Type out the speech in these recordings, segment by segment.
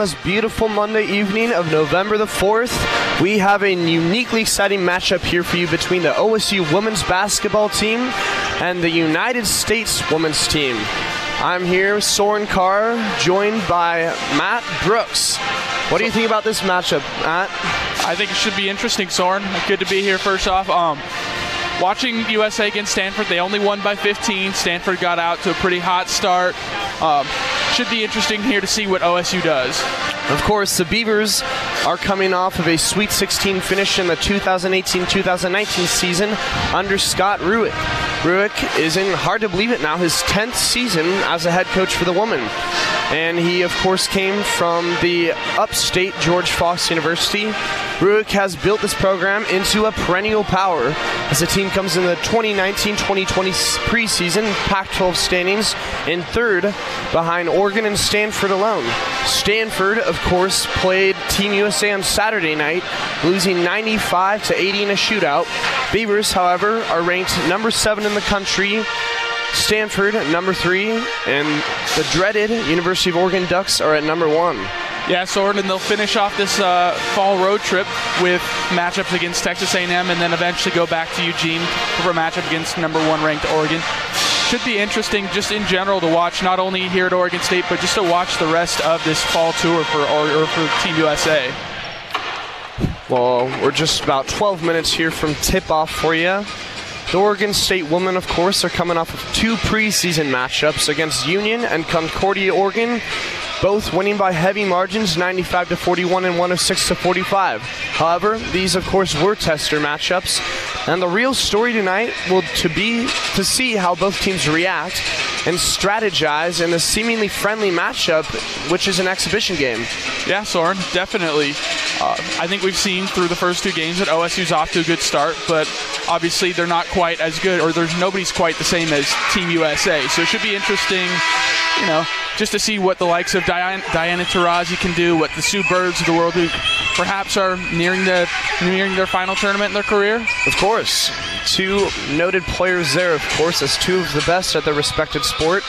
This beautiful Monday evening of November the 4th, we have a uniquely exciting matchup here for you between the OSU women's basketball team and the United States women's team. I'm here, Soren Carr, joined by Matt Brooks. What do you think about this matchup, Matt? I think it should be interesting, Soren. Good to be here first off. Um, watching USA against Stanford, they only won by 15. Stanford got out to a pretty hot start. Um, should be interesting here to see what OSU does. Of course, the Beavers are coming off of a Sweet 16 finish in the 2018 2019 season under Scott Rueck. Rueck is in, hard to believe it now, his 10th season as a head coach for the women. And he, of course, came from the upstate George Fox University. Rueck has built this program into a perennial power as the team comes in the 2019 2020 preseason Pac 12 standings in third behind Oregon and Stanford alone. Stanford, of course, played Team USA on Saturday night, losing 95 to 80 in a shootout. Beavers, however, are ranked number seven in the country. Stanford number three, and the dreaded University of Oregon Ducks are at number one. Yeah, Soren, and they'll finish off this uh, fall road trip with matchups against Texas A&M, and then eventually go back to Eugene for a matchup against number one ranked Oregon. Should be interesting, just in general, to watch not only here at Oregon State, but just to watch the rest of this fall tour for or, or for Team USA. Well, we're just about 12 minutes here from tip off for you. The Oregon State women, of course, are coming off of two preseason matchups against Union and Concordia, Oregon, both winning by heavy margins 95 to 41 and 106 to 45. However, these, of course, were tester matchups, and the real story tonight will to be to see how both teams react and strategize in a seemingly friendly matchup, which is an exhibition game. Yeah, Soren, definitely. Uh, I think we've seen through the first two games that OSU's off to a good start, but obviously they're not quite as good, or there's nobody's quite the same as Team USA. So it should be interesting, you know, just to see what the likes of Diana, Diana Taurasi can do, what the Sue Birds of the world who perhaps are nearing the nearing their final tournament in their career. Of course, two noted players there, of course, as two of the best at their respected sport.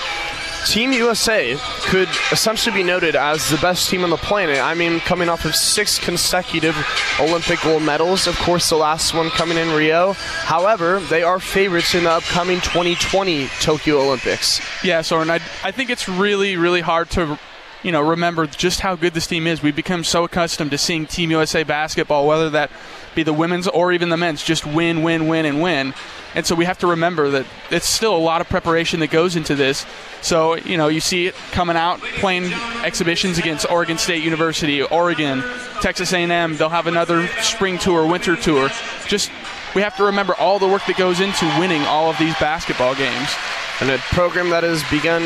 Team USA could essentially be noted as the best team on the planet. I mean, coming off of six consecutive Olympic gold medals, of course, the last one coming in Rio. However, they are favorites in the upcoming 2020 Tokyo Olympics. Yeah, Soren, I, I think it's really, really hard to you know, remember just how good this team is. We've become so accustomed to seeing Team USA basketball, whether that be the women's or even the men's, just win, win, win, and win. And so we have to remember that it's still a lot of preparation that goes into this. So, you know, you see it coming out, playing exhibitions against Oregon State University, Oregon, Texas A&M. They'll have another spring tour, winter tour. Just we have to remember all the work that goes into winning all of these basketball games. And a program that has begun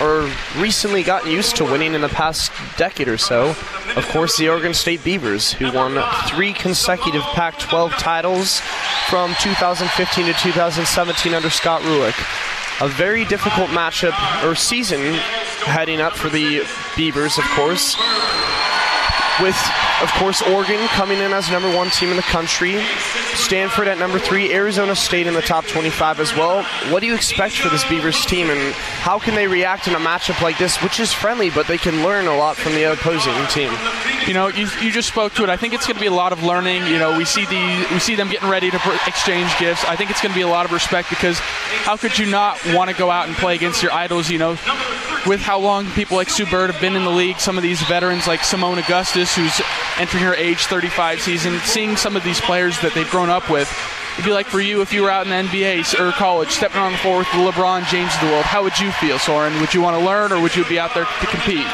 or recently gotten used to winning in the past decade or so. Of course, the Oregon State Beavers, who won three consecutive Pac 12 titles from 2015 to 2017 under Scott Rueck. A very difficult matchup or season heading up for the Beavers, of course. With of course, Oregon coming in as number one team in the country. Stanford at number three. Arizona State in the top 25 as well. What do you expect for this Beavers team, and how can they react in a matchup like this, which is friendly, but they can learn a lot from the opposing team? You know, you, you just spoke to it. I think it's going to be a lot of learning. You know, we see the we see them getting ready to exchange gifts. I think it's going to be a lot of respect because how could you not want to go out and play against your idols? You know, with how long people like Sue Bird have been in the league, some of these veterans like Seimone Augustus, who's entering her age 35 season, seeing some of these players that they've grown up with. It'd be like for you if you were out in the NBA or college, stepping on the floor with the LeBron James of the world. How would you feel, Soren? Would you want to learn, or would you be out there to compete?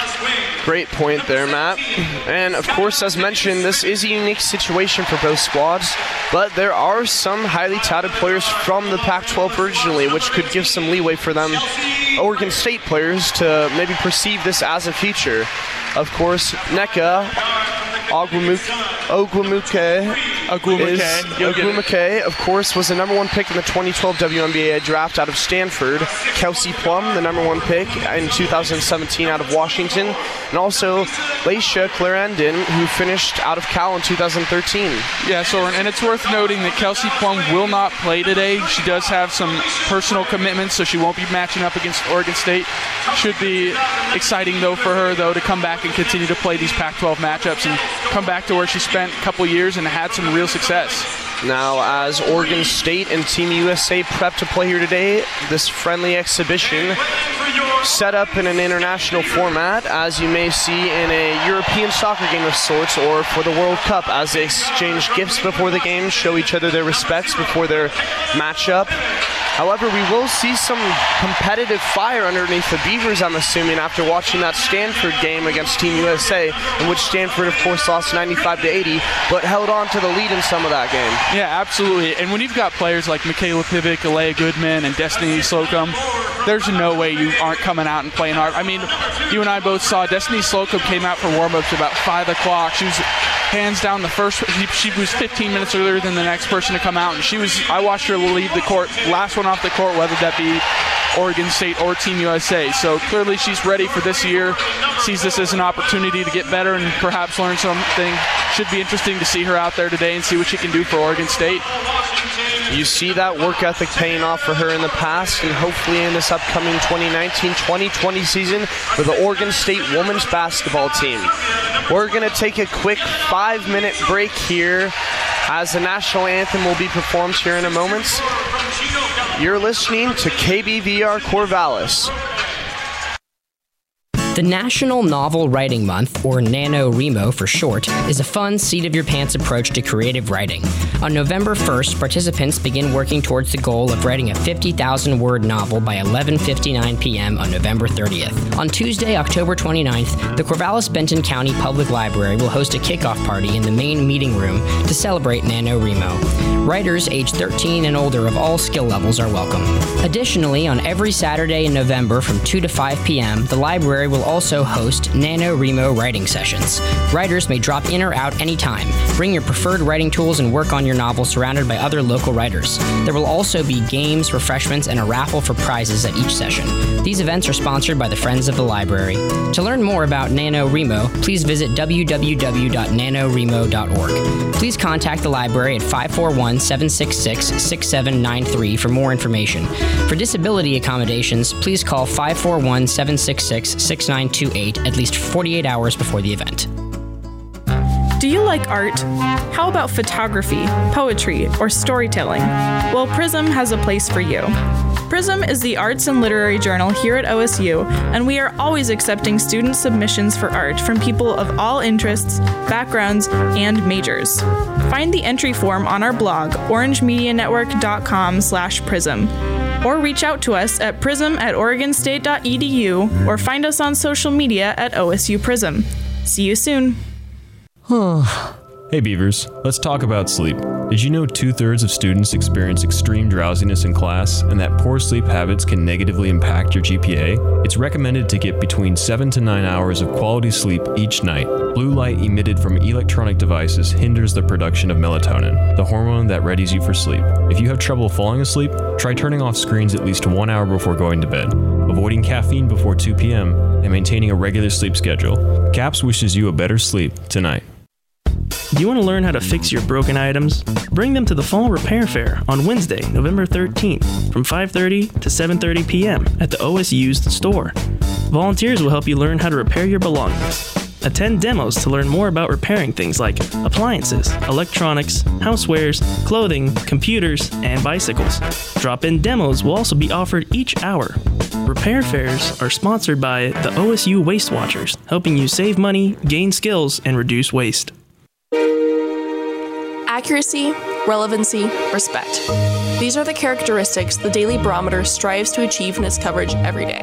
Great point there, Matt. And of course, as mentioned, this is a unique situation for both squads, but there are some highly touted players from the Pac 12 originally, which could give some leeway for them, Oregon State players, to maybe perceive this as a feature. Of course, Nneka Ogwumike. Ogwumike, of course, was the number one pick in the 2012 WNBA draft out of Stanford. Kelsey Plum, the number one pick in 2017 out of Washington. And also Layshia Clarendon, who finished out of Cal in 2013. Yeah, so and it's worth noting that Kelsey Plum will not play today. She does have some personal commitments, so she won't be matching up against Oregon State. Should be exciting though for her though to come back and continue to play these Pac-12 matchups and come back to where she spent a couple years and had some real success. Now, as Oregon State and Team USA prep to play here today, this friendly exhibition set up in an international format, as you may see in a European soccer game of sorts, or for the World Cup, as they exchange gifts before the game, show each other their respects before their matchup. However, we will see some competitive fire underneath the Beavers, I'm assuming, after watching that Stanford game against Team USA, in which Stanford, of course, lost 95 to 80, but held on to the lead in some of that game. Yeah, absolutely. And when you've got players like Mikayla Pivec, Aleah Goodman, and Destiny Slocum, there's no way you aren't coming out and playing hard. I mean, you and I both saw Destiny Slocum came out for warm-ups about 5 o'clock. She was hands down the first she, she was 15 minutes earlier than the next person to come out and she was i watched her leave the court last one off the court whether that be Oregon State or Team USA. So clearly she's ready for this year, sees this as an opportunity to get better and perhaps learn something. Should be interesting to see her out there today and see what she can do for Oregon State. You see that work ethic paying off for her in the past and hopefully in this upcoming 2019-2020 season for the Oregon State women's basketball team. We're going to take a quick five minute break here as the national anthem will be performed here in a moment. You're listening to KBVR Corvallis. The National Novel Writing Month, or NaNoWriMo for short, is a fun, seat of your pants approach to creative writing. On November 1st, participants begin working towards the goal of writing a 50,000 word novel by 11:59 p.m. on November 30th. On Tuesday, October 29th, the Corvallis Benton County Public Library will host a kickoff party in the main meeting room to celebrate NaNoWriMo. Writers aged 13 and older of all skill levels are welcome. Additionally, on every Saturday in November from 2 to 5 p.m., the library will also host NaNoWriMo writing sessions. Writers may drop in or out anytime. Bring your preferred writing tools and work on your novel surrounded by other local writers. There will also be games, refreshments, and a raffle for prizes at each session. These events are sponsored by the Friends of the Library. To learn more about NaNoWriMo, please visit www.nanowrimo.org. Please contact the library at 541 766 6793 for more information. For disability accommodations, please call 541 766 6928 at least 48 hours before the event. Do you like art? How about photography, poetry, or storytelling? Well, Prism has a place for you. Prism is the arts and literary journal here at OSU, and we are always accepting student submissions for art from people of all interests, backgrounds, and majors. Find the entry form on our blog, orangemedianetwork.com slash prism, or reach out to us at prism at oregonstate.edu or find us on social media at OSU Prism. See you soon. Hey Beavers, let's talk about sleep. Did you know two thirds of students experience extreme drowsiness in class and that poor sleep habits can negatively impact your GPA? It's recommended to get between 7 to 9 hours of quality sleep each night. Blue light emitted from electronic devices hinders the production of melatonin, the hormone that readies you for sleep. If you have trouble falling asleep, try turning off screens at least one hour before going to bed, avoiding caffeine before 2 p.m., and maintaining a regular sleep schedule. CAPS wishes you a better sleep tonight. Do you want to learn how to fix your broken items? Bring them to the Fall Repair Fair on Wednesday, November 13th from 5:30 to 7:30 p.m. at the OS Used store. Volunteers will help you learn how to repair your belongings. Attend demos to learn more about repairing things like appliances, electronics, housewares, clothing, computers, and bicycles. Drop in demos will also be offered each hour. Repair fairs are sponsored by the OSU Waste Watchers, helping you save money, gain skills, and reduce waste. Accuracy, relevancy, respect. These are the characteristics the Daily Barometer strives to achieve in its coverage every day.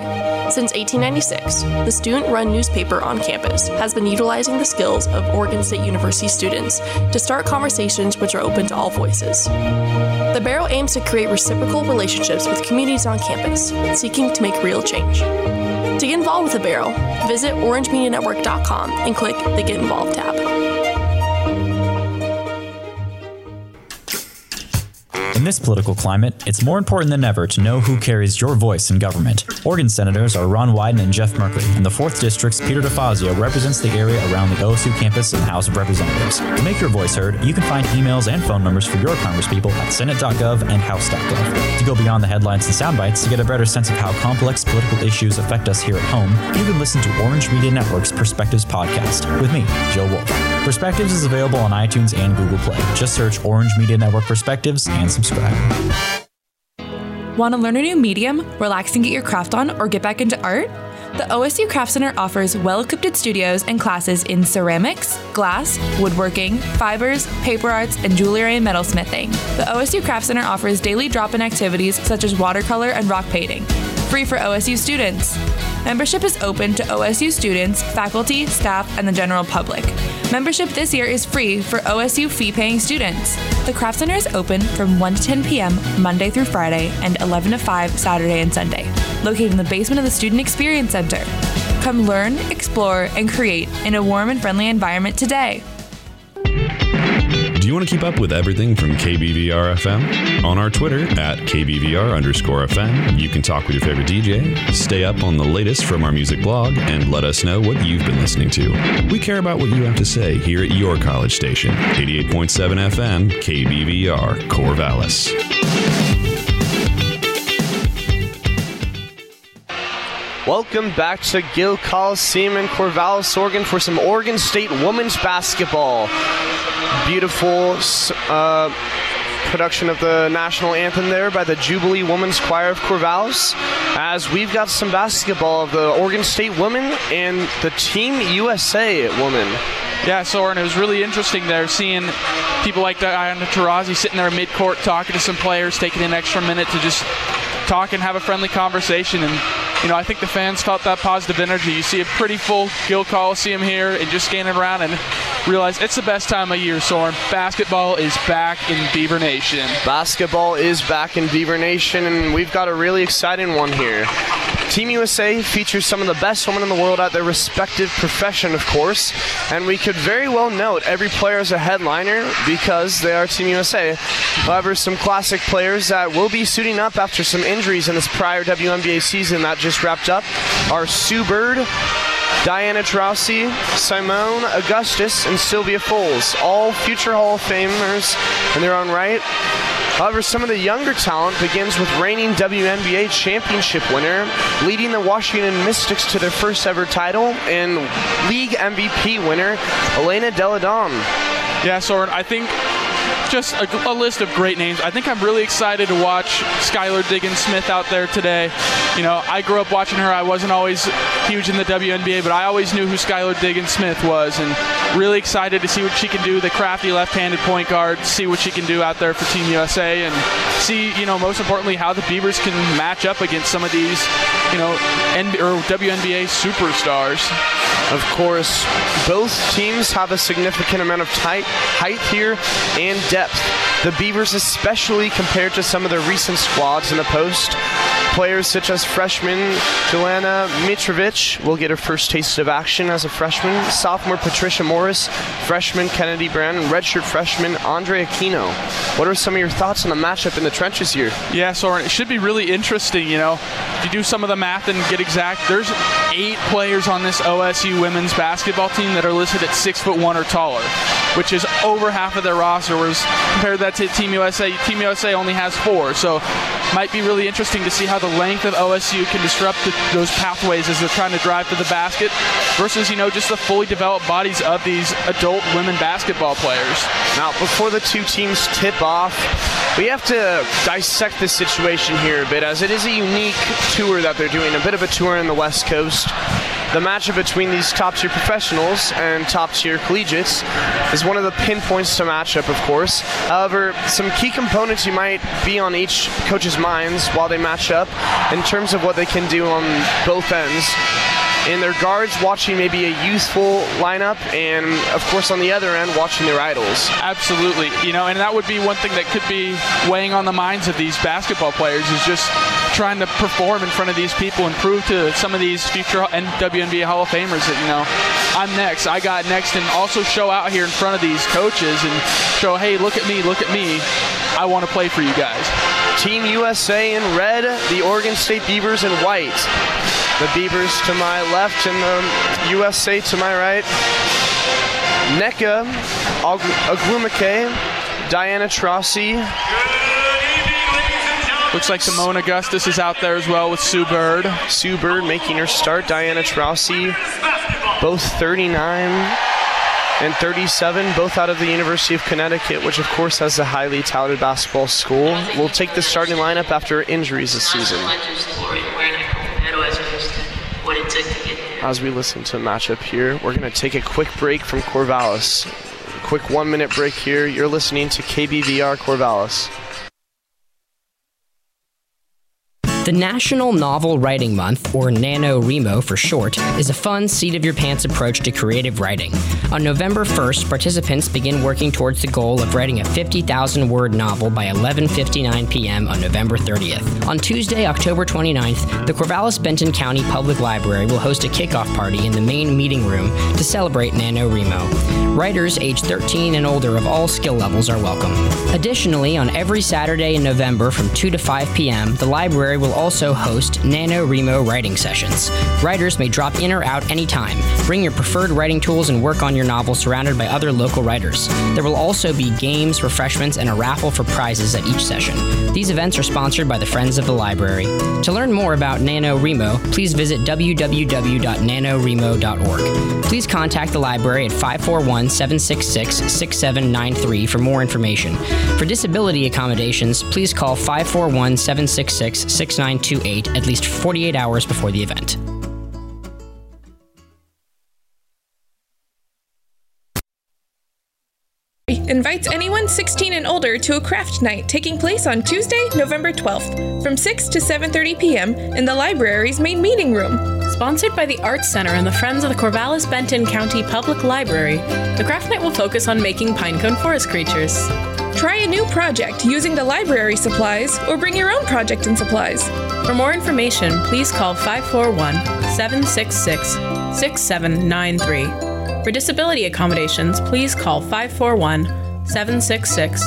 Since 1896, the student run newspaper on campus has been utilizing the skills of Oregon State University students to start conversations which are open to all voices. The Barrow aims to create reciprocal relationships with communities on campus, seeking to make real change. To get involved with the Barrow, visit orangemedianetwork.com and click the Get Involved tab. In this political climate, it's more important than ever to know who carries your voice in government. Oregon Senators are Ron Wyden and Jeff Merkley, and the 4th District's Peter DeFazio represents the area around the OSU campus and House of Representatives. To make your voice heard, you can find emails and phone numbers for your congresspeople at senate.gov and house.gov. To go beyond the headlines and sound bites to get a better sense of how complex political issues affect us here at home, you can listen to Orange Media Network's Perspectives podcast with me, Joe Wolf. Perspectives is available on iTunes and Google Play. Just search Orange Media Network Perspectives and subscribe. Want to learn a new medium, relax and get your craft on, or get back into art? The OSU Craft Center offers well equipped studios and classes in ceramics, glass, woodworking, fibers, paper arts, and jewelry and metalsmithing. The OSU Craft Center offers daily drop in activities such as watercolor and rock painting, free for OSU students. Membership is open to OSU students, faculty, staff, and the general public. Membership this year is free for OSU fee paying students. The Craft Center is open from 1 to 10 p.m. Monday through Friday and 11 to 5 Saturday and Sunday, located in the basement of the Student Experience Center. Come learn, explore, and create in a warm and friendly environment today. Do you want to keep up with everything from KBVR FM? On our Twitter at KBVR underscore FM, you can talk with your favorite DJ, stay up on the latest from our music blog, and let us know what you've been listening to. We care about what you have to say here at your college station, 88.7 FM, KBVR, Corvallis. Welcome back to Gill Coliseum in Corvallis, Oregon for some Oregon State women's basketball. Beautiful uh, production of the national anthem there by the Jubilee Women's Choir of Corvallis. As we've got some basketball of the Oregon State women and the Team USA women. Yeah, Soren, it was really interesting there seeing people like Diana Taurasi sitting there mid-court talking to some players, taking an extra minute to just talk and have a friendly conversation. And, you know, I think the fans felt that positive energy. You see a pretty full Gill Coliseum here and just scanning around and realize it's the best time of year, Soren. Basketball is back in Beaver Nation. Basketball is back in Beaver Nation, and we've got a really exciting one here. Team USA features some of the best women in the world at their respective profession, of course, and we could very well note every player as a headliner because they are Team USA. However, some classic players that will be suiting up after some injuries in this prior WNBA season that just wrapped up are Sue Bird, Diana Taurasi, Seimone Augustus, and Sylvia Fowles, all future Hall of Famers in their own right. However, some of the younger talent begins with reigning WNBA championship winner, leading the Washington Mystics to their first ever title, and league MVP winner, Elena Delle Donne. Yeah, Soren, I think just a, a, list of great names. I think I'm really excited to watch Skylar Diggins Smith out there today. You know, I grew up watching her. I wasn't always huge in the WNBA, but I always knew who Skylar Diggins Smith was, and really excited to see what she can do. The crafty left-handed point guard, see what she can do out there for Team USA, and see, you know, most importantly, how the Beavers can match up against some of these, you know, N- or WNBA superstars. Of course, both teams have a significant amount of tight height here and depth. The Beavers, especially compared to some of the recent squads in the post, players such as freshman Jelena Mitrovic will get her first taste of action as a freshman. Sophomore Patricia Morris, freshman Kennedy Brown, and redshirt freshman Andre Aquino. What are some of your thoughts on the matchup in the trenches here? Yeah, Soren, it should be really interesting. You know, if you do some of the math and get exact, there's eight players on this OSU women's basketball team that are listed at six foot one or taller, which is over half of their roster. Whereas compared that to Team USA, Team USA only has four. So might be really interesting to see how the length of OSU can disrupt the, those pathways as they're trying to drive to the basket versus, you know, just the fully developed bodies of these adult women basketball players. Now, before the two teams tip off, we have to dissect the situation here a bit as it is a unique tour that they're doing, a bit of a tour in the West Coast. The matchup between these top tier professionals and top tier collegiates is one of the pinpoints to matchup, of course. However, some key components you might be on each coach's minds while they match up in terms of what they can do on both ends in their guards watching maybe a youthful lineup and of course on the other end watching their idols absolutely you know and that would be one thing that could be weighing on the minds of these basketball players is just trying to perform in front of these people and prove to some of these future WNBA Hall of Famers that you know I'm next I got next and also show out here in front of these coaches and show hey look at me look at me I want to play for you guys. Team USA in red, the Oregon State Beavers in white. The Beavers to my left and the USA to my right. Nneka, Ogwumike, Diana Taurasi. Looks like Seimone Augustus is out there as well with Sue Bird. Sue Bird making her start. Diana Taurasi, both 39 and 37, both out of the University of Connecticut, which of course has a highly touted basketball school. Will take the starting lineup after injuries this season. As we listen to matchup here, we're going to take a quick break from Corvallis. Quick one minute break here. You're listening to KBVR Corvallis. The National Novel Writing Month, or NaNoWriMo for short, is a fun, seat of your pants approach to creative writing. On November 1st, participants begin working towards the goal of writing a 50,000 word novel by 11:59 p.m. on November 30th. On Tuesday, October 29th, the Corvallis Benton County Public Library will host a kickoff party in the main meeting room to celebrate NaNoWriMo. Writers aged 13 and older of all skill levels are welcome. Additionally, on every Saturday in November from 2 to 5 p.m., the library will also host NaNoWriMo writing sessions. Writers may drop in or out anytime. Bring your preferred writing tools and work on your novel surrounded by other local writers. There will also be games, refreshments, and a raffle for prizes at each session. These events are sponsored by the Friends of the Library. To learn more about NaNoWriMo, please visit www.nanowrimo.org. Please contact the library at 541 766 6793 for more information. For disability accommodations, please call 541 766 6928 at least 48 hours before the event. invites anyone 16 and older to a craft night taking place on Tuesday, November 12th from 6 to 7:30 p.m. in the library's main meeting room. Sponsored by the Arts Center and the Friends of the Corvallis Benton County Public Library, the craft night will focus on making pinecone forest creatures. Try a new project using the library supplies or bring your own project and supplies. For more information, please call 541 766 6793 for disability accommodations, please call 541 766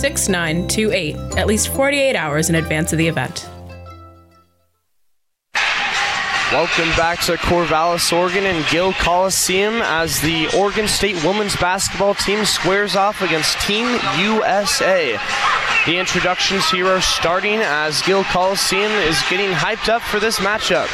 6928 at least 48 hours in advance of the event. Welcome back to Corvallis, Oregon and Gill Coliseum as the Oregon State women's basketball team squares off against Team USA. The introductions here are starting as Gill Coliseum is getting hyped up for this matchup.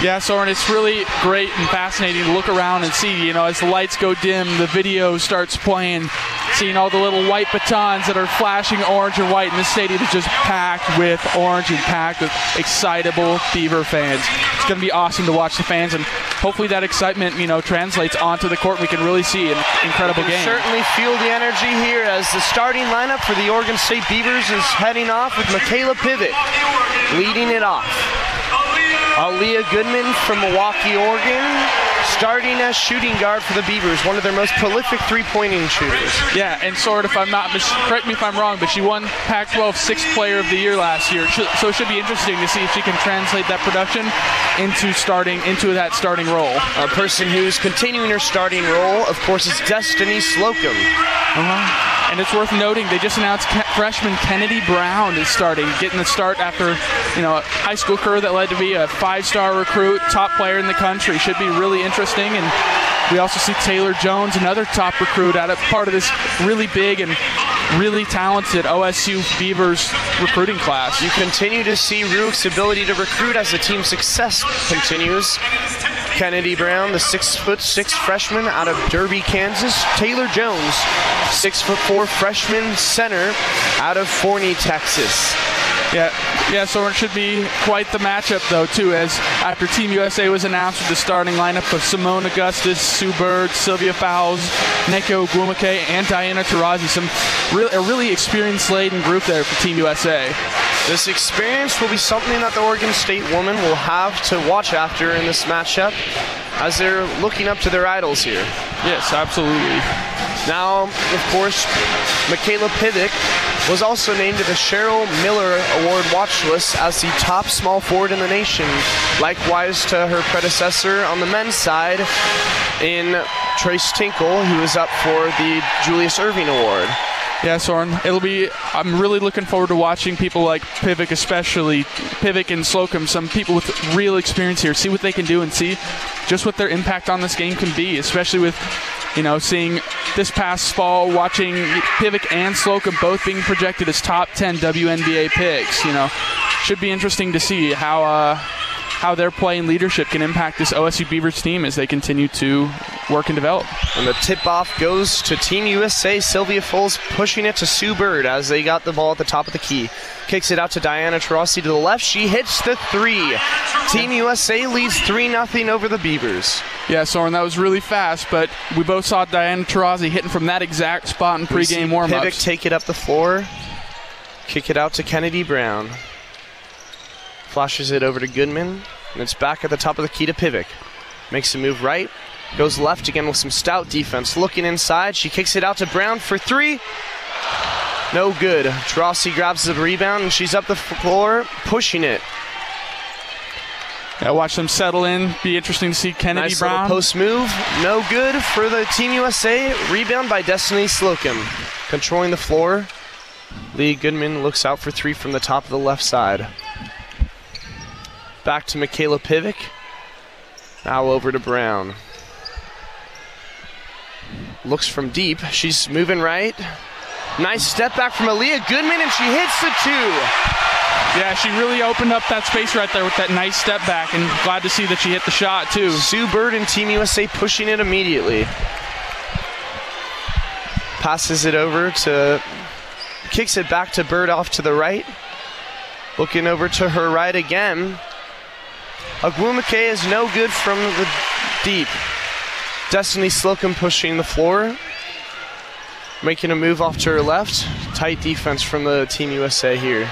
Yeah, Soren, it's really great and fascinating to look around and see, you know, as the lights go dim, the video starts playing, seeing all the little white batons that are flashing orange and white, and the stadium is just packed with orange and packed with excitable Beaver fans. It's going to be awesome to watch the fans, and hopefully that excitement, you know, translates onto the court and we can really see an incredible game. Certainly feel the energy here as the starting lineup for the Oregon State Beavers is heading off with Mikayla Pivec leading it off. Aleah Goodman from Milwaukie, Oregon, starting as shooting guard for the Beavers, one of their most prolific three-pointing shooters. Yeah, and sort if I'm not, correct me if I'm wrong, but she won Pac-12 Sixth Player of the Year last year, so it should be interesting to see if she can translate that production into starting into that starting role. A person who's continuing her starting role, of course, is Destiny Slocum. Uh-huh. And it's worth noting they just announced freshman Kennedy Brown is starting, getting the start after you know a high school career that led to be a five-star recruit, top player in the country. Should be really interesting. And we also see Taylor Jones, another top recruit, out of part of this really big and really talented OSU Beavers recruiting class. You continue to see Rueck's ability to recruit as the team's success continues. Kennedy Brown, the six foot six freshman out of Derby, Kansas. Taylor Jones, six foot four freshman center out of Forney, Texas. Yeah, yeah. So it should be quite the matchup, though, too. As after Team USA was announced with the starting lineup of Seimone Augustus, Sue Bird, Sylvia Fowles, Nneka Ogwumike, and Diana Taurasi, some a really experienced laden group there for Team USA. This experience will be something that the Oregon State women will have to watch after in this matchup as they're looking up to their idols here. Yes, absolutely. Now, of course, Mikayla Pivec was also named to the Cheryl Miller Award watch list as the top small forward in the nation. Likewise to her predecessor on the men's side in Tres Tinkle, who is up for the Julius Erving Award. Yeah, Soren. It'll be. I'm really looking forward to watching people like Pivec, especially Pivec and Slocum, some people with real experience here. See what they can do and see just what their impact on this game can be, especially with you know, seeing this past fall, watching Pivec and Slocum both being projected as top 10 WNBA picks. You know, should be interesting to see how uh, how their play and leadership can impact this OSU Beavers team as they continue to work and develop. And the tip off goes to Team USA. Sylvia Fowles pushing it to Sue Bird as they got the ball at the top of the key. Kicks it out to Diana Taurasi to the left. She hits the three. Team USA leads 3 0 over the Beavers. Yeah, Soren, that was really fast, but we both saw Diana Taurasi hitting from that exact spot in pregame warm ups. Take it up the floor. Kick it out to Kennedy Brown. Flashes it over to Goodman. And it's back at the top of the key to Pivec. Makes a move right. Goes left again with some stout defense. Looking inside. She kicks it out to Brown for three. No good. Taurasi grabs the rebound and she's up the floor, pushing it. Yeah, watch them settle in. Be interesting to see Kennedy nice Brown. post move. No good for the Team USA. Rebound by Destiny Slocum. Controlling the floor. Lee Goodman looks out for three from the top of the left side. Back to Mikayla Pivec. Now over to Brown. Looks from deep. She's moving right. Nice step back from Aleah Goodman, and she hits the two. Yeah, she really opened up that space right there with that nice step back, and glad to see that she hit the shot too. Sue Bird and Team USA pushing it immediately. Passes it over to, kicks it back to Bird off to the right. Looking over to her right again. Ogwumike is no good from the deep. Destiny Slocum pushing the floor. Making a move off to her left. Tight defense from the Team USA here.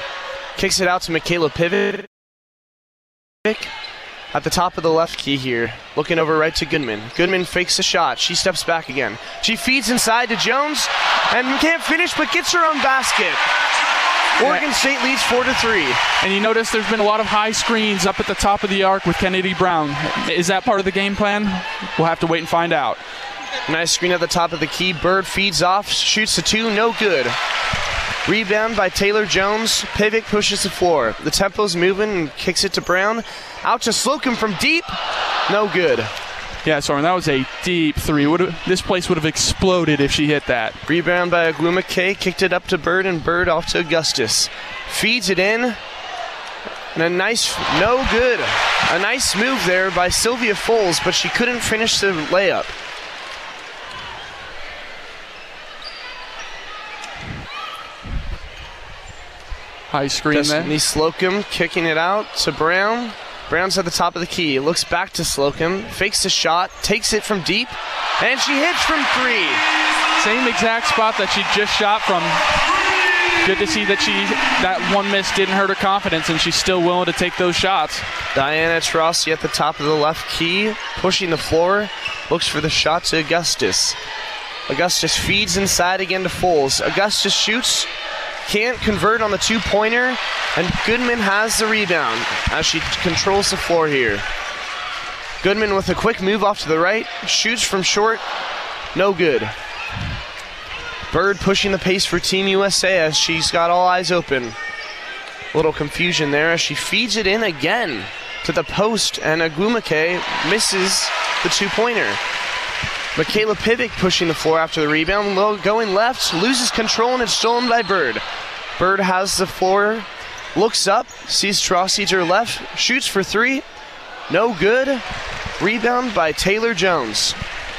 Kicks it out to Mikayla Pivec. At the top of the left key here. Looking over right to Goodman. Goodman fakes a shot. She steps back again. She feeds inside to Jones and can't finish but gets her own basket. Oregon State leads 4 to 3. And you notice there's been a lot of high screens up at the top of the arc with Kennedy Brown. Is that part of the game plan? We'll have to wait and find out. Nice screen at the top of the key. Bird feeds off, shoots the two, no good. Rebound by Taylor Jones. Pivec pushes the floor. The tempo's moving and kicks it to Brown. Out to Slocum from deep. No good. Yeah, Soren, that was a deep three. Would this place would have exploded if she hit that. Rebound by Ogwumike. Kicked it up to Bird, and Bird off to Augustus. Feeds it in. And a nice, no good. A nice move there by Sylvia Fowles, but she couldn't finish the layup. High screen Destiny there. Slocum kicking it out to Brown. Brown's at the top of the key. Looks back to Slocum. Fakes the shot. Takes it from deep. And she hits from three. Same exact spot that she just shot from. Good to see that she that one miss didn't hurt her confidence and she's still willing to take those shots. Diana Taurasi at the top of the left key, pushing the floor. Looks for the shot to Augustus. Augustus feeds inside again to Fowles. Augustus shoots, can't convert on the two pointer, and Goodman has the rebound as she controls the floor here. Goodman with a quick move off to the right, shoots from short, no good. Bird pushing the pace for Team USA as she's got all eyes open. Little confusion there as she feeds it in again to the post, and Ogwumike misses the two pointer. Mikayla Pivec pushing the floor after the rebound, going left, loses control, and it's stolen by Bird. Bird has the floor, looks up, sees Taurasi to her left, shoots for three, no good. Rebound by Taylor Jones.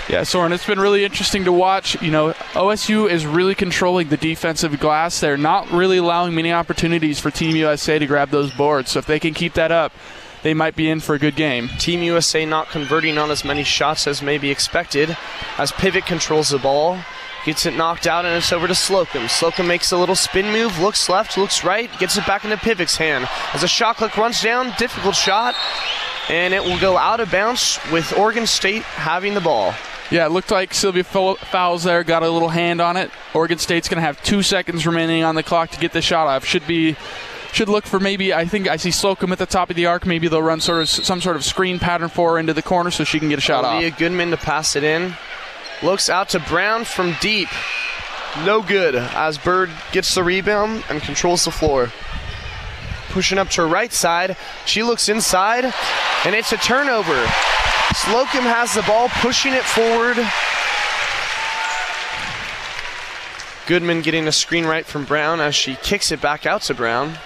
Yeah, Soren, it's been really interesting to watch. You know, OSU is really controlling the defensive glass. They're not really allowing many opportunities for Team USA to grab those boards. So if they can keep that up, they might be in for a good game. Team USA not converting on as many shots as may be expected as Pivec controls the ball. Gets it knocked out and it's over to Slocum. Slocum makes a little spin move, looks left, looks right, gets it back into Pivec's hand. As a shot clock runs down, difficult shot, and it will go out of bounds with Oregon State having the ball. Yeah, it looked like Sylvia Fowles there got a little hand on it. Oregon State's going to have two seconds remaining on the clock to get the shot off. Should be should look for maybe I think I see Slocum at the top of the arc. Maybe they'll run sort of some sort of screen pattern for her into the corner so she can get a shot Olivia off. Goodman to pass it in. Looks out to Brown from deep. No good as Bird gets the rebound and controls the floor. Pushing up to her right side. She looks inside, and it's a turnover. Slocum has the ball, pushing it forward. Goodman getting a screen right from Brown as she kicks it back out to Brown.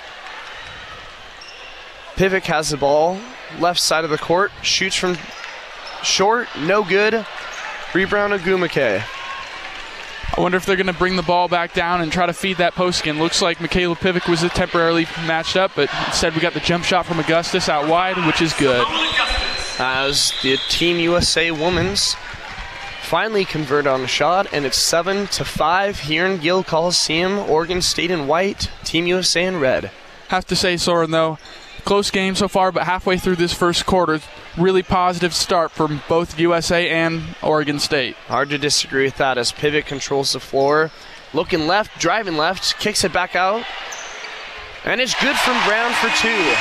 Pivec has the ball, left side of the court, shoots from short, no good. Rebound Ogwumike. I wonder if they're going to bring the ball back down and try to feed that post again. Looks like Mikayla Pivec was temporarily matched up, but instead we got the jump shot from Augustus out wide, which is good. As the Team USA women's finally convert on a shot, and it's seven to five here in Gill Coliseum. Oregon State in white, Team USA in red. Have to say, Soren, though, close game so far, but halfway through this first quarter, really positive start from both USA and Oregon State. Hard to disagree with that as Pivec controls the floor. Looking left, driving left, kicks it back out. And it's good from Brown for two.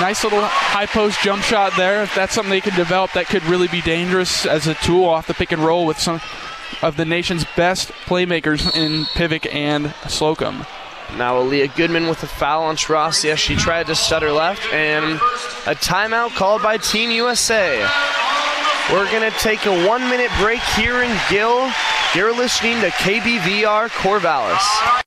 Nice little high post jump shot there. If that's something they can develop, that could really be dangerous as a tool off the pick and roll with some of the nation's best playmakers in Pivec and Slocum. Now Aleah Goodman with a foul on Taurasi as she tried to stutter left, and a timeout called by Team USA. We're going to take a one minute break here in Gill. You're listening to KBVR Corvallis.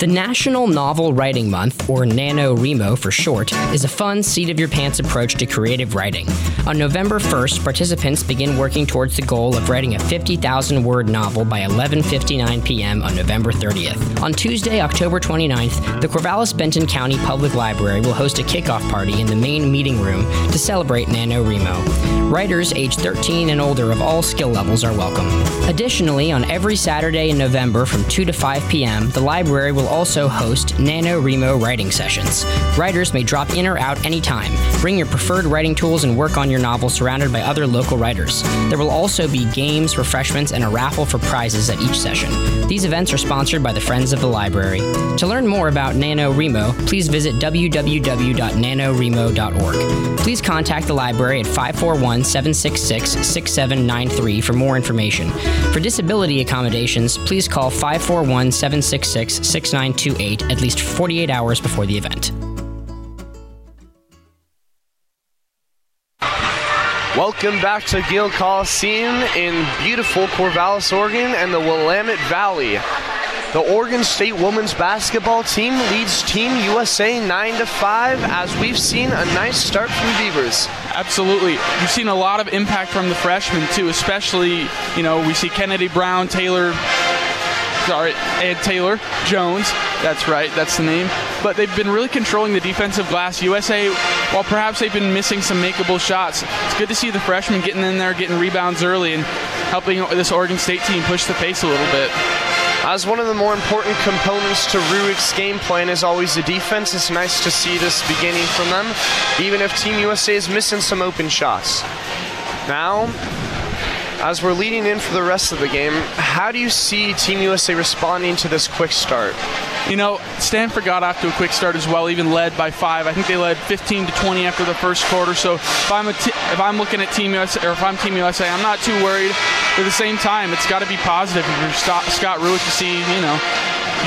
The National Novel Writing Month, or NaNoWriMo for short, is a fun, seat of your pants approach to creative writing. On November 1st, participants begin working towards the goal of writing a 50,000 word novel by 11:59 p.m. on November 30th. On Tuesday, October 29th, the Corvallis Benton County Public Library will host a kickoff party in the main meeting room to celebrate NaNoWriMo. Writers aged 13 and older of all skill levels are welcome. Additionally, on every Saturday in November from 2 to 5 p.m., the library will also host NaNoWriMo writing sessions. Writers may drop in or out anytime. Bring your preferred writing tools and work on your novel surrounded by other local writers. There will also be games, refreshments, and a raffle for prizes at each session. These events are sponsored by the Friends of the Library. To learn more about NaNoWriMo, please visit www.nanowrimo.org. Please contact the library at 541 766 6793 for more information. For disability accommodations, please call 541 766 6928 at least 48 hours before the event. Welcome back to Gill Coliseum in beautiful Corvallis, Oregon, and the Willamette Valley. The Oregon State women's basketball team leads Team USA 9 to 5 as we've seen a nice start from Beavers. Absolutely. We've seen a lot of impact from the freshmen too, especially, you know, we see Kennedy Brown, Taylor sorry, Ed Taylor Jones. That's right, that's the name. But they've been really controlling the defensive glass. USA, while perhaps they've been missing some makeable shots, it's good to see the freshmen getting in there, getting rebounds early, and helping this Oregon State team push the pace a little bit. As one of the more important components to Rueck's game plan is always the defense. It's nice to see this beginning from them, even if Team USA is missing some open shots. Now, as we're leading in for the rest of the game, how do you see Team USA responding to this quick start? You know, Stanford got off to a quick start as well, even led by five. I think they led 15 to 20 after the first quarter. So if I'm if I'm looking at Team USA or if I'm Team USA, I'm not too worried. But at the same time, it's got to be positive if you're Scott, Rueck to see you know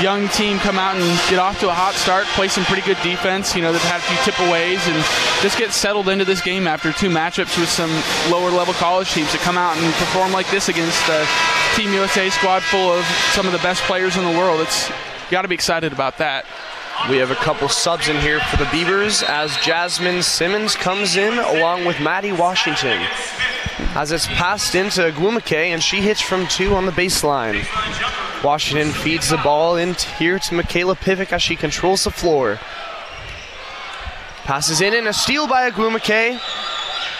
young team come out and get off to a hot start, play some pretty good defense. You know, they've had a few tipaways and just get settled into this game after two matchups with some lower level college teams to come out and perform like this against a Team USA squad full of some of the best players in the world. It's got to be excited about that. We have a couple subs in here for the Beavers as Jasmine Simmons comes in along with Maddie Washington. As it's passed into Ogwumike and she hits from two on the baseline. Washington feeds the ball in here to Mikayla Pivec as she controls the floor. Passes in and a steal by Ogwumike.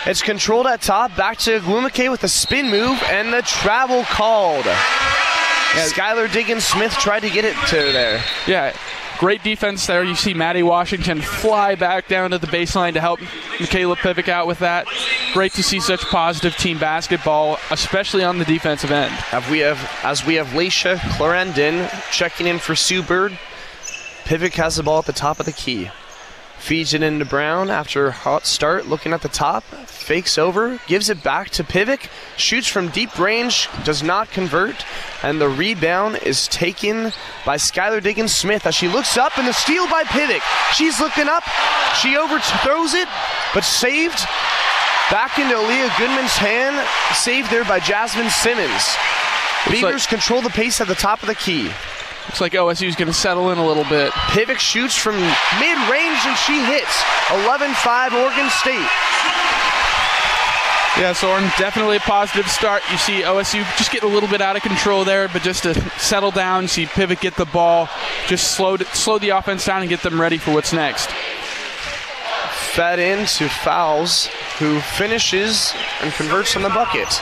It's controlled at top, back to Ogwumike with a spin move and the travel called. Yeah. Skylar Diggins Smith tried to get it to there. Yeah, great defense there. You see Maddie Washington fly back down to the baseline to help Mikayla Pivec out with that. Great to see such positive team basketball, especially on the defensive end. Have we have as we have Layshia Clarendon checking in for Sue Bird. Pivec has the ball at the top of the key. Feeds it into Brown after a hot start, looking at the top, fakes over, gives it back to Pivec, shoots from deep range, does not convert, and the rebound is taken by Skylar Diggins Smith as she looks up and the steal by Pivec. She's looking up, she overthrows it, but saved back into Aleah Goodman's hand, saved there by Jasmine Simmons. Beavers like- control the pace at the top of the key. Looks like OSU's going to settle in a little bit. Pivec shoots from mid range and she hits. 11 5 Oregon State. Yeah, Soren, definitely a positive start. You see OSU just getting a little bit out of control there, but just to settle down, see Pivec get the ball, just slow, slow the offense down and get them ready for what's next. Fed into Fowles, who finishes and converts on the bucket.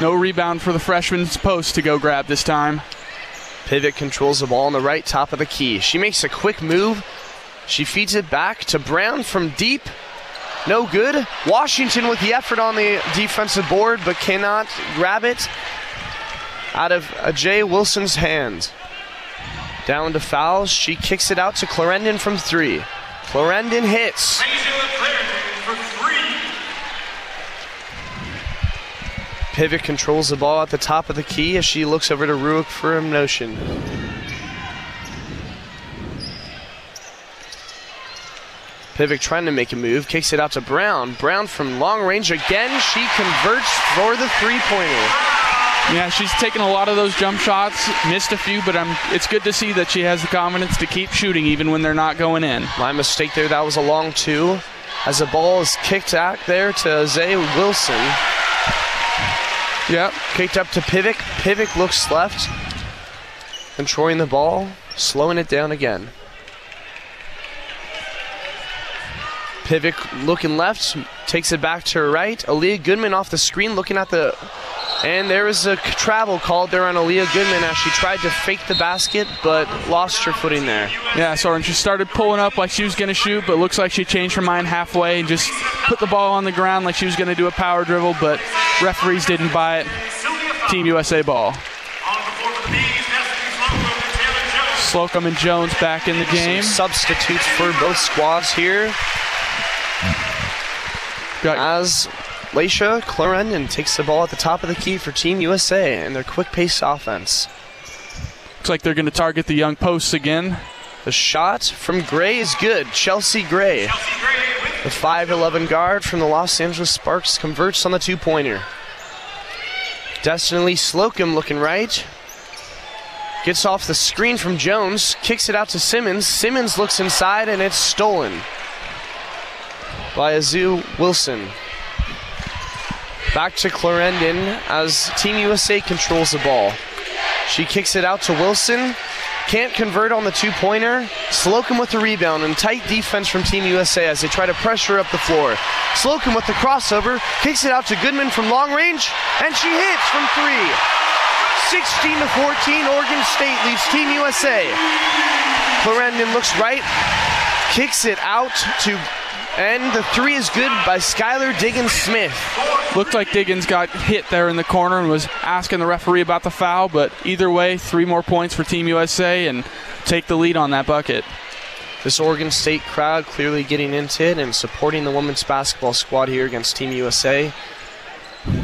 No rebound for the freshman's post to go grab this time. Pivec controls the ball on the right top of the key. She makes a quick move. She feeds it back to Brown from deep. No good. Washington with the effort on the defensive board, but cannot grab it out of A'ja Wilson's hand. Down to Fowles. She kicks it out to Clarendon from three. Clarendon hits. Pivec controls the ball at the top of the key as she looks over to Rueck for a notion. Pivec trying to make a move, kicks it out to Brown. Brown from long range again. She converts for the three pointer. Yeah, she's taken a lot of those jump shots, missed a few, but um, it's good to see that she has the confidence to keep shooting even when they're not going in. My mistake there, that was a long two. As the ball is kicked out there to A'ja Wilson. Yep. Kicked up to Pivec. Pivec looks left. Controlling the ball, slowing it down again. Pivec looking left, takes it back to her right. Aleah Goodman off the screen looking at the. And there was a travel called there on Aleah Goodman as she tried to fake the basket but lost her footing there. Yeah, Soren, she started pulling up like she was going to shoot, but looks like she changed her mind halfway and just put the ball on the ground like she was going to do a power dribble, but referees didn't buy it. Team USA ball. Slocum and Jones back in the game. Some substitutes for both squads here. As Layshia Clarendon takes the ball at the top of the key for Team USA in their quick pace offense. Looks like they're going to target the young posts again. The shot from Gray is good. Chelsea Gray. The 5'11 guard from the Los Angeles Sparks converts on the two pointer. Destiny Slocum looking right. Gets off the screen from Jones, kicks it out to Simmons. Simmons looks inside and it's stolen by A'ja Wilson. Back to Clarendon as Team USA controls the ball. She kicks it out to Wilson. Can't convert on the two pointer. Slocum with the rebound and tight defense from Team USA as they try to pressure up the floor. Slocum with the crossover, kicks it out to Goodman from long range, and she hits from three. 16 to 14, Oregon State leads Team USA. Clarendon looks right, kicks it out to and the three is good by Skylar Diggins Smith. Looked like Diggins got hit there in the corner and was asking the referee about the foul, but either way, three more points for Team USA and take the lead on that bucket. This Oregon State crowd clearly getting into it and supporting the women's basketball squad here against Team USA.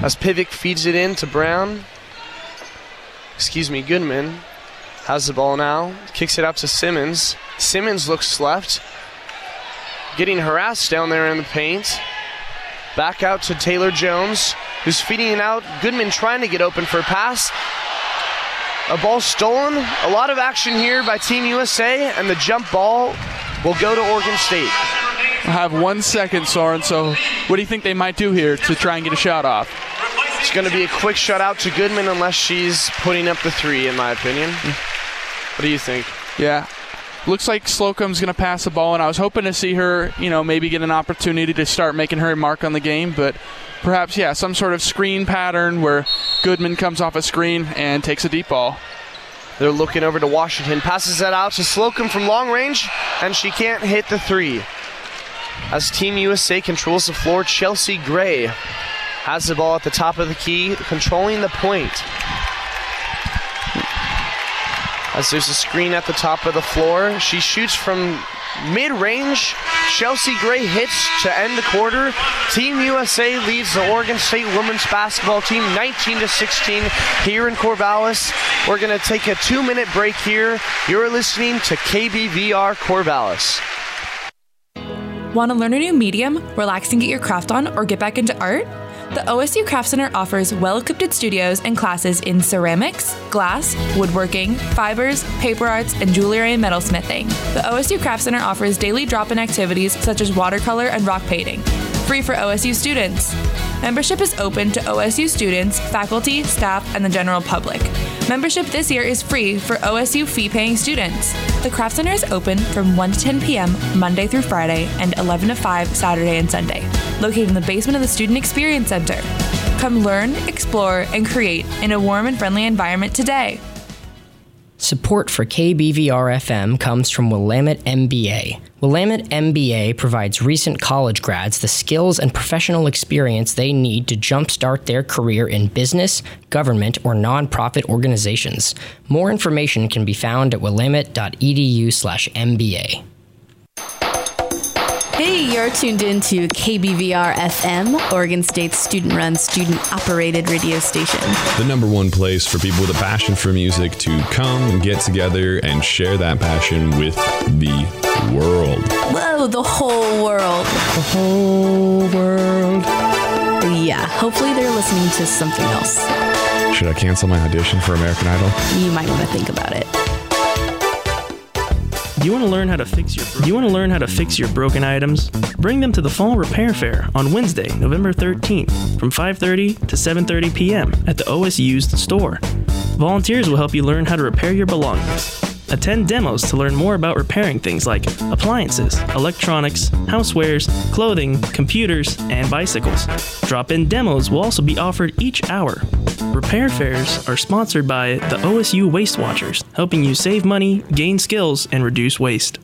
As Pivec feeds it in to Brown, excuse me, Goodman has the ball now, kicks it out to Simmons. Simmons looks left, getting harassed down there in the paint. Back out to Taylor Jones, who's feeding it out. Goodman trying to get open for a pass. A ball stolen. A lot of action here by Team USA, and the jump ball will go to Oregon State. I have one second, Soren, so what do you think they might do here to try and get a shot off? It's going to be a quick shutout to Goodman unless she's putting up the three, in my opinion. What do you think? Yeah. Looks like Slocum's going to pass the ball, and I was hoping to see her, you know, maybe get an opportunity to start making her mark on the game, but perhaps, yeah, some sort of screen pattern where Goodman comes off a screen and takes a deep ball. They're looking over to Washington, passes that out to Slocum from long range, and she can't hit the three. As Team USA controls the floor, Chelsea Gray has the ball at the top of the key, controlling the point. As there's a screen at the top of the floor, she shoots from mid range. Chelsea Gray hits to end the quarter. Team USA leads the Oregon State women's basketball team 19 to 16 here in Corvallis. We're going to take a two minute break here. You're listening to KBVR Corvallis. Want to learn a new medium, relax and get your craft on, or get back into art? The OSU Craft Center offers well equipped studios and classes in ceramics, glass, woodworking, fibers, paper arts, and jewelry and metalsmithing. The OSU Craft Center offers daily drop in activities such as watercolor and rock painting, free for OSU students. Membership is open to OSU students, faculty, staff, and the general public. Membership this year is free for OSU fee paying students. The Craft Center is open from 1 to 10 p.m. Monday through Friday and 11 to 5 Saturday and Sunday, located in the basement of the Student Experience Center. Come learn, explore, and create in a warm and friendly environment today. Support for KBVR FM comes from Willamette MBA. Willamette MBA provides recent college grads the skills and professional experience they need to jumpstart their career in business, government, or nonprofit organizations. More information can be found at willamette.edu/mba. Hey, you're tuned in to KBVR FM, Oregon State's student run, student operated radio station. The number one place for people with a passion for music to come and get together and share that passion with the world. Whoa, the whole world. The whole world. Yeah, hopefully they're listening to something else. Should I cancel my audition for American Idol? You might want to think about it. Do you want to learn how to fix your Do you want to learn how to fix your broken items? Bring them to the Fall Repair Fair on Wednesday, November 13th from 5:30 to 7:30 p.m. at the OSU's store. Volunteers will help you learn how to repair your belongings. Attend demos to learn more about repairing things like appliances, electronics, housewares, clothing, computers, and bicycles. Drop in demos will also be offered each hour. Repair fairs are sponsored by the OSU Waste Watchers, helping you save money, gain skills, and reduce waste.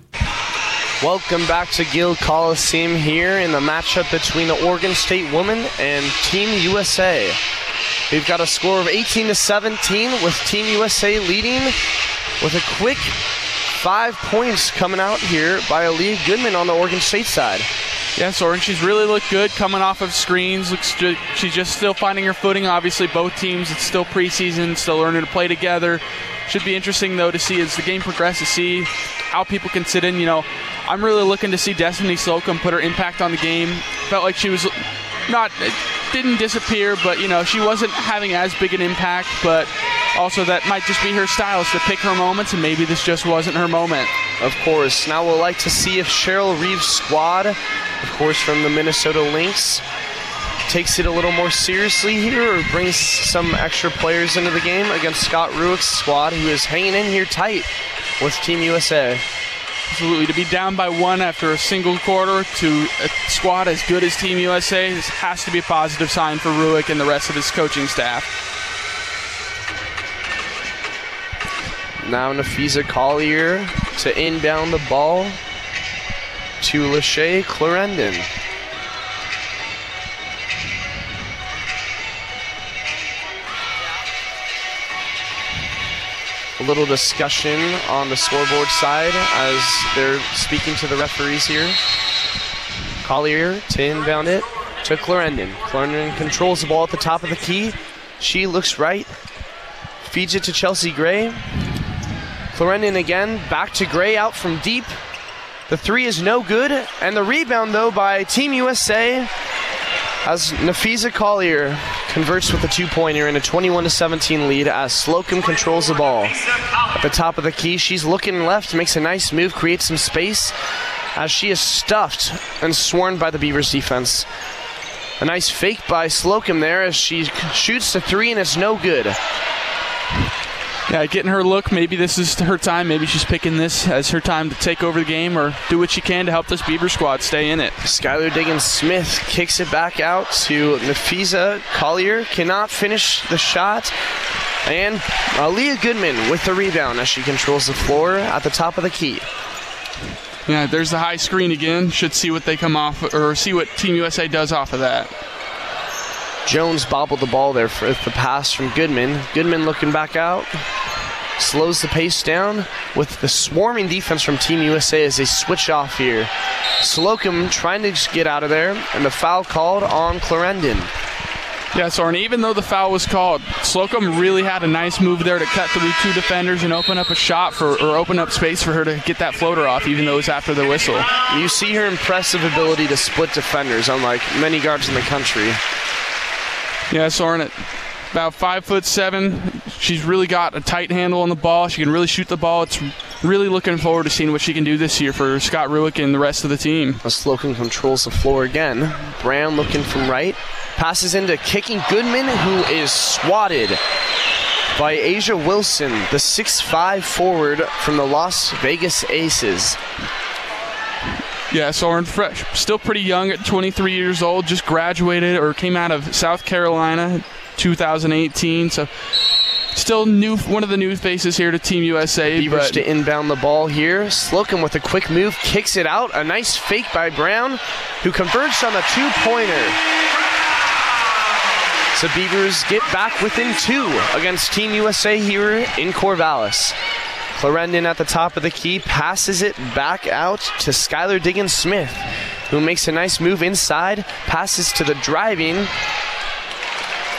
Welcome back to Gill Coliseum here in the matchup between the Oregon State women and Team USA. We've got a score of 18 to 17 with Team USA leading with a quick five points coming out here by Aleah Goodman on the Oregon State side. Yes, Oregon, she's really looked good coming off of screens. Looks ju- she's just still finding her footing. Obviously, both teams, it's still preseason, still learning to play together. Should be interesting, though, to see as the game progresses, see how people can sit in. You know, I'm really looking to see Destiny Slocum put her impact on the game. Felt like she was not, didn't disappear, but, you know, she wasn't having as big an impact, but also that might just be her style to pick her moments, and maybe this just wasn't her moment. Of course. Now we'll like to see if Cheryl Reeves' squad, of course, from the Minnesota Lynx, takes it a little more seriously here or brings some extra players into the game against Scott Rueck's squad, who is hanging in here tight with Team USA. Absolutely. To be down by one after a single quarter to a squad as good as Team USA this has to be a positive sign for Rueck and the rest of his coaching staff. Now Napheesa Collier to inbound the ball to Layshia Clarendon. Little discussion on the scoreboard side as they're speaking to the referees here. Collier to inbound it to Clarendon. Clarendon controls the ball at the top of the key. She looks right, feeds it to Chelsea Gray. Clarendon again, back to Gray out from deep. The three is no good, and the rebound though by Team USA as Napheesa Collier converts with a two-pointer in a 21 17 lead as Slocum controls the ball. At the top of the key, she's looking left, makes a nice move, creates some space as she is stuffed and swarmed by the Beavers defense. A nice fake by Slocum there as she shoots the three and it's no good. Yeah, getting her look. Maybe this is her time. Maybe she's picking this as her time to take over the game or do what she can to help this Beaver squad stay in it. Skylar Diggins Smith kicks it back out to Napheesa Collier. Cannot finish the shot. And Aleah Goodman with the rebound as she controls the floor at the top of the key. Yeah, there's the high screen again. Should see what they come off or see what Team USA does off of that. Jones bobbled the ball there for the pass from Goodman. Goodman looking back out. slows the pace down with the swarming defense from Team USA as they switch off here. Slocum trying to just get out of there, and the foul called on Clarendon. Yeah, Soren, even though the foul was called, Slocum really had a nice move there to cut through two defenders and open up a shot for, or open up space for her to get that floater off, even though it was after the whistle. You see her impressive ability to split defenders, unlike many guards in the country. Yeah, Soren, at about five foot seven, she's really got a tight handle on the ball. She can really shoot the ball. It's really looking forward to seeing what she can do this year for Scott Rueck and the rest of the team. Slocum controls the floor again. Brown looking from right. Passes into kicking Goodman, who is swatted by A'ja Wilson, the 6'5 forward from the Las Vegas Aces. Yeah, Soren Fresh, still pretty young at 23 years old, just graduated or came out of South Carolina 2018. So still new, one of the new faces here to Team USA. Beavers to inbound the ball here. Slocum with a quick move, kicks it out. A nice fake by Brown, who converts on a two pointer. So Beavers get back within two against Team USA here in Corvallis. Clarendon at the top of the key passes it back out to Skylar Diggins Smith, who makes a nice move inside, passes to the driving.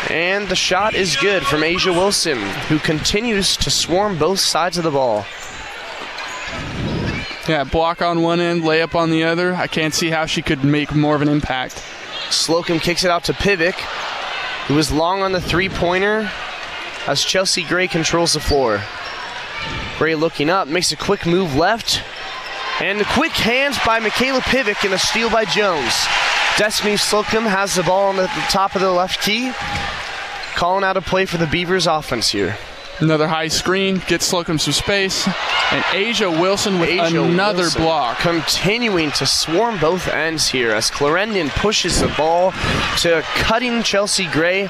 And the shot is good from A'ja Wilson, who continues to swarm both sides of the ball. Yeah, block on one end, layup on the other. I can't see how she could make more of an impact. Slocum kicks it out to Pivec, who is long on the three pointer as Chelsea Gray controls the floor. Gray looking up, makes a quick move left, and the quick hands by Mikayla Pivec and a steal by Jones. Destiny Slocum has the ball on the top of the left key, calling out a play for the Beavers offense here. Another high screen gets Slocum some space, and A'ja Wilson with A'ja another Wilson block. Continuing to swarm both ends here as Clarendon pushes the ball to cutting Chelsea Gray.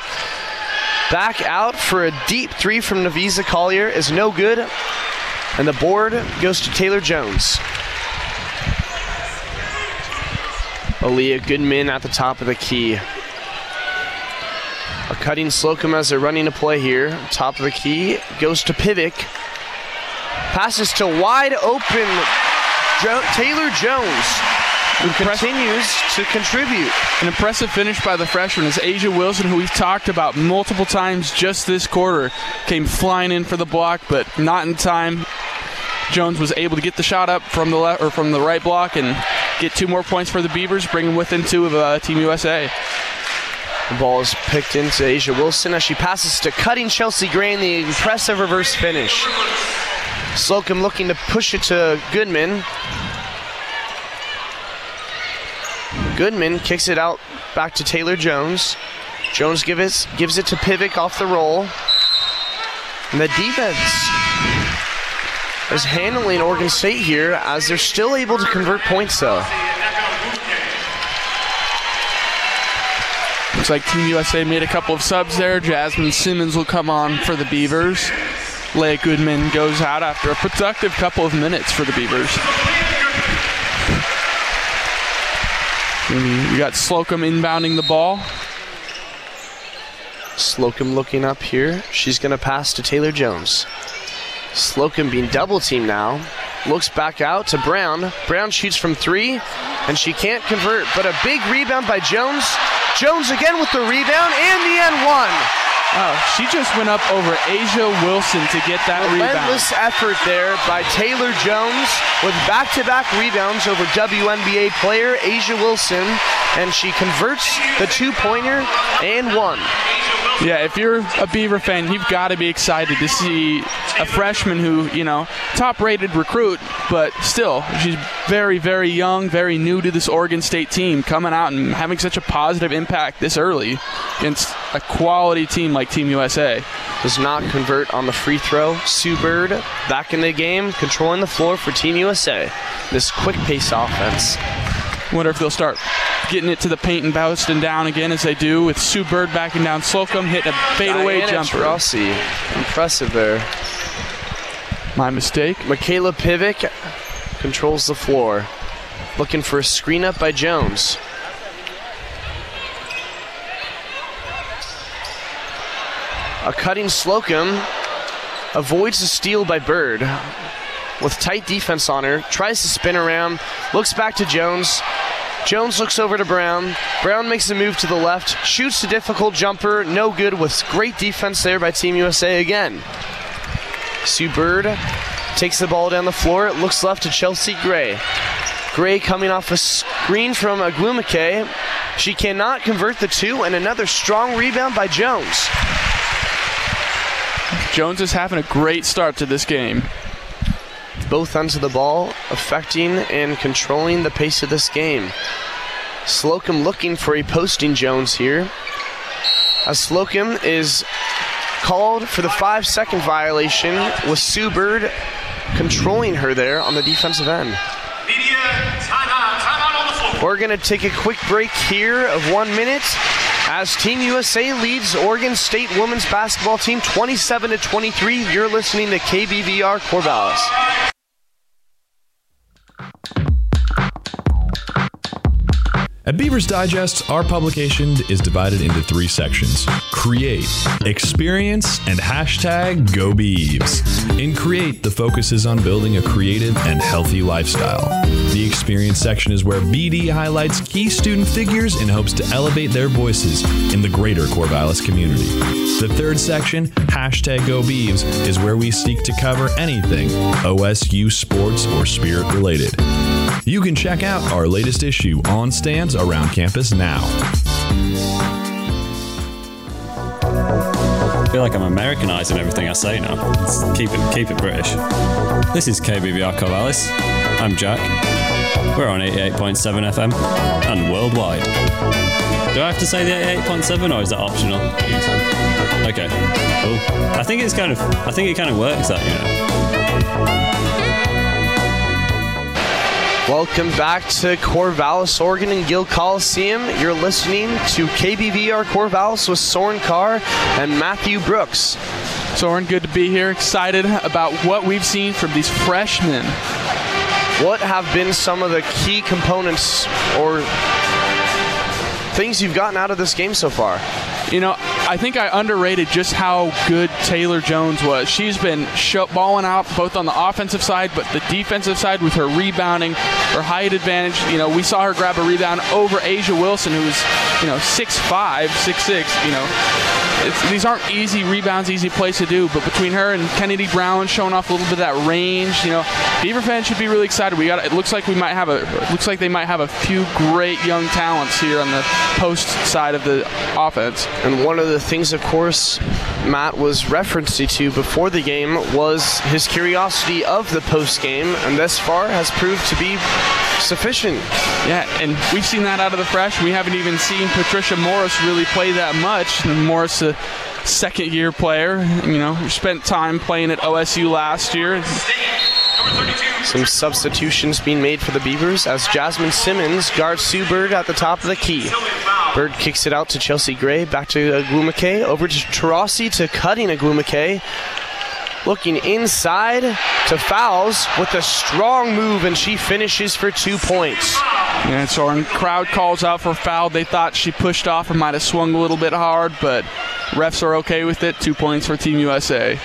Back out for a deep three from Napheesa Collier is no good. And the board goes to Taylor Jones. Aleah Goodman at the top of the key. A cutting Slocum as they're running a play here. Top of the key goes to Pivec. Passes to wide open jo- Taylor Jones, who continues to contribute. An impressive finish by the freshman as A'ja Wilson, who we've talked about multiple times just this quarter, came flying in for the block, but not in time. Jones was able to get the shot up from the left or from the right block and get two more points for the Beavers, bring them within two of uh, Team USA. The ball is picked into A'ja Wilson as she passes to cutting Chelsea Gray in the impressive reverse finish. Slocum looking to push it to Goodman. Goodman kicks it out back to Taylor Jones. Jones give it, gives it to Pivec off the roll. And the defense is handling Oregon State here as they're still able to convert points though. Looks like Team USA made a couple of subs there. Jasmine Simmons will come on for the Beavers. Aleah Goodman goes out after a productive couple of minutes for the Beavers. And We got Slocum inbounding the ball. Slocum looking up here. She's going to pass to Taylor Jones. Slocum being double teamed now. Looks back out to Brown. Brown shoots from three, and she can't convert. But a big rebound by Jones. Jones again with the rebound and the N1. She just went up over A'ja Wilson to get that Relentless rebound. effort there by Taylor Jones with back-to-back -back rebounds over WNBA player A'ja Wilson, and she converts the two-pointer and one. Yeah, if you're a Beaver fan, you've got to be excited to see a freshman who, you know, top-rated recruit, but still, she's very, very young, very new to this Oregon State team, coming out and having such a positive impact this early against a quality team like Team USA. Does not convert on the free throw. Sue Bird back in the game, controlling the floor for Team USA. This quick pace offense. Wonder if they'll start getting it to the paint and bouncing down again as they do with Sue Bird backing down Slocum, hitting a fadeaway Diana jumper. Taurasi. Impressive there. My mistake. Mikayla Pivec controls the floor. Looking for a screen up by Jones. A cutting Slocum. avoids the steal by Bird with tight defense on her, tries to spin around, looks back to Jones. Jones looks over to Brown. Brown makes a move to the left, shoots a difficult jumper, no good with great defense there by Team USA again. Sue Bird takes the ball down the floor. It looks left to Chelsea Gray. Gray coming off a screen from Ogwumike. She cannot convert the two, and another strong rebound by Jones. Jones is having a great start to this game. Both ends of the ball affecting and controlling the pace of this game. Slocum looking for a posting Jones here. As Slocum is called for the five second violation with Sue Bird controlling her there on the defensive end. We're going to take a quick break here of one minute as Team USA leads Oregon State women's basketball team 27 to 23. You're listening to KBVR Corvallis. At Beavers Digest, our publication is divided into three sections Create, Experience, and hashtag Go Beavs. In Create, the focus is on building a creative and healthy lifestyle. The Experience section is where BD highlights key student figures in hopes to elevate their voices in the greater Corvallis community. The third section, hashtag Go Beavs, is where we seek to cover anything OSU sports or spirit related. You can check out our latest issue on stands around campus now. I feel like I'm Americanizing everything I say now. Keep it, keep it British. This is KBVR Corvallis. I'm Jack. We're on 88.7 FM and worldwide. Do I have to say the 88.7 or is that optional? Okay, cool. I think it's kind of, I think it kind of works that, you know. Welcome back to Corvallis, Oregon and Gill Coliseum. You're listening to KBVR Corvallis with Soren Carr and Matthew Brooks. Soren, good to be here. Excited about what we've seen from these freshmen. What have been some of the key components or things you've gotten out of this game so far? You know, I think I underrated just how good Taylor Jones was. She's been balling out both on the offensive side, but the defensive side with her rebounding, her height advantage. You know, we saw her grab a rebound over A'ja Wilson, who's you know six five, six six. You know, these aren't easy rebounds, easy plays to do. But between her and Kennedy Brown showing off a little bit of that range, you know, Beaver fans should be really excited. We got. It looks like we might have a. looks like they might have a few great young talents here on the post side of the offense. And one of the things, of course, Matt was referencing to before the game was his curiosity of the post game, and thus far has proved to be sufficient. Yeah, and we've seen that out of the fresh. We haven't even seen Patricia Morris really play that much. Morris, a second year player, you know, spent time playing at OSU last year. Some substitutions being made for the Beavers as Jasmine Simmons guards Sue Bird at the top of the key. Bird kicks it out to Chelsea Gray, back to Ogwumike, over to Taurasi to cutting Ogwumike. Looking inside to Fowles with a strong move, and she finishes for two points. And so our crowd calls out for foul. They thought she pushed off or might have swung a little bit hard, but refs are okay with it. Two points for Team USA.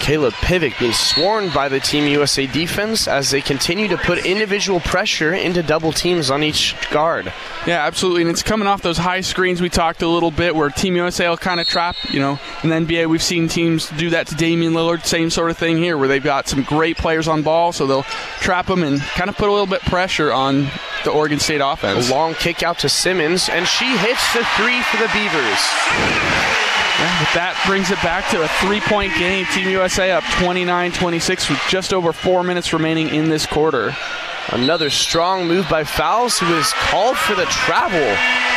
Caleb Pivec being sworn by the Team USA defense as they continue to put individual pressure into double teams on each guard. Yeah, absolutely. And it's coming off those high screens we talked a little bit where Team USA will kind of trap, you know, in the NBA we've seen teams do that to Damian Lillard, same sort of thing here where they've got some great players on ball, so they'll trap them and kind of put a little bit pressure on the Oregon State offense. A long kick out to Simmons, and she hits the three for the Beavers. But that brings it back to a three point game. Team USA up 29 26 with just over four minutes remaining in this quarter. Another strong move by Fowles, who is called for the travel.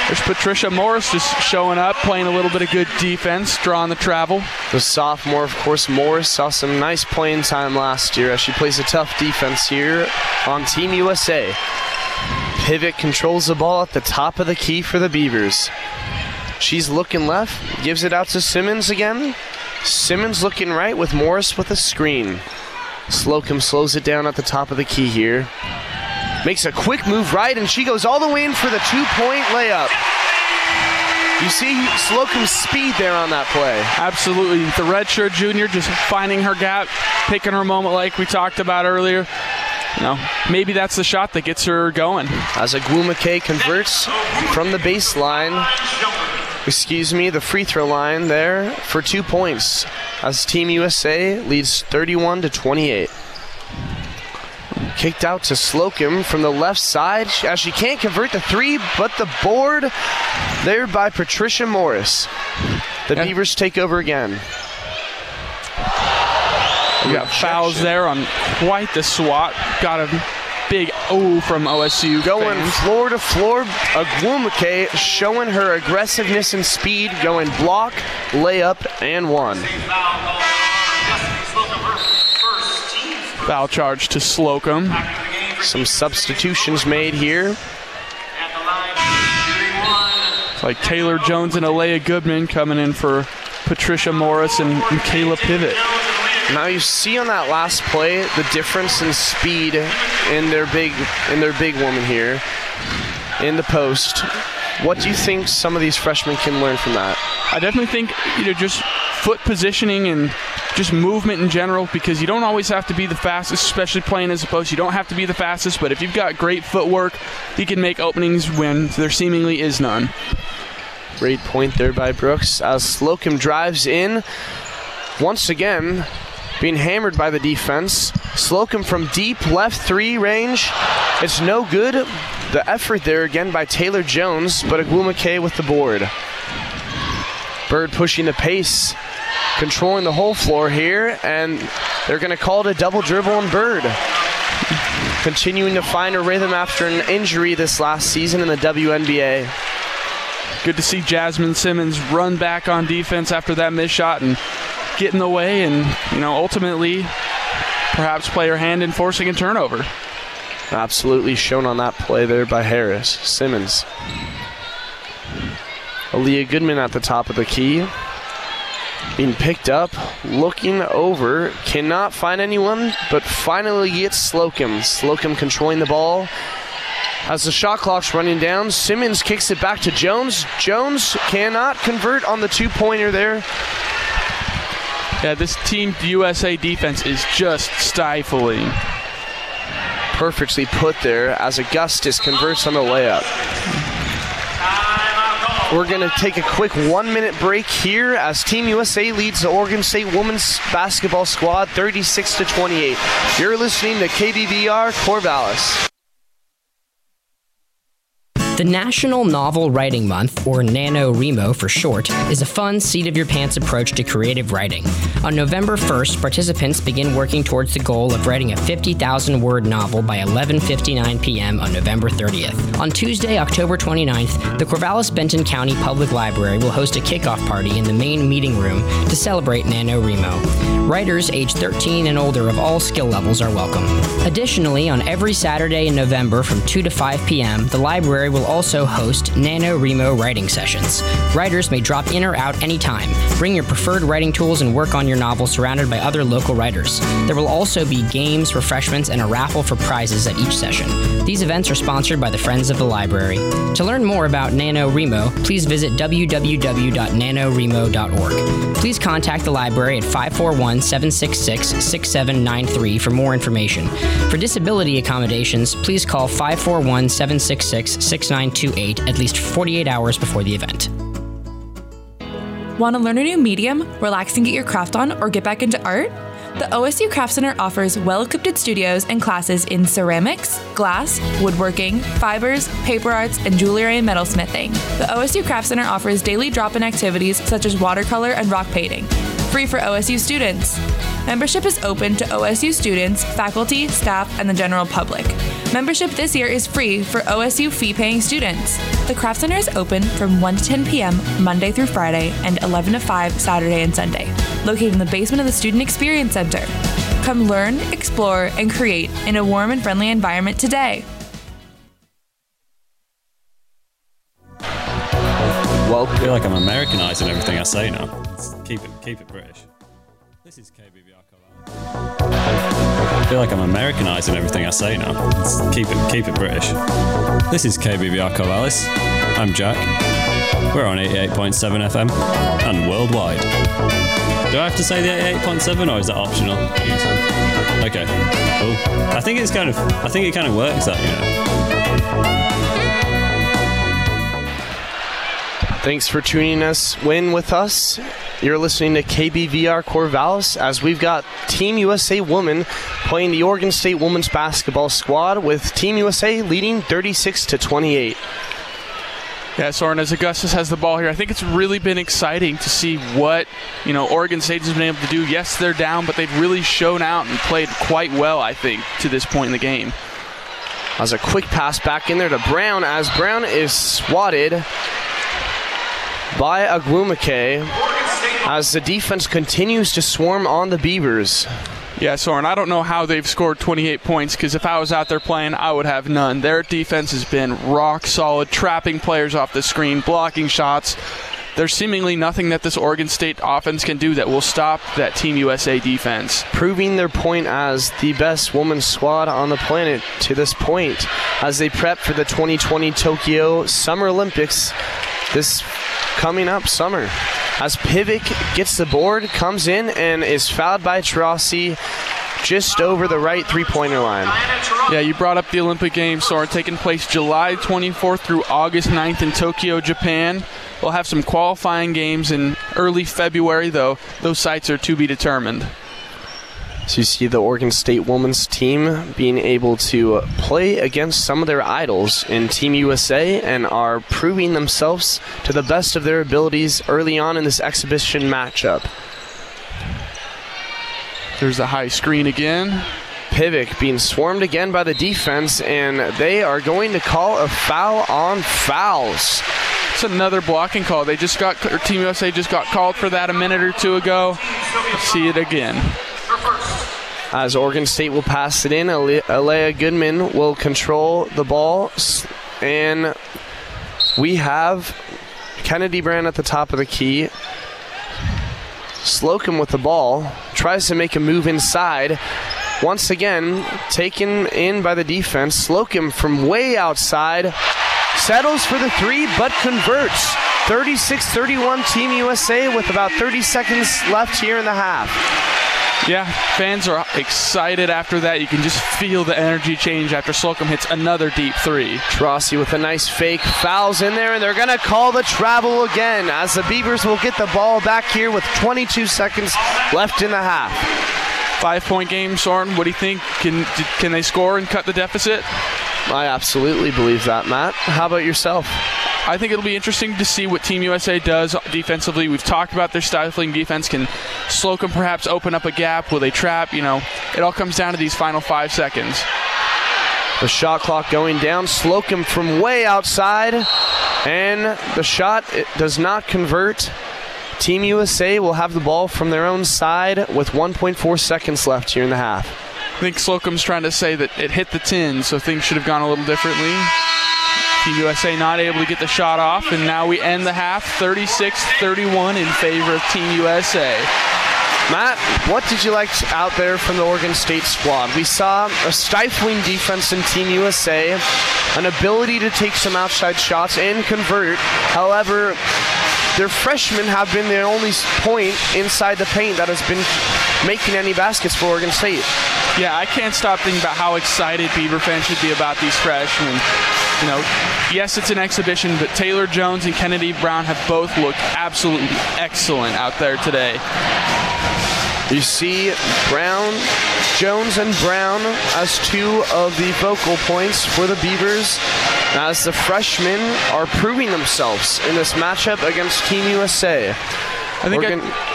There's Patricia Morris just showing up, playing a little bit of good defense, drawing the travel. The sophomore, of course, Morris saw some nice playing time last year as she plays a tough defense here on Team USA. Pivec controls the ball at the top of the key for the Beavers. She's looking left, gives it out to Simmons again. Simmons looking right with Morris with a screen. Slocum slows it down at the top of the key here. Makes a quick move right, and she goes all the way in for the two point layup. You see Slocum's speed there on that play. Absolutely. The redshirt junior just finding her gap, picking her moment like we talked about earlier. You know, maybe that's the shot that gets her going. As Ogwumike converts from the baseline, excuse me, the free throw line there for two points as Team USA leads 31 to 28. Kicked out to Slocum from the left side as she can't convert the three, but the board there by Patricia Morris. The Beavers take over again. We got Fowles there on quite the swat. Got a big O from OSU. Going fans. floor to floor, Ogwumike showing her aggressiveness and speed, going block, layup, and one. Foul charge to Slocum. Some substitutions made here. It's like Taylor Jones and Aleah Goodman coming in for Patricia Morris and, and Kayla Pivec. Now you see on that last play the difference in speed in their big in their big woman here in the post. What do you think some of these freshmen can learn from that? I definitely think you know just foot positioning and just movement in general because you don't always have to be the fastest, especially playing as a post. You don't have to be the fastest, but if you've got great footwork, you can make openings when there seemingly is none. Great point there by Brooks as Slocum drives in. Once again, being hammered by the defense. Slocum from deep left three range. It's no good. The effort there again by Taylor Jones, but Ogwumike with the board. Bird pushing the pace, controlling the whole floor here, and they're going to call it a double dribble on Bird. Continuing to find a rhythm after an injury this last season in the WNBA. Good to see Jasmine Simmons run back on defense after that missed shot and get in the way and, you know, ultimately perhaps play her hand in forcing a turnover. Absolutely shown on that play there by Harris. Simmons. Aleah Goodman at the top of the key. Being picked up, looking over, cannot find anyone, but finally gets Slocum. Slocum controlling the ball. As the shot clock's running down, Simmons kicks it back to Jones. Jones cannot convert on the two pointer there. Yeah, this Team USA defense is just stifling. Perfectly put there as Augustus converts on the layup. We're going to take a quick one minute break here as Team USA leads the Oregon State women's basketball squad 36 to 28. You're listening to KBVR Corvallis. The National Novel Writing Month, or NaNoWriMo for short, is a fun, seat of your pants approach to creative writing. On November 1st, participants begin working towards the goal of writing a 50,000 word novel by 11:59 p.m. on November 30th. On Tuesday, October 29th, the Corvallis Benton County Public Library will host a kickoff party in the main meeting room to celebrate NaNoWriMo. Writers aged 13 and older of all skill levels are welcome. Additionally, on every Saturday in November from 2 to 5 p.m., the library will also host NaNoWriMo writing sessions. Writers may drop in or out anytime. Bring your preferred writing tools and work on your novel surrounded by other local writers. There will also be games, refreshments, and a raffle for prizes at each session. These events are sponsored by the Friends of the Library. To learn more about NaNoWriMo, please visit www.nanowrimo.org. Please contact the library at 541 766 6793 for more information. For disability accommodations, please call 541 766 6928 at least 48 hours before the event. Want to learn a new medium, relax and get your craft on, or get back into art? The OSU Craft Center offers well equipped studios and classes in ceramics, glass, woodworking, fibers, paper arts, and jewelry and metalsmithing. The OSU Craft Center offers daily drop in activities such as watercolor and rock painting. Free for OSU students. Membership is open to OSU students, faculty, staff, and the general public. Membership this year is free for OSU fee paying students. The Craft Center is open from 1 to 10 p.m. Monday through Friday and 11 to 5 Saturday and Sunday, located in the basement of the Student Experience Center. Come learn, explore, and create in a warm and friendly environment today. Well, I feel like I'm Americanizing everything I say now. Keep it, keep it British. This is KBVR Corvallis. I feel like I'm Americanizing everything I say now. Let's keep it, keep it British. This is KBVR Corvallis. I'm Jack. We're on 88.7 FM and worldwide. Do I have to say the 88.7 or is that optional? Okay, cool. I think it's kind of, I think it kind of works that, you know. Thanks for tuning us in with us. You're listening to KBVR Corvallis as we've got Team USA Women playing the Oregon State Women's Basketball Squad with Team USA leading 36 to 28. Yeah, Soren, as Augustus has the ball here, I think it's really been exciting to see what, you know, Oregon State has been able to do. Yes, they're down, but they've really shown out and played quite well, I think, to this point in the game. As a quick pass back in there to Brown as Brown is swatted by Ogwumike as the defense continues to swarm on the Beavers. Yeah, Soren, I don't know how they've scored 28 points because if I was out there playing, I would have none. Their defense has been rock solid, trapping players off the screen, blocking shots. There's seemingly nothing that this Oregon State offense can do that will stop that Team USA defense. Proving their point as the best women's squad on the planet to this point as they prep for the 2020 Tokyo Summer Olympics this coming up summer. As Pivec gets the board, comes in, and is fouled by Taurasi just over the right three pointer line. Yeah, you brought up the Olympic Games, so are taking place July 24th through August 9th in Tokyo, Japan. We'll have some qualifying games in early February, though. Those sites are to be determined. So you see the Oregon State women's team being able to play against some of their idols in Team USA and are proving themselves to the best of their abilities early on in this exhibition matchup. There's the high screen again. Pivec being swarmed again by the defense, and they are going to call a foul on Fowles. It's another blocking call. They just got, or Team USA just got called for that a minute or two ago. See it again. As Oregon State will pass it in, Aleah Goodman will control the ball, and we have Kennedy Brown at the top of the key. Slocum with the ball tries to make a move inside. Once again, taken in by the defense. Slocum from way outside settles for the three, but converts. 36 31 Team USA with about 30 seconds left here in the half. Yeah, fans are excited after that. You can just feel the energy change after Slocum hits another deep three. Taurasi with a nice fake Fowles in there, and they're going to call the travel again as the Beavers will get the ball back here with 22 seconds left in the half. Five point game, Soren. What do you think? Can can they score and cut the deficit? I absolutely believe that, Matt. How about yourself? I think it'll be interesting to see what Team USA does defensively. We've talked about their stifling defense. Can Slocum perhaps open up a gap? Will they trap? You know, it all comes down to these final five seconds. The shot clock going down. Slocum from way outside, and the shot does not convert. Team USA will have the ball from their own side with 1.4 seconds left here in the half. I think Slocum's trying to say that it hit the tin, so things should have gone a little differently. Team USA not able to get the shot off, and now we end the half 36 31 in favor of Team USA. Matt, what did you like out there from the Oregon State squad? We saw a stifling defense in Team USA, an ability to take some outside shots and convert. However, their freshmen have been the only point inside the paint that has been making any baskets for Oregon State. Yeah, I can't stop thinking about how excited Beaver fans should be about these freshmen you know, yes, it's an exhibition, but Taylor Jones and Kennedy Brown have both looked absolutely excellent out there today. You see Brown, Jones, and Brown as two of the focal points for the Beavers as the freshmen are proving themselves in this matchup against Team USA. I think I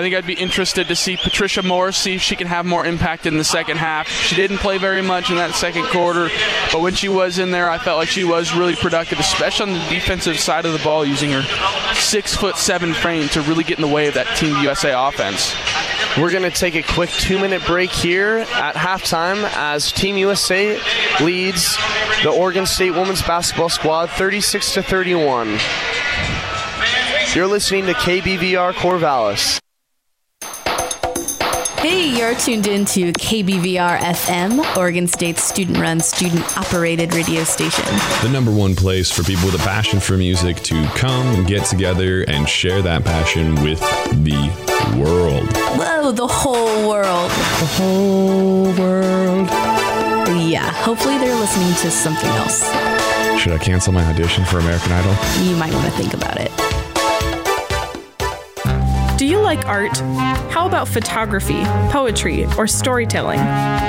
think I'd be interested to see Patricia Morris see if she can have more impact in the second half. She didn't play very much in that second quarter, but when she was in there, I felt like she was really productive, especially on the defensive side of the ball, using her six foot seven frame to really get in the way of that Team USA offense. We're going to take a quick two minute break here at halftime as Team USA leads the Oregon State women's basketball squad 36 to 31. You're listening to KBVR Corvallis. Hey, you're tuned in to KBVR FM, Oregon State's student run, student operated radio station. The number one place for people with a passion for music to come and get together and share that passion with the world. Whoa, the whole world. The whole world. Yeah, hopefully they're listening to something else. Should I cancel my audition for American Idol? You might want to think about it. You like art? How about photography, poetry, or storytelling?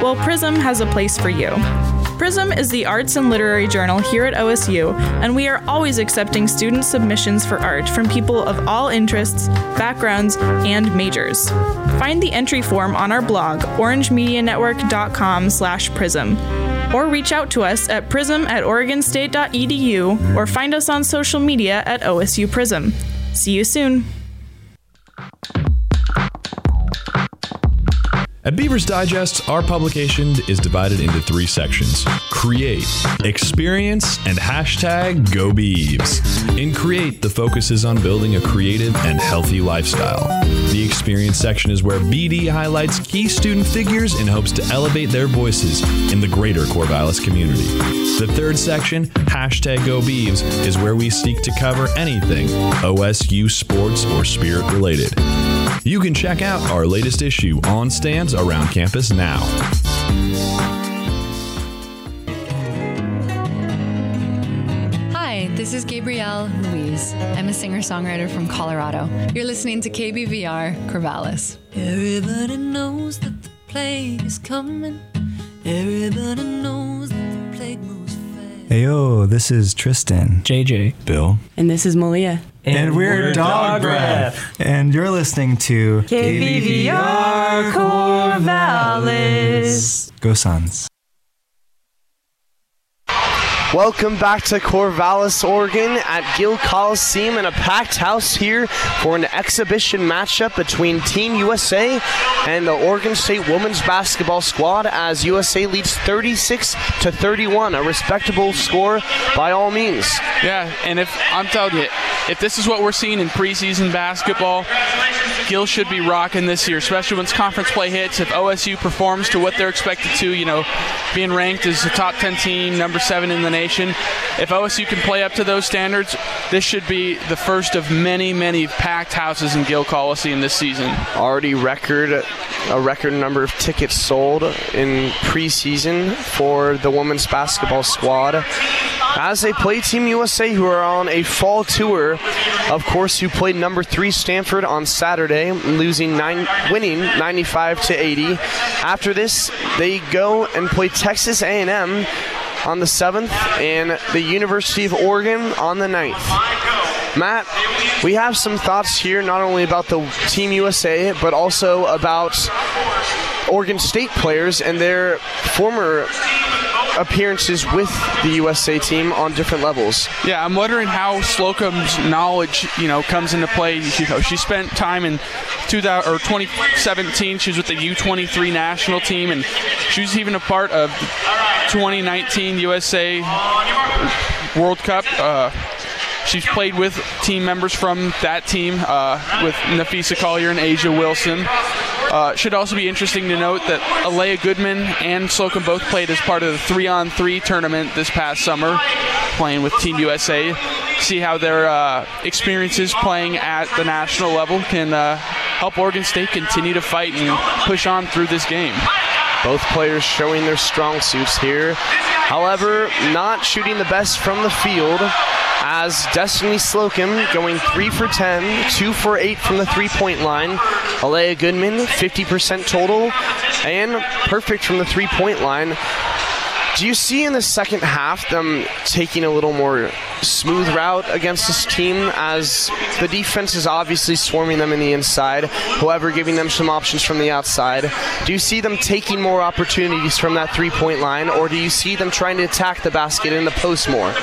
Well, Prism has a place for you. Prism is the arts and literary journal here at OSU, and we are always accepting student submissions for art from people of all interests, backgrounds, and majors. Find the entry form on our blog, orangemedianetwork.com slash prism. Or reach out to us at prism at oregonstate.edu or find us on social media at OSU Prism. See you soon. At Beavers Digest, our publication is divided into three sections Create, Experience, and hashtag Go Beavs. In Create, the focus is on building a creative and healthy lifestyle. The Experience section is where BD highlights key student figures in hopes to elevate their voices in the greater Corvallis community. The third section, hashtag Go Beavs, is where we seek to cover anything OSU sports or spirit related. You can check out our latest issue on stands around campus now. This is Gabrielle Louise. I'm a singer songwriter from Colorado. You're listening to KBVR Corvallis. Everybody knows that the plague is coming. Everybody knows that the plague moves fast. Hey yo, this is Tristan. JJ. Bill. And this is Malia. And, we're, Dog Breath. And you're listening to KBVR Corvallis. Go Suns. Welcome back to Corvallis, Oregon at Gill Coliseum in a packed house here for an exhibition matchup between Team USA and the Oregon State women's basketball squad as USA leads 36 to 31, a respectable score by all means. Yeah, and if I'm telling you, if this is what we're seeing in preseason basketball, Gill should be rocking this year, especially once conference play hits. If OSU performs to what they're expected to, you know, being ranked as a top 10 team, number seven in the nation, if OSU can play up to those standards, this should be the first of many, many packed houses in Gill Coliseum this season. Already record a record number of tickets sold in preseason for the women's basketball squad as they play Team USA, who are on a fall tour. Of course, who played number three Stanford on Saturday, losing nine, winning 95 to 80. After this, they go and play Texas A&M on the 7th and the University of Oregon on the 9th. Matt, we have some thoughts here not only about the Team USA, but also about Oregon State players and their former appearances with the USA team on different levels. Yeah, I'm wondering how Slocum's knowledge, you know, comes into play. You know, she spent time in 2000 or 2017. She was with the U23 national team, and she was even a part of 2019 USA World Cup. Uh, She's played with team members from that team, uh, with Napheesa Collier and A'ja Wilson. Uh, should also be interesting to note that Aleah Goodman and Slocum both played as part of the three-on-three tournament this past summer, playing with Team USA. See how their uh, experiences playing at the national level can uh, help Oregon State continue to fight and push on through this game. Both players showing their strong suits here. However, not shooting the best from the field as Destiny Slocum going 3 for 10, 2 for 8 from the three point line. Aleah Goodman, 50% total, and perfect from the three point line. Do you see in the second half them taking a little more smooth route against this team as the defense is obviously swarming them in the inside, however, giving them some options from the outside? Do you see them taking more opportunities from that three point line, or do you see them trying to attack the basket in the post more?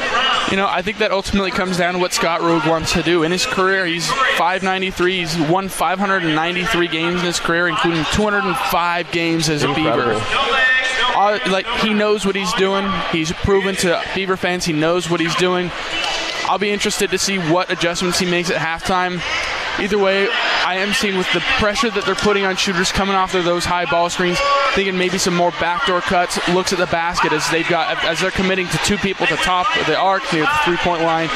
You know, I think that ultimately comes down to what Scott Rueck wants to do. In his career, he's 593. He's won 593 games in his career, including 205 games as a Incredible. Beaver. Uh, like he knows what he's doing. He's proven to Beaver fans he knows what he's doing. I'll be interested to see what adjustments he makes at halftime. either way, I am seeing with the pressure that they're putting on shooters coming off of those high ball screens, thinking maybe some more backdoor cuts, looks at the basket as they've got as they're committing to two people at the top of the arc near the three point line.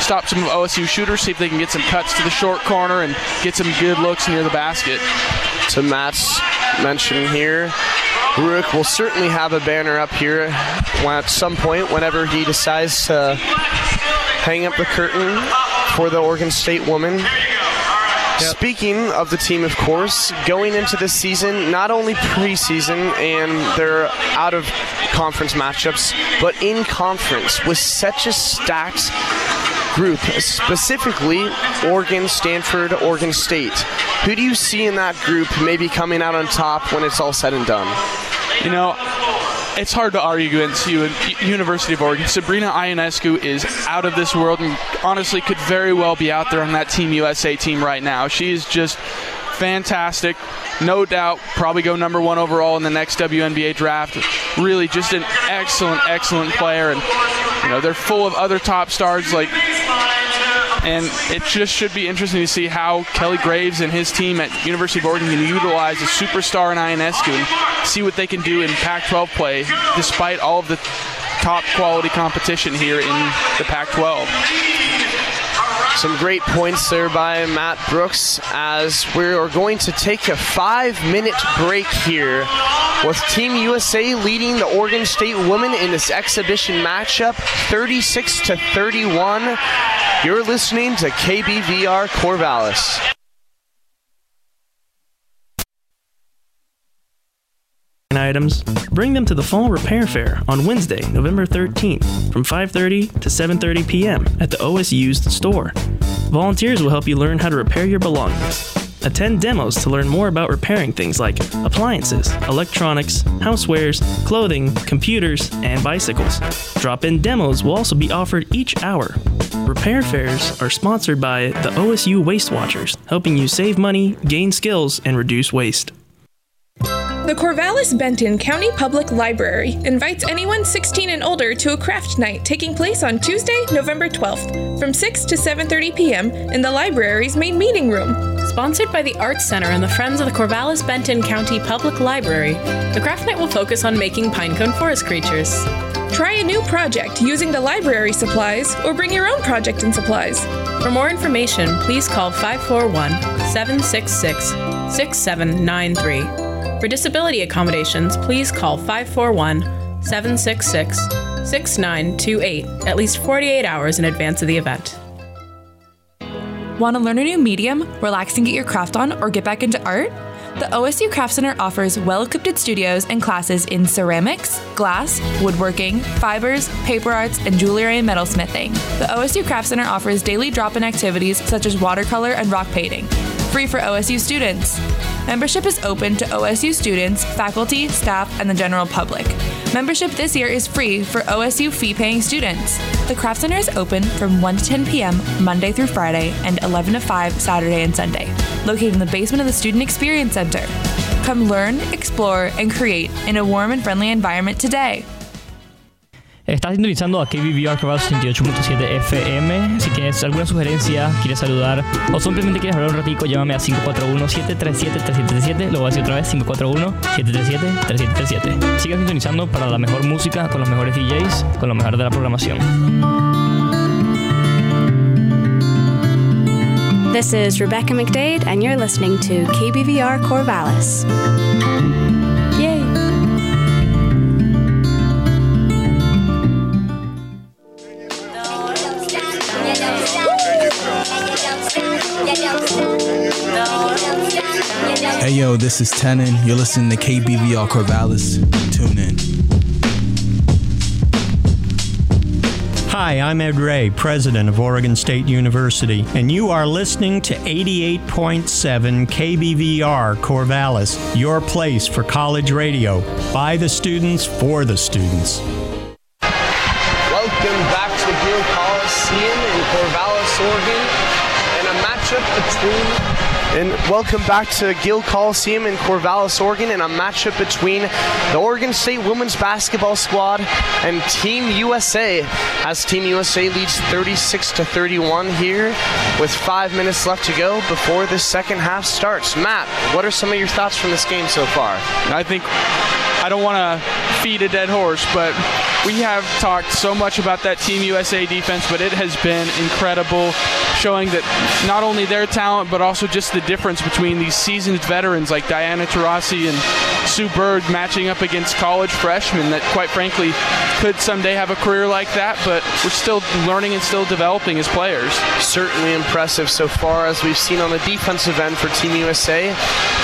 Stop some of OSU shooters, see if they can get some cuts to the short corner and get some good looks near the basket. To Matt's mention here, Rueck will certainly have a banner up here at some point whenever he decides to hang up the curtain for the Oregon State woman. Speaking of the team, of course, going into this season, not only preseason and their out of conference matchups, but in conference with such a stacked group, specifically Oregon, Stanford, Oregon State. Who do you see in that group maybe coming out on top when it's all said and done? You know, it's hard to argue against you University of Oregon. Sabrina Ionescu is out of this world and honestly could very well be out there on that Team USA team right now. She is just fantastic. No doubt, probably go number one overall in the next WNBA draft. Really, just an excellent, excellent player. And, you know, they're full of other top stars like and it just should be interesting to see how Kelly Graves and his team at University of Oregon can utilize a superstar in Ionescu and see what they can do in Pac-12 play, despite all of the top quality competition here in the Pac-12. Some great points there by Matt Brooks as we are going to take a five minute break here with Team USA leading the Oregon State women in this exhibition matchup 36 to 31. You're listening to KBVR Corvallis. Items, bring them to the Fall Repair Fair on Wednesday, November 13th from 5:30 to 7:30 p.m. at the OS Used store. Volunteers will help you learn how to repair your belongings. Attend demos to learn more about repairing things like appliances, electronics, housewares, clothing, computers, and bicycles. Drop in demos will also be offered each hour. Repair fairs are sponsored by the OSU Waste Watchers, helping you save money, gain skills, and reduce waste. The Corvallis Benton County Public Library invites anyone 16 and older to a craft night taking place on Tuesday, November 12th from 6 to 7:30 p.m. in the library's main meeting room. Sponsored by the Arts Center and the Friends of the Corvallis Benton County Public Library, the craft night will focus on making pinecone forest creatures. Try a new project using the library supplies or bring your own project and supplies. For more information, please call 541 766 6793 for disability accommodations, please call 541 766 6928 at least 48 hours in advance of the event. Want to learn a new medium, relax and get your craft on, or get back into art? The OSU Craft Center offers well equipped studios and classes in ceramics, glass, woodworking, fibers, paper arts, and jewelry and metalsmithing. The OSU Craft Center offers daily drop in activities such as watercolor and rock painting, free for OSU students. Membership is open to OSU students, faculty, staff, and the general public. Membership this year is free for OSU fee paying students. The Craft Center is open from 1 to 10 p.m. Monday through Friday and 11 to 5 Saturday and Sunday, located in the basement of the Student Experience Center. Come learn, explore, and create in a warm and friendly environment today. Estás sintonizando a KBVR 68.7 FM. Si tienes alguna sugerencia, quieres saludar o simplemente quieres hablar un ratico, llámame a 541-737-3737. Lo voy a decir otra vez, 541-737-3737. Siga sintonizando para la mejor música, con los mejores DJs, con lo mejor de la programación. This is Rebecca McDade, and you're listening to KBVR Corvallis. Hey yo, this is Tenon. You're listening to KBVR Corvallis. Tune in. Hi, I'm Ed Ray, president of Oregon State University, and you are listening to 88.7 KBVR Corvallis, your place for college radio, by the students, for the students. Welcome back to Buell Coliseum in Corvallis, Oregon, and a matchup between And welcome back to Gill Coliseum in Corvallis, Oregon, in a matchup between the Oregon State women's basketball squad and Team USA. As Team USA leads 36 to 31 here, with five minutes left to go before the second half starts. Matt, what are some of your thoughts from this game so far? I think I don't want to feed a dead horse, but we have talked so much about that Team USA defense, but it has been incredible, showing that not only their talent, but also just the difference between these seasoned veterans like Diana Taurasi and Sue Bird matching up against college freshmen that, quite frankly, could someday have a career like that, but we're still learning and still developing as players. Certainly impressive so far as we've seen on the defensive end for Team USA.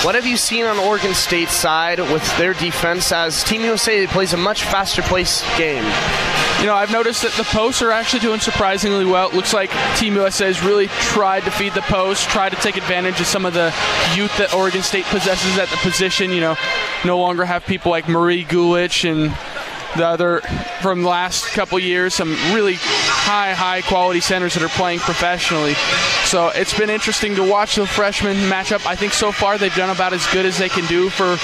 What have you seen on Oregon State's side with their defense as Team USA plays a much faster paced game? You know, I've noticed that the posts are actually doing surprisingly well. It looks like Team USA has really tried to feed the post, tried to take advantage of some of the youth that Oregon State possesses at the position. You know, no longer have people like Marie Gulich and the other from the last couple years, some really high, high quality centers that are playing professionally. So it's been interesting to watch the freshmen match up. I think so far they've done about as good as they can do for,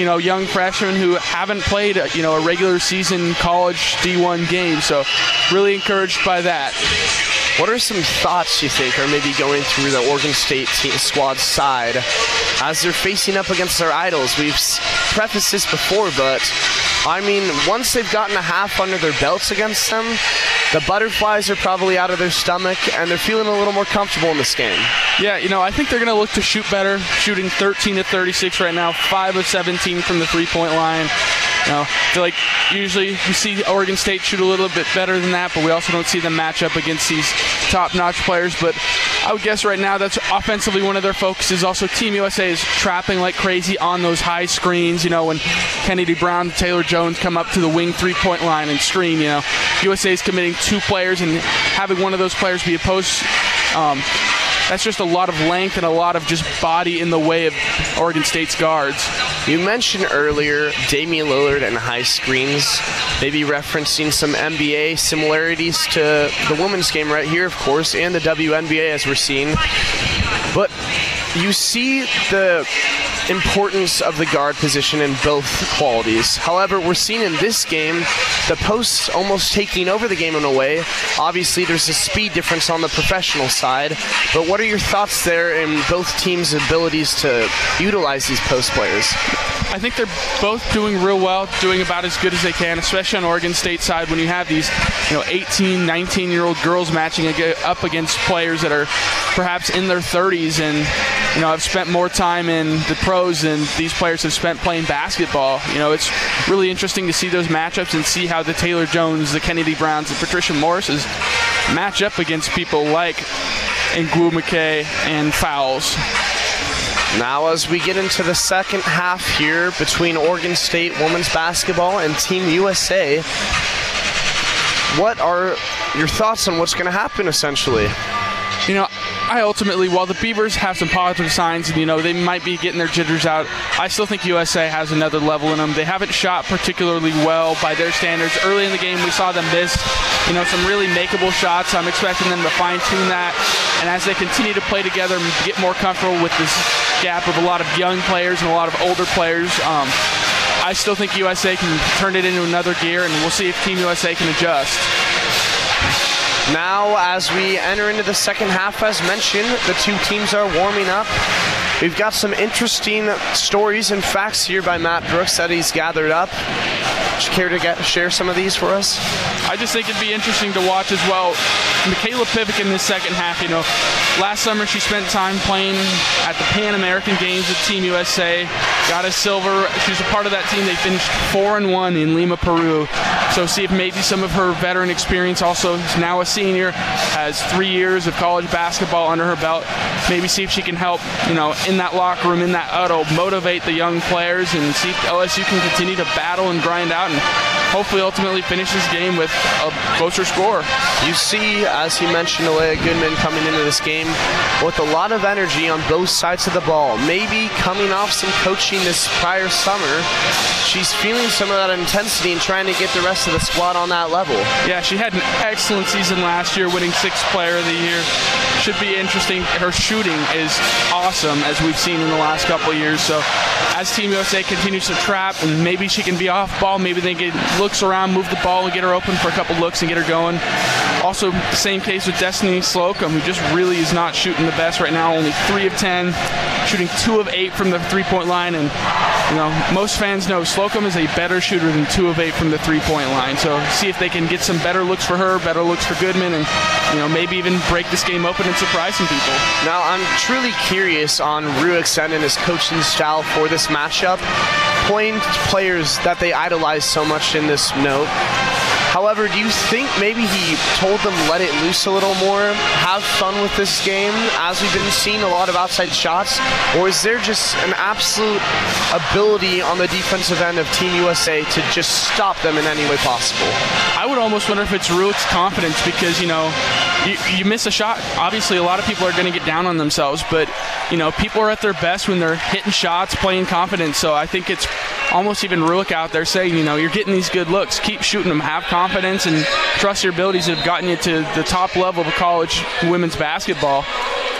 you know, young freshmen who haven't played, you know, a regular season college D1 game. So really encouraged by that. What are some thoughts you think are maybe going through the Oregon State team squad side as they're facing up against their idols? We've prefaced this before, but I mean, once they've gotten a half under their belts against them, the butterflies are probably out of their stomach and they're feeling a little more comfortable in this game. Yeah, you know, I think they're going to look to shoot better, shooting 13 to 36 right now, 5 of 17 from the three point line. You know, I feel like usually you see Oregon State shoot a little bit better than that, but we also don't see them match up against these top notch players. But I would guess right now that's offensively one of their focuses. Also, Team USA is trapping like crazy on those high screens. You know, when Kennedy Brown, Taylor Jones come up to the wing three point line and screen, you know, USA is committing two players and having one of those players be a post. Um, that's just a lot of length and a lot of just body in the way of Oregon State's guards. You mentioned earlier Damian Lillard and high screens, maybe referencing some NBA similarities to the women's game right here, of course, and the WNBA as we're seeing. But you see the importance of the guard position in both qualities. However, we're seeing in this game the posts almost taking over the game in a way. Obviously, there's a speed difference on the professional side, but what are your thoughts there in both teams' abilities to utilize these post players? I think they're both doing real well, doing about as good as they can, especially on Oregon State side when you have these, you know, 18, 19 year old girls matching up against players that are perhaps in their 30s and, you know, I've spent more time in the pros than these players have spent playing basketball. You know, it's really interesting to see those matchups and see how the Taylor Jones, the Kennedy Browns, and Patricia Morrises match up against people like Ogwumike and Fowles. Now, as we get into the second half here between Oregon State women's basketball and Team USA, what are your thoughts on what's going to happen essentially? You know, I ultimately, while the Beavers have some positive signs, and you know they might be getting their jitters out, I still think USA has another level in them. They haven't shot particularly well by their standards. Early in the game, we saw them miss, you know, some really makeable shots. I'm expecting them to fine tune that, and as they continue to play together and get more comfortable with this gap of a lot of young players and a lot of older players. Um, I still think USA can turn it into another gear, and we'll see if Team USA can adjust. Now, as we enter into the second half, as mentioned, the two teams are warming up. We've got some interesting stories and facts here by Matt Brooks that he's gathered up. Would you care to get, share some of these for us? I just think it'd be interesting to watch as well. Mikayla Pivec in this second half, you know, last summer she spent time playing at the Pan American Games with Team USA, got a silver. She's a part of that team. They finished four and one in Lima, Peru. So see if maybe some of her veteran experience, also now a senior, has three years of college basketball under her belt. Maybe see if she can help, you know, in that locker room, in that huddle, motivate the young players, and see if OSU can continue to battle and grind out and hopefully ultimately finish this game with a closer score. You see, as he mentioned, Aleah Goodman coming into this game with a lot of energy on both sides of the ball. Maybe coming off some coaching this prior summer, she's feeling some of that intensity and trying to get the rest of the squad on that level. Yeah, she had an excellent season last year, winning Sixth Player of the Year. Should be interesting. Her shooting is awesome, as we've seen in the last couple years. So, as Team USA continues to trap, and maybe she can be off ball, maybe they get looks around, move the ball, and get her open for a couple looks and get her going. Also, same case with Destiny Slocum, who just really is not shooting the best right now. Only three of ten, shooting two of eight from the three-point line, and you know most fans know Slocum is a better shooter than two of eight from the three-point line. So see if they can get some better looks for her, better looks for Goodman, and you know maybe even break this game open and surprise some people. Now, I'm truly curious on Rueck and his coaching style for this matchup. Playing players that they idolize so much in this note. However, do you think maybe he told them let it loose a little more, have fun with this game, as we've been seeing a lot of outside shots, or is there just an absolute ability on the defensive end of Team USA to just stop them in any way possible? I would almost wonder if it's Rueck's confidence because, you know, you, you miss a shot. Obviously, a lot of people are going to get down on themselves, but, you know, people are at their best when they're hitting shots, playing confident. So I think it's almost even Rueck out there saying, you know, you're getting these good looks. Keep shooting them. Have confidence and trust your abilities that have gotten you to the top level of college women's basketball.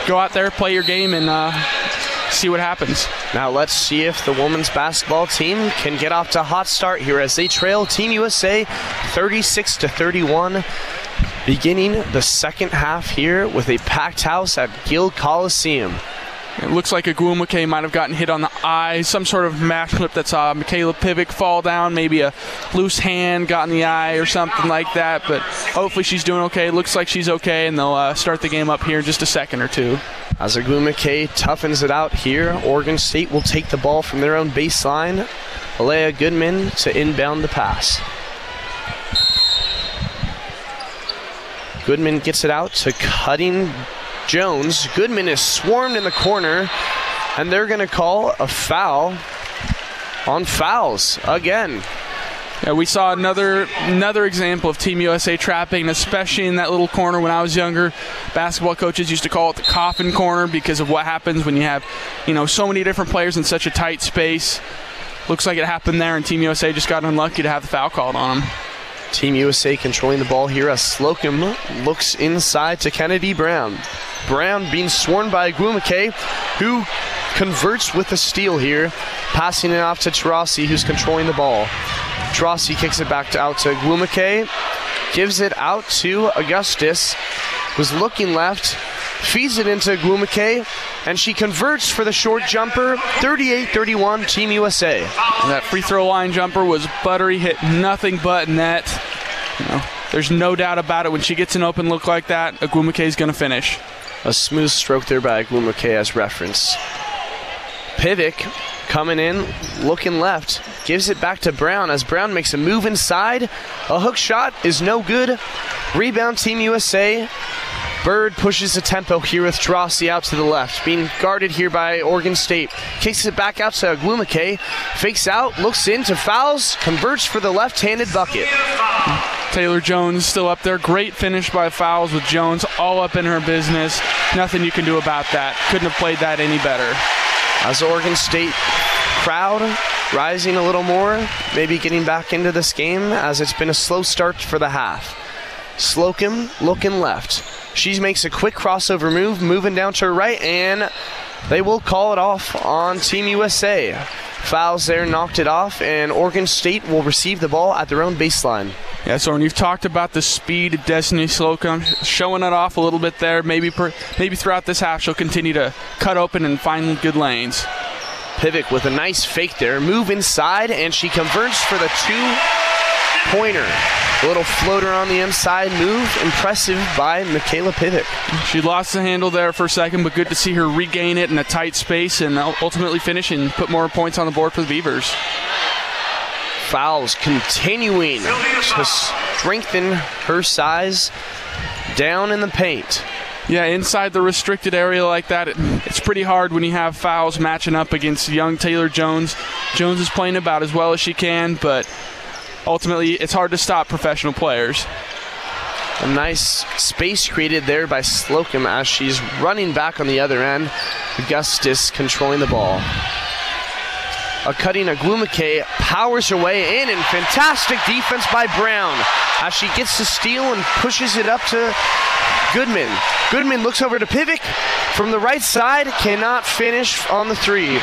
Go out there, play your game, and uh, see what happens. Now let's see if the women's basketball team can get off to a hot start here as they trail Team USA 36 to 31. Beginning the second half here with a packed house at Gill Coliseum. It looks like Ogwumike might have gotten hit on the eye. Some sort of match clip that saw Mikayla Pivec fall down. Maybe a loose hand got in the eye or something like that. But hopefully she's doing okay. Looks like she's okay, and they'll uh, start the game up here in just a second or two. As Ogwumike toughens it out here, Oregon State will take the ball from their own baseline. Aleah Goodman to inbound the pass. Goodman gets it out to Cutting Jones. Goodman is swarmed in the corner, and they're going to call a foul on Fowles again. Yeah, we saw another another example of Team USA trapping, especially in that little corner when I was younger. Basketball coaches used to call it the coffin corner because of what happens when you have, you know, so many different players in such a tight space. Looks like it happened there, and Team USA just got unlucky to have the foul called on them. Team USA controlling the ball here as Slocum looks inside to Kennedy Brown. Brown being sworn by Ogwumike, who converts with a steal here, passing it off to Taurasi, who's controlling the ball. Taurasi kicks it back to, out to Ogwumike, gives it out to Augustus, who's looking left, feeds it into Ogwumike, and she converts for the short jumper, 38-31, Team USA. And that free throw line jumper was buttery, hit nothing but net. You know, there's no doubt about it. When she gets an open look like that, Ogwumike is going to finish. A smooth stroke there by Ogwumike as reference. Pivec coming in, looking left, gives it back to Brown as Brown makes a move inside. A hook shot is no good. Rebound Team USA. Bird pushes the tempo here with Taurasi out to the left, being guarded here by Oregon State. Kicks it back out to Ogwumike, fakes out, looks into Fowles, converts for the left-handed bucket. Taylor Jones still up there. Great finish by Fowles with Jones all up in her business. Nothing you can do about that. Couldn't have played that any better. As Oregon State crowd rising a little more, maybe getting back into this game as it's been a slow start for the half. Slocum looking left. She makes a quick crossover move, moving down to her right, and they will call it off on Team USA. Fouls there, knocked it off, and Oregon State will receive the ball at their own baseline. Yeah, so when you've talked about the speed of Destiny Slocum, showing it off a little bit there. Maybe per, maybe throughout this half she'll continue to cut open and find good lanes. Pivec with a nice fake there, move inside, and she converts for the two pointer. A little floater on the inside move, impressive by Mikayla Pivec. She lost the handle there for a second, but good to see her regain it in a tight space and ultimately finish and put more points on the board for the Beavers. Fowles continuing to strengthen her size down in the paint. Yeah, inside the restricted area like that, it, it's pretty hard when you have Fowles matching up against young Taylor Jones. Jones is playing about as well as she can, but ultimately it's hard to stop professional players. A nice space created there by Slocum as she's running back on the other end. Augustus controlling the ball. A cutting Ogwumike powers her way in, and fantastic defense by Brown as she gets the steal and pushes it up to Goodman. Goodman looks over to Pivec from the right side, cannot finish on the three.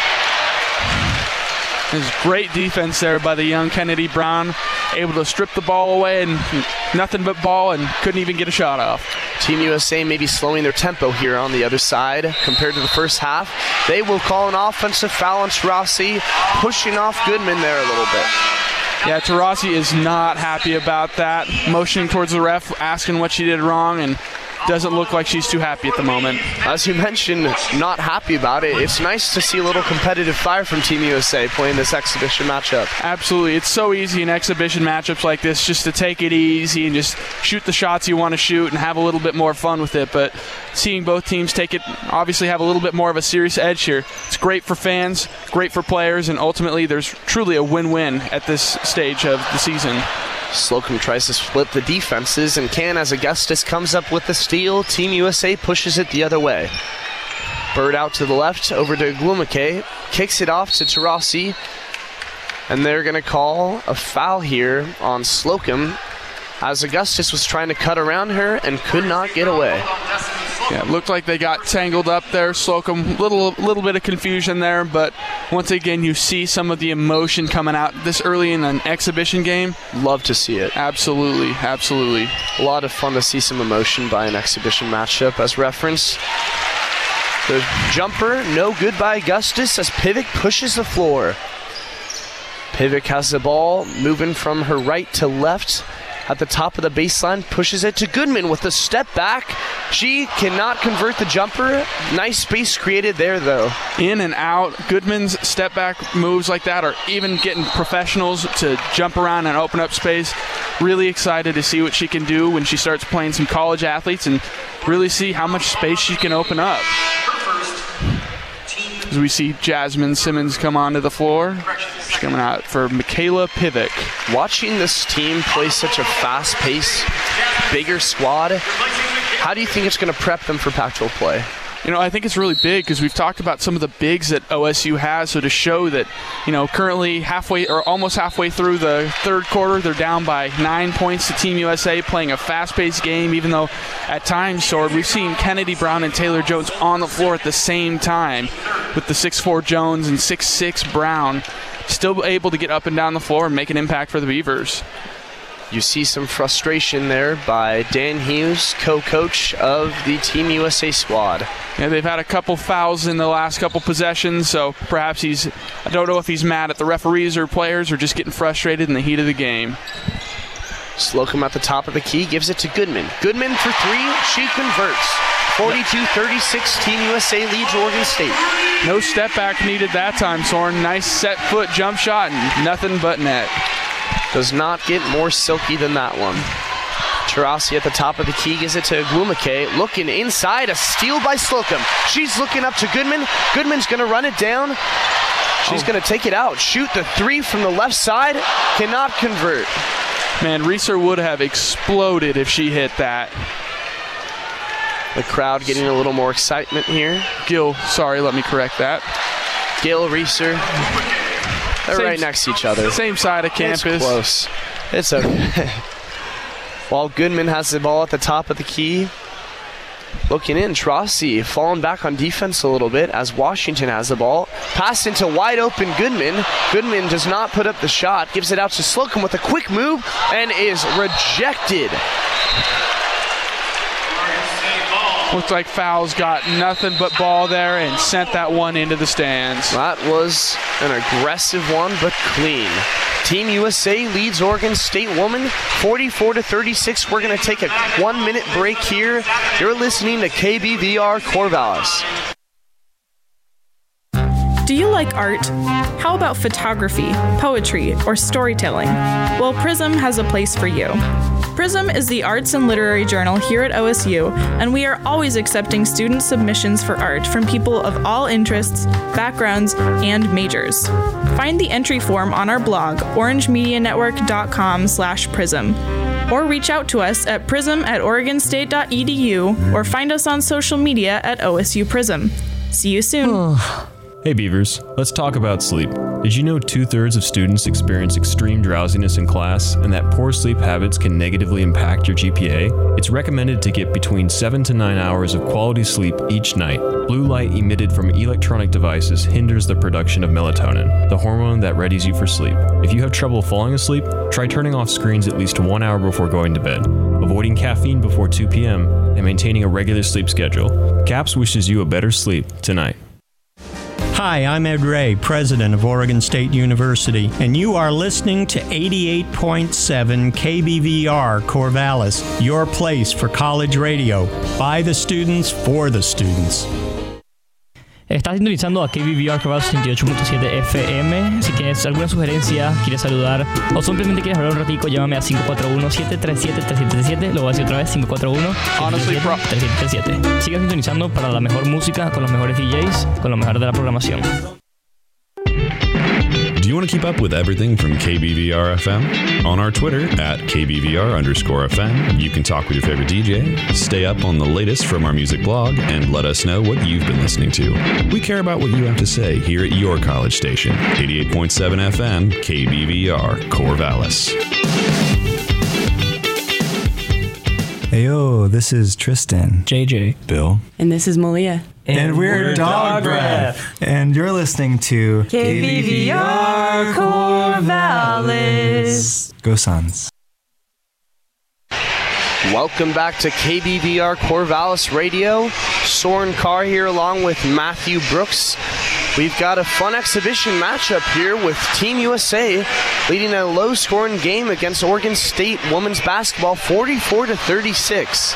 There's great defense there by the young Kennedy Brown, able to strip the ball away and nothing but ball and couldn't even get a shot off. Team USA maybe slowing their tempo here on the other side compared to the first half. They will call an offensive foul on Rossi, pushing off Goodman there a little bit. Yeah, Taurasi is not happy about that. Motioning towards the ref, asking what she did wrong, and doesn't look like she's too happy at the moment. As you mentioned, not happy about it. It's nice to see a little competitive fire from Team USA playing this exhibition matchup. Absolutely. It's so easy in exhibition matchups like this just to take it easy and just shoot the shots you want to shoot and have a little bit more fun with it. But seeing both teams take it, obviously have a little bit more of a serious edge here, it's great for fans, great for players, and ultimately there's truly a win win at this stage of the season. Slocum tries to split the defenses and can as Augustus comes up with the steal. Team USA pushes it the other way. Bird out to the left over to Ogwumike, kicks it off to Taurasi, and they're going to call a foul here on Slocum as Augustus was trying to cut around her and could not get away. Yeah, it looked like they got tangled up there. Slocum, little little bit of confusion there, but once again, you see some of the emotion coming out this early in an exhibition game. Love to see it. Absolutely, absolutely. A lot of fun to see some emotion by an exhibition matchup. As reference, the jumper, no good by Augustus as Pivec pushes the floor. Pivec has the ball, moving from her right to left at the top of the baseline, pushes it to Goodman with a step back. She cannot convert the jumper. Nice space created there, though. In and out. Goodman's step back moves like that are even getting professionals to jump around and open up space. Really excited to see what she can do when she starts playing some college athletes and really see how much space she can open up. As we see Jasmine Simmons come onto the floor. She's coming out for Mikayla Pivec. Watching this team play such a fast paced, bigger squad, how do you think it's going to prep them for Pac 12 play? You know, I think it's really big because we've talked about some of the bigs that OSU has. So to show that, you know, currently halfway or almost halfway through the third quarter, they're down by nine points to Team USA, playing a fast-paced game. Even though at times, Sword, we've seen Kennedy Brown and Taylor Jones on the floor at the same time, with the 6'4 Jones and 6'6 Brown, still able to get up and down the floor and make an impact for the Beavers. You see some frustration there by Dan Hughes, co coach of the Team USA squad. Yeah, they've had a couple fouls in the last couple possessions, so perhaps he's, I don't know if he's mad at the referees or players or just getting frustrated in the heat of the game. Slocum at the top of the key gives it to Goodman. Goodman for three, she converts. 42 36, Team USA leads Oregon State. No step back needed that time, Soren. Nice set foot jump shot and nothing but net. Does not get more silky than that one. Taurasi at the top of the key gives it to Ogwumike. Looking inside, a steal by Slocum. She's looking up to Goodman. Goodman's going to run it down. She's oh. going to take it out. Shoot the three from the left side. Cannot convert. Man, Reser would have exploded if she hit that. The crowd getting a little more excitement here. Gill, sorry, let me correct that. Gill Reser. They're same, right next to each other. Same side of campus. It's close. It's okay. While Goodman has the ball at the top of the key, looking in, Taurasi falling back on defense a little bit as Washington has the ball. Passed into wide open Goodman. Goodman does not put up the shot, gives it out to Slocum with a quick move and is rejected. Looks like Fowles got nothing but ball there and sent that one into the stands. That was an aggressive one, but clean. Team USA leads Oregon State woman 44 to 36. We're going to take a one minute break here. You're listening to KBVR Corvallis. Do you like art? How about photography, poetry, or storytelling? Well, Prism has a place for you. Prism is the arts and literary journal here at OSU, and we are always accepting student submissions for art from people of all interests, backgrounds, and majors. Find the entry form on our blog, orangemedianetwork.com slash prism, or reach out to us at prism at oregonstate.edu or find us on social media at OSU Prism. See you soon. Hey Beavers, let's talk about sleep. Did you know two thirds of students experience extreme drowsiness in class and that poor sleep habits can negatively impact your GPA? It's recommended to get between 7 to 9 hours of quality sleep each night. Blue light emitted from electronic devices hinders the production of melatonin, the hormone that readies you for sleep. If you have trouble falling asleep, try turning off screens at least one hour before going to bed, avoiding caffeine before 2 p.m., and maintaining a regular sleep schedule. CAPS wishes you a better sleep tonight. Hi, I'm Ed Ray, president of Oregon State University, and you are listening to 88.7 KBVR Corvallis, your place for college radio, by the students, for the students. Estás sintonizando a KBVR Corvallis 78.7 FM. Si tienes alguna sugerencia, quieres saludar o simplemente quieres hablar un ratico, llámame a 541-737-3737. Lo voy a decir otra vez, 541-737-3737. Sigan sintonizando para la mejor música, con los mejores DJs, con lo mejor de la programación. Do you want to keep up with everything from KBVR FM? On our Twitter at KBVR underscore FM, you can talk with your favorite DJ, stay up on the latest from our music blog, and let us know what you've been listening to. We care about what you have to say here at your college station, 88.7 FM, KBVR, Corvallis. Hey yo, this is Tristan. JJ. Bill. And this is Malia. And, we're, Dog Breath. And you're listening to KBVR Corvallis. Go Suns. Welcome back to KBVR Corvallis Radio. Soren Carr here along with Matthew Brooks. We've got a fun exhibition matchup here with Team USA leading a low scoring game against Oregon State women's basketball 44 to 36.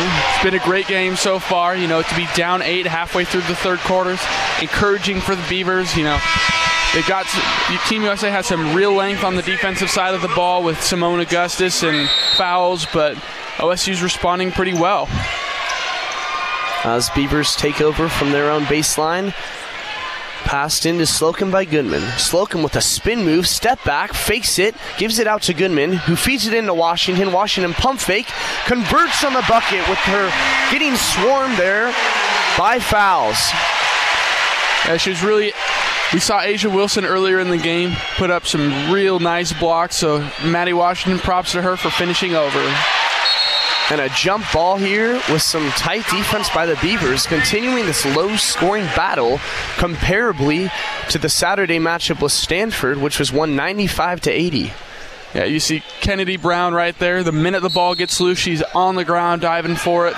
It's been a great game so far. You know, to be down eight halfway through the third quarters, encouraging for the Beavers. You know, they got Team USA has some real length on the defensive side of the ball with Seimone Augustus and Fowles, but OSU's responding pretty well. As Beavers take over from their own baseline, Passed into Slocum by Goodman. Slocum with a spin move, step back, fakes it, gives it out to Goodman, who feeds it into Washington. Washington pump fake, converts on the bucket with her getting swarmed there by Fowles. Yeah, she was really. We saw A'ja Wilson earlier in the game put up some real nice blocks, so Maddie Washington props to her for finishing over. And a jump ball here with some tight defense by the Beavers, continuing this low scoring battle comparably to the Saturday matchup with Stanford, which was 195 to 80. Yeah, you see Kennedy Brown right there. The minute the ball gets loose, she's on the ground diving for it.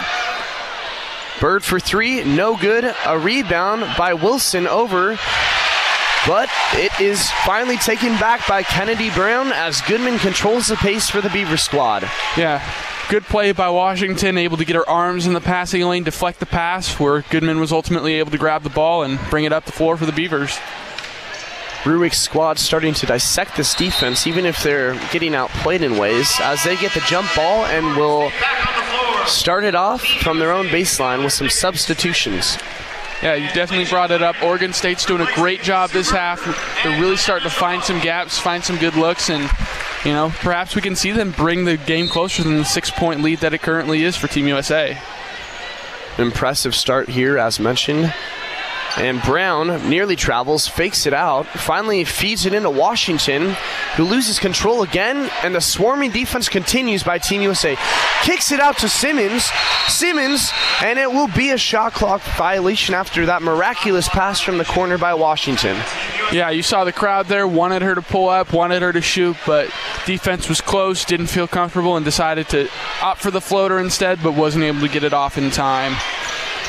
Bird for three, no good. A rebound by Wilson over. But it is finally taken back by Kennedy Brown as Goodman controls the pace for the Beaver squad. Yeah, good play by Washington, able to get her arms in the passing lane, deflect the pass, where Goodman was ultimately able to grab the ball and bring it up the floor for the Beavers. Rueck's squad starting to dissect this defense, even if they're getting outplayed in ways, as they get the jump ball and will start it off from their own baseline with some substitutions. Yeah, you definitely brought it up. Oregon State's doing a great job this half. They're really starting to find some gaps, find some good looks, and you know perhaps we can see them bring the game closer than the six-point lead that it currently is for Team USA. Impressive start here, as mentioned. And Brown nearly travels, fakes it out, finally feeds it into Washington, who loses control again, and the swarming defense continues by Team USA. Kicks it out to Simmons. Simmons, and it will be a shot clock violation after that miraculous pass from the corner by Washington. Yeah, you saw the crowd there, wanted her to pull up, wanted her to shoot, but defense was close, didn't feel comfortable, and decided to opt for the floater instead, but wasn't able to get it off in time.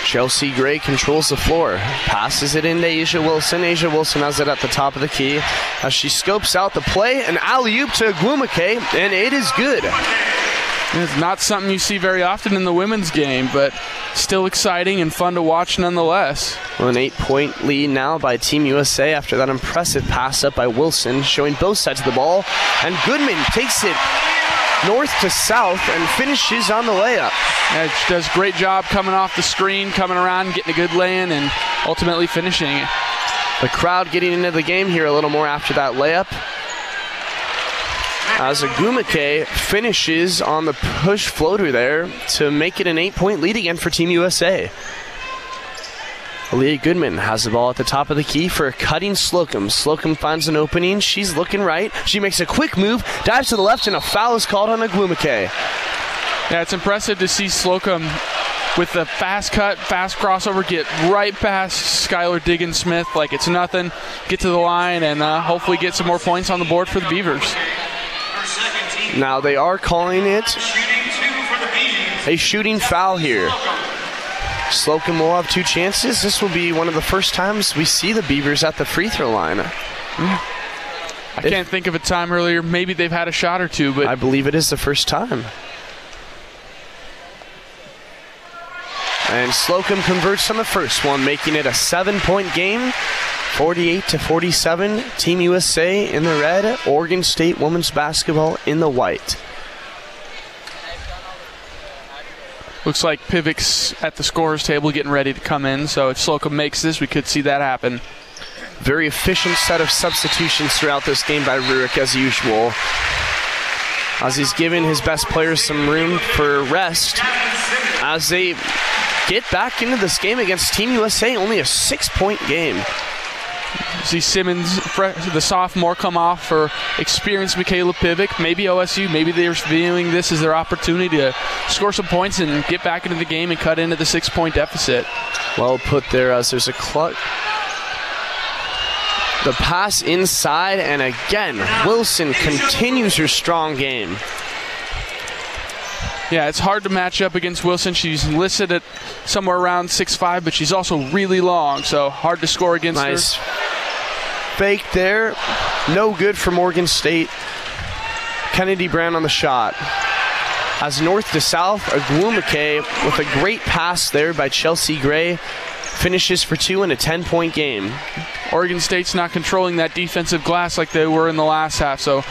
Chelsea Gray controls the floor, passes it into A'ja Wilson. A'ja Wilson has it at the top of the key as she scopes out the play. and alley oop to Ogwumike, and it is good. It's not something you see very often in the women's game, but still exciting and fun to watch nonetheless. Well, an eight point lead now by Team USA after that impressive pass up by Wilson, showing both sides of the ball. And Goodman takes it north to south and finishes on the layup. Yeah, does a great job coming off the screen, coming around, getting a good lay-in, and ultimately finishing it. The crowd getting into the game here a little more after that layup. As Ogwumike finishes on the push floater there to make it an eight point lead again for Team USA. Aleah Goodman has the ball at the top of the key for a cutting Slocum. Slocum finds an opening. She's looking right. She makes a quick move, dives to the left, and a foul is called on Ogwumike. Yeah, it's impressive to see Slocum with the fast cut, fast crossover, get right past Skylar Diggins Smith like it's nothing, get to the line, and uh, hopefully get some more points on the board for the Beavers. Now they are calling it a shooting foul here. Slocum will have two chances. This will be one of the first times we see the Beavers at the free throw line. I can't think of a time earlier. Maybe they've had a shot or two, but I believe it is the first time. And Slocum converts on the first one, making it a seven-point game. 48 to 47. Team USA in the red, Oregon State women's basketball in the white. Looks like Pivec's at the scorer's table getting ready to come in. So if Slocum makes this, we could see that happen. Very efficient set of substitutions throughout this game by Rueck, as usual. As he's giving his best players some room for rest as they get back into this game against Team USA, only a six point game. See Simmons, the sophomore, come off for experienced Mikayla Pivec. Maybe OSU, maybe they're viewing this as their opportunity to score some points and get back into the game and cut into the six point deficit. Well put there, as there's a clutch. The pass inside, and again, Wilson continues her strong game. Yeah, it's hard to match up against Wilson. She's listed at somewhere around 6'5, but she's also really long, so hard to score against nice. her. Fake there. No good for Oregon State. Kennedy Brown on the shot. As north to south, Ogwumike with a great pass there by Chelsea Gray finishes for two in a 10 point game. Oregon State's not controlling that defensive glass like they were in the last half, so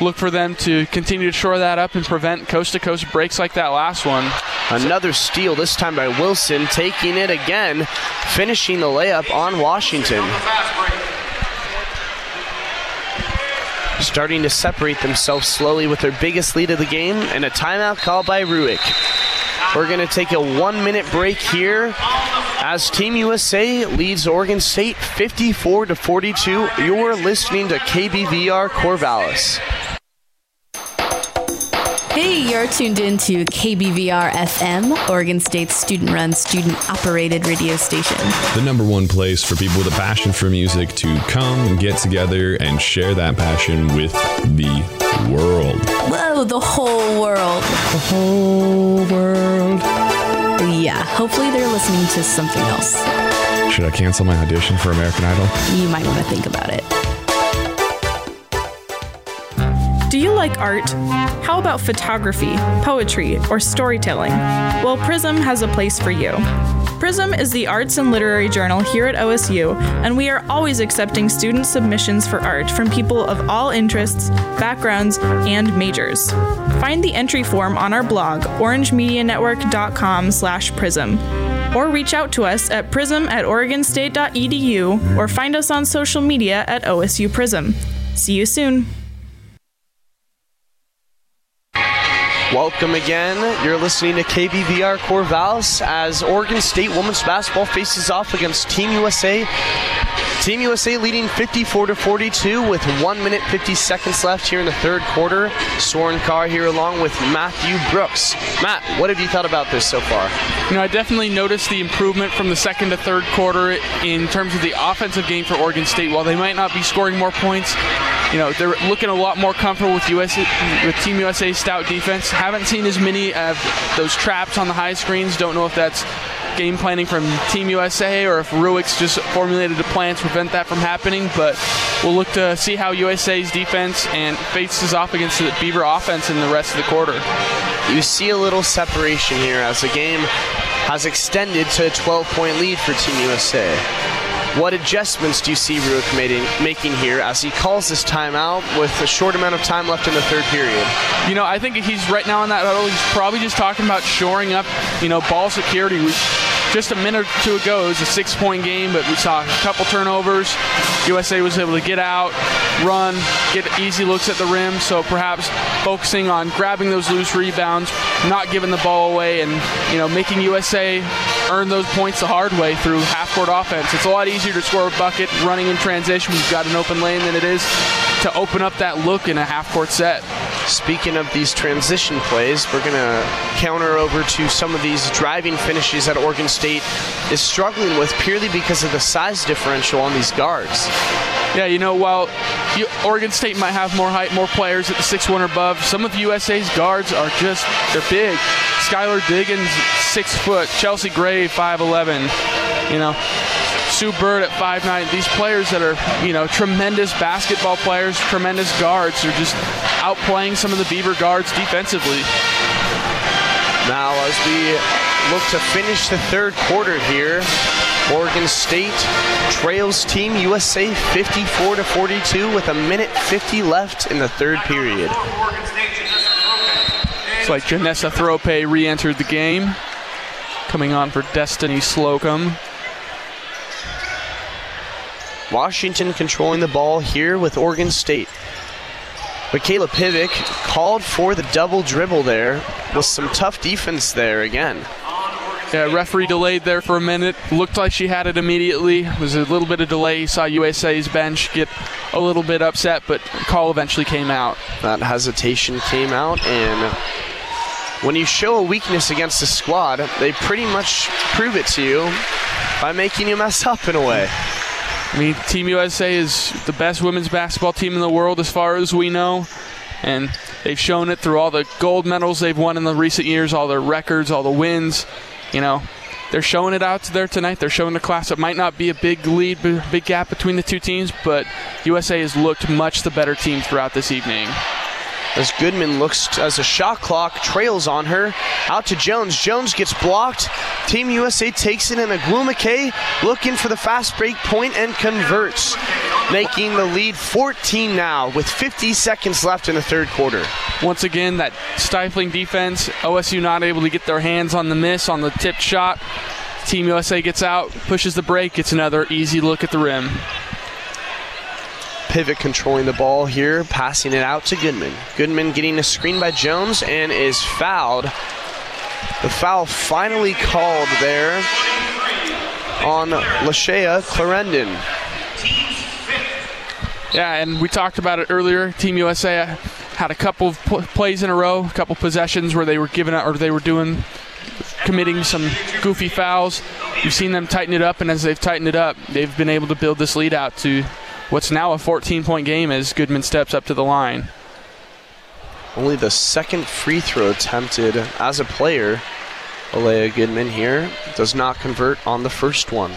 look for them to continue to shore that up and prevent coast to coast breaks like that last one. Another steal, this time by Wilson, taking it again, finishing the layup on Washington. Starting to separate themselves slowly with their biggest lead of the game and a timeout called by Rueck. We're going to take a one minute break here as Team USA leads Oregon State 54 to 42. You're listening to KBVR Corvallis. Hey, you're tuned in to KBVR FM, Oregon State's student run, student operated radio station. The number one place for people with a passion for music to come and get together and share that passion with the world. Whoa, the whole world. The whole world. Yeah, hopefully they're listening to something else. Should I cancel my audition for American Idol? You might want to think about it. Do you like art? How about photography, poetry, or storytelling? Well, Prism has a place for you. Prism is the arts and literary journal here at OSU, and we are always accepting student submissions for art from people of all interests, backgrounds, and majors. Find the entry form on our blog, orangemedianetwork.com slash prism. Or reach out to us at prism at oregonstate.edu or find us on social media at OSU Prism. See you soon. Welcome again. You're listening to KBVR Corvallis as Oregon State women's basketball faces off against Team USA. Team USA leading 54 to 42 with 1 minute 50 seconds left here in the third quarter. Soren Carr here along with Matthew Brooks. Matt, what have you thought about this so far? You know, I definitely noticed the improvement from the second to third quarter in terms of the offensive game for Oregon State. While they might not be scoring more points, you know, they're looking a lot more comfortable with USA, with Team USA's stout defense. Haven't seen as many of those traps on the high screens. Don't know if that's game planning from Team USA or if Rueck's just formulated a plan to prevent that from happening. But we'll look to see how USA's defense and faces off against the Beaver offense in the rest of the quarter. You see a little separation here as the game has extended to a 12 point lead for Team USA. What adjustments do you see Rueck making here as he calls this timeout with a short amount of time left in the third period? You know, I think he's right now in that huddle. He's probably just talking about shoring up, you know, ball security. Just a minute or two ago, it was a six-point game, but we saw a couple turnovers. USA was able to get out, run, get easy looks at the rim. So perhaps focusing on grabbing those loose rebounds, not giving the ball away, and you know making USA earn those points the hard way through half-court offense. It's a lot easier to score a bucket running in transition when you've got an open lane than it is to open up that look in a half-court set. Speaking of these transition plays, we're going to counter over to some of these driving finishes that Oregon State is struggling with purely because of the size differential on these guards. Yeah, you know, while you, Oregon State might have more height, more players at the 6'1 or above, some of USA's guards are just, they're big. Skylar Diggins, 6 foot. Chelsea Gray, 5'11. You know, Sue Bird at 5'9. These players that are, you know, tremendous basketball players, tremendous guards, are just outplaying some of the Beaver guards defensively. Now, as we look to finish the third quarter here, Oregon State trails Team USA 54 to 42 with a minute 50 left in the third period. It's like Janessa Thropay re-entered the game, coming on for Destiny Slocum. Washington controlling the ball here with Oregon State. Mikayla Pivec called for the double dribble there with some tough defense there again. Yeah, referee delayed there for a minute. Looked like she had it immediately. It was a little bit of delay. Saw USA's bench get a little bit upset, but call eventually came out. That hesitation came out, and when you show a weakness against a squad, they pretty much prove it to you by making you mess up in a way. I mean, Team USA is the best women's basketball team in the world as far as we know. And they've shown it through all the gold medals they've won in the recent years, all their records, all the wins. You know, they're showing it out there tonight. They're showing the class. It might not be a big lead, big gap between the two teams, but USA has looked much the better team throughout this evening as Goodman looks as a shot clock trails on her. Out to Jones. Jones gets blocked. Team USA takes it, and Ogwumike looking for the fast break point and converts, making the lead 14 now with 50 seconds left in the third quarter. Once again, that stifling defense. OSU not able to get their hands on the miss on the tipped shot. Team USA gets out, pushes the break, gets another easy look at the rim. Pivec controlling the ball here, passing it out to Goodman. Goodman getting a screen by Jones and is fouled. The foul finally called there on Layshia Clarendon. Yeah, and we talked about it earlier. Team USA had a couple of plays in a row, a couple possessions where they were giving up or they were doing committing some goofy fouls. You've seen them tighten it up, and as they've tightened it up, they've been able to build this lead out to what's now a 14 point game as Goodman steps up to the line. Only the second free throw attempted as a player. Aleah Goodman here does not convert on the first one.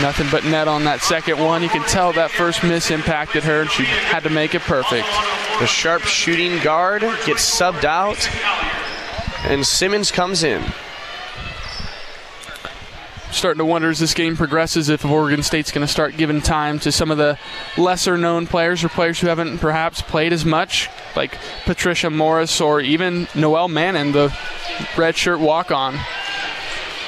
Nothing but net on that second one. You can tell that first miss impacted her, and she had to make it perfect. The sharp shooting guard gets subbed out, and Simmons comes in starting to wonder as this game progresses if Oregon State's going to start giving time to some of the lesser known players or players who haven't perhaps played as much, like Patricia Morris or even Noelle Mannon, the redshirt walk on.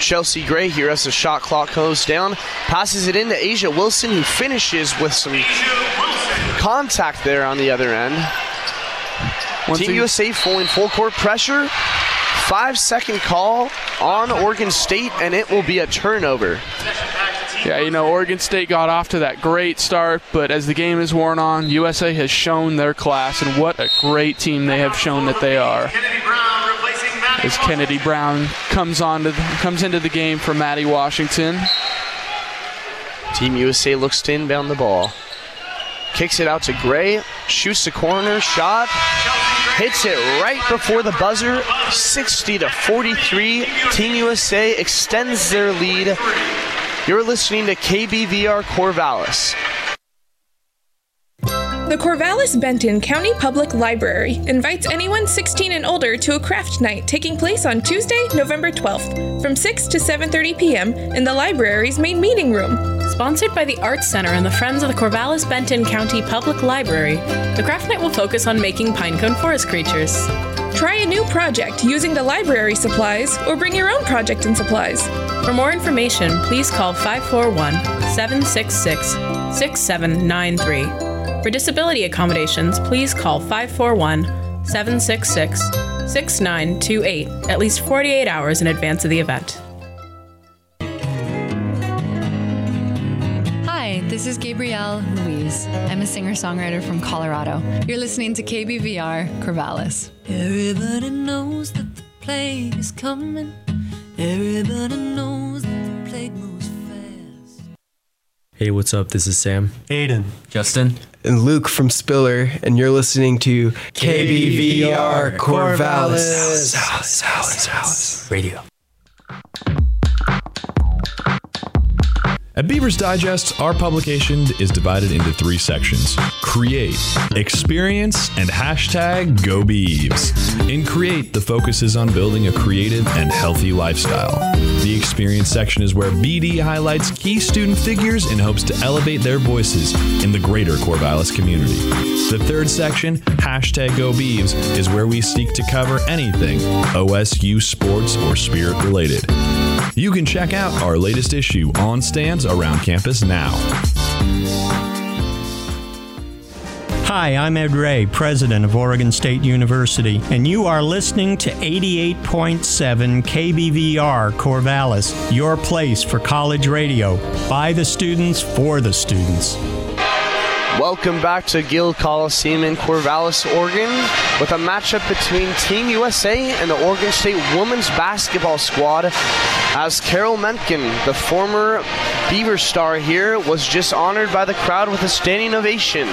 Chelsea Gray here as the shot clock goes down, passes it into A'ja Wilson, who finishes with some contact there on the other end. Once Team USA full in full court pressure. Five second call on Oregon State, and it will be a turnover. Yeah, you know, Oregon State got off to that great start, but as the game has worn on, USA has shown their class, and what a great team they have shown that they are. As Kennedy Brown comes on to, comes into the game for Maddie Washington. Team USA looks to inbound the ball. Kicks it out to Gray, shoots the corner, shot, hits it right before the buzzer, 60 to 43. Team USA extends their lead. You're listening to KBVR Corvallis. The Corvallis Benton County Public Library invites anyone 16 and older to a craft night taking place on Tuesday, November 12th from 6 to 7:30 p.m. in the library's main meeting room. Sponsored by the Arts Center and the Friends of the Corvallis Benton County Public Library, the craft night will focus on making pinecone forest creatures. Try a new project using the library supplies or bring your own project and supplies. For more information, please call 541 766 6793. For disability accommodations, please call 541 766 6928 at least 48 hours in advance of the event. Hi, this is Gabrielle Louise. I'm a singer songwriter from Colorado. You're listening to KBVR Corvallis. Everybody knows that the plague is coming. Everybody knows that the plague moves fast. Hey, what's up? This is Sam. Aiden. Justin. And Luke from Spiller, and you're listening to KBVR Corvallis. Corvallis, Corvallis, Corvallis Radio. At Beavers Digest, our publication is divided into three sections Create, Experience, and hashtag Go Beavs. In Create, the focus is on building a creative and healthy lifestyle. The Experience section is where BD highlights key student figures in hopes to elevate their voices in the greater Corvallis community. The third section, hashtag Go Beavs, is where we seek to cover anything OSU sports or spirit related. You can check out our latest issue on stands around campus now. Hi, I'm Ed Ray, President of Oregon State University, and you are listening to 88.7 KBVR Corvallis, your place for college radio. By the students, for the students. Welcome back to Gill Coliseum in Corvallis, Oregon, with a matchup between Team USA and the Oregon State women's basketball squad. As Carol Menken, the former Beaver star here, was just honored by the crowd with a standing ovation.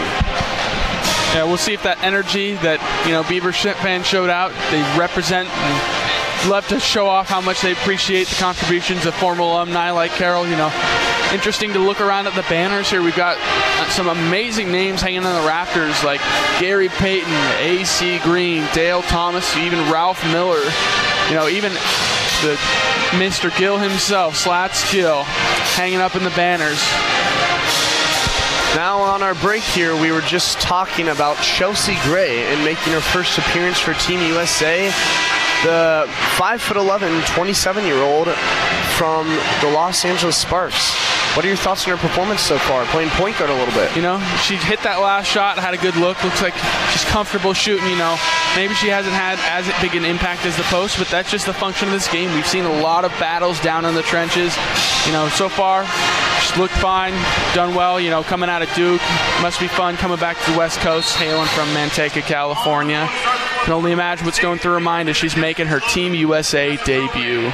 Yeah, we'll see if that energy that you know Beaver fans showed out, they represent. And love to show off how much they appreciate the contributions of former alumni like Carol. You know, interesting to look around at the banners here. We've got uh, some amazing names hanging on the rafters, like Gary Payton, A.C. Green, Dale Thomas, even Ralph Miller. You know, even the Mr. Gill himself, Slats Gill, hanging up in the banners. Now on our break here, we were just talking about Chelsea Gray and making her first appearance for Team USA. The 5'11", 27-year-old from the Los Angeles Sparks. What are your thoughts on her performance so far, playing point guard a little bit? You know, she hit that last shot, had a good look. Looks like she's comfortable shooting. You know, maybe she hasn't had as big an impact as the post, but that's just the function of this game. We've seen a lot of battles down in the trenches. You know, so far she's looked fine, done well. You know, coming out of Duke, must be fun coming back to the West Coast, hailing from Manteca, California. Can only imagine what's going through her mind as she's making her Team USA debut.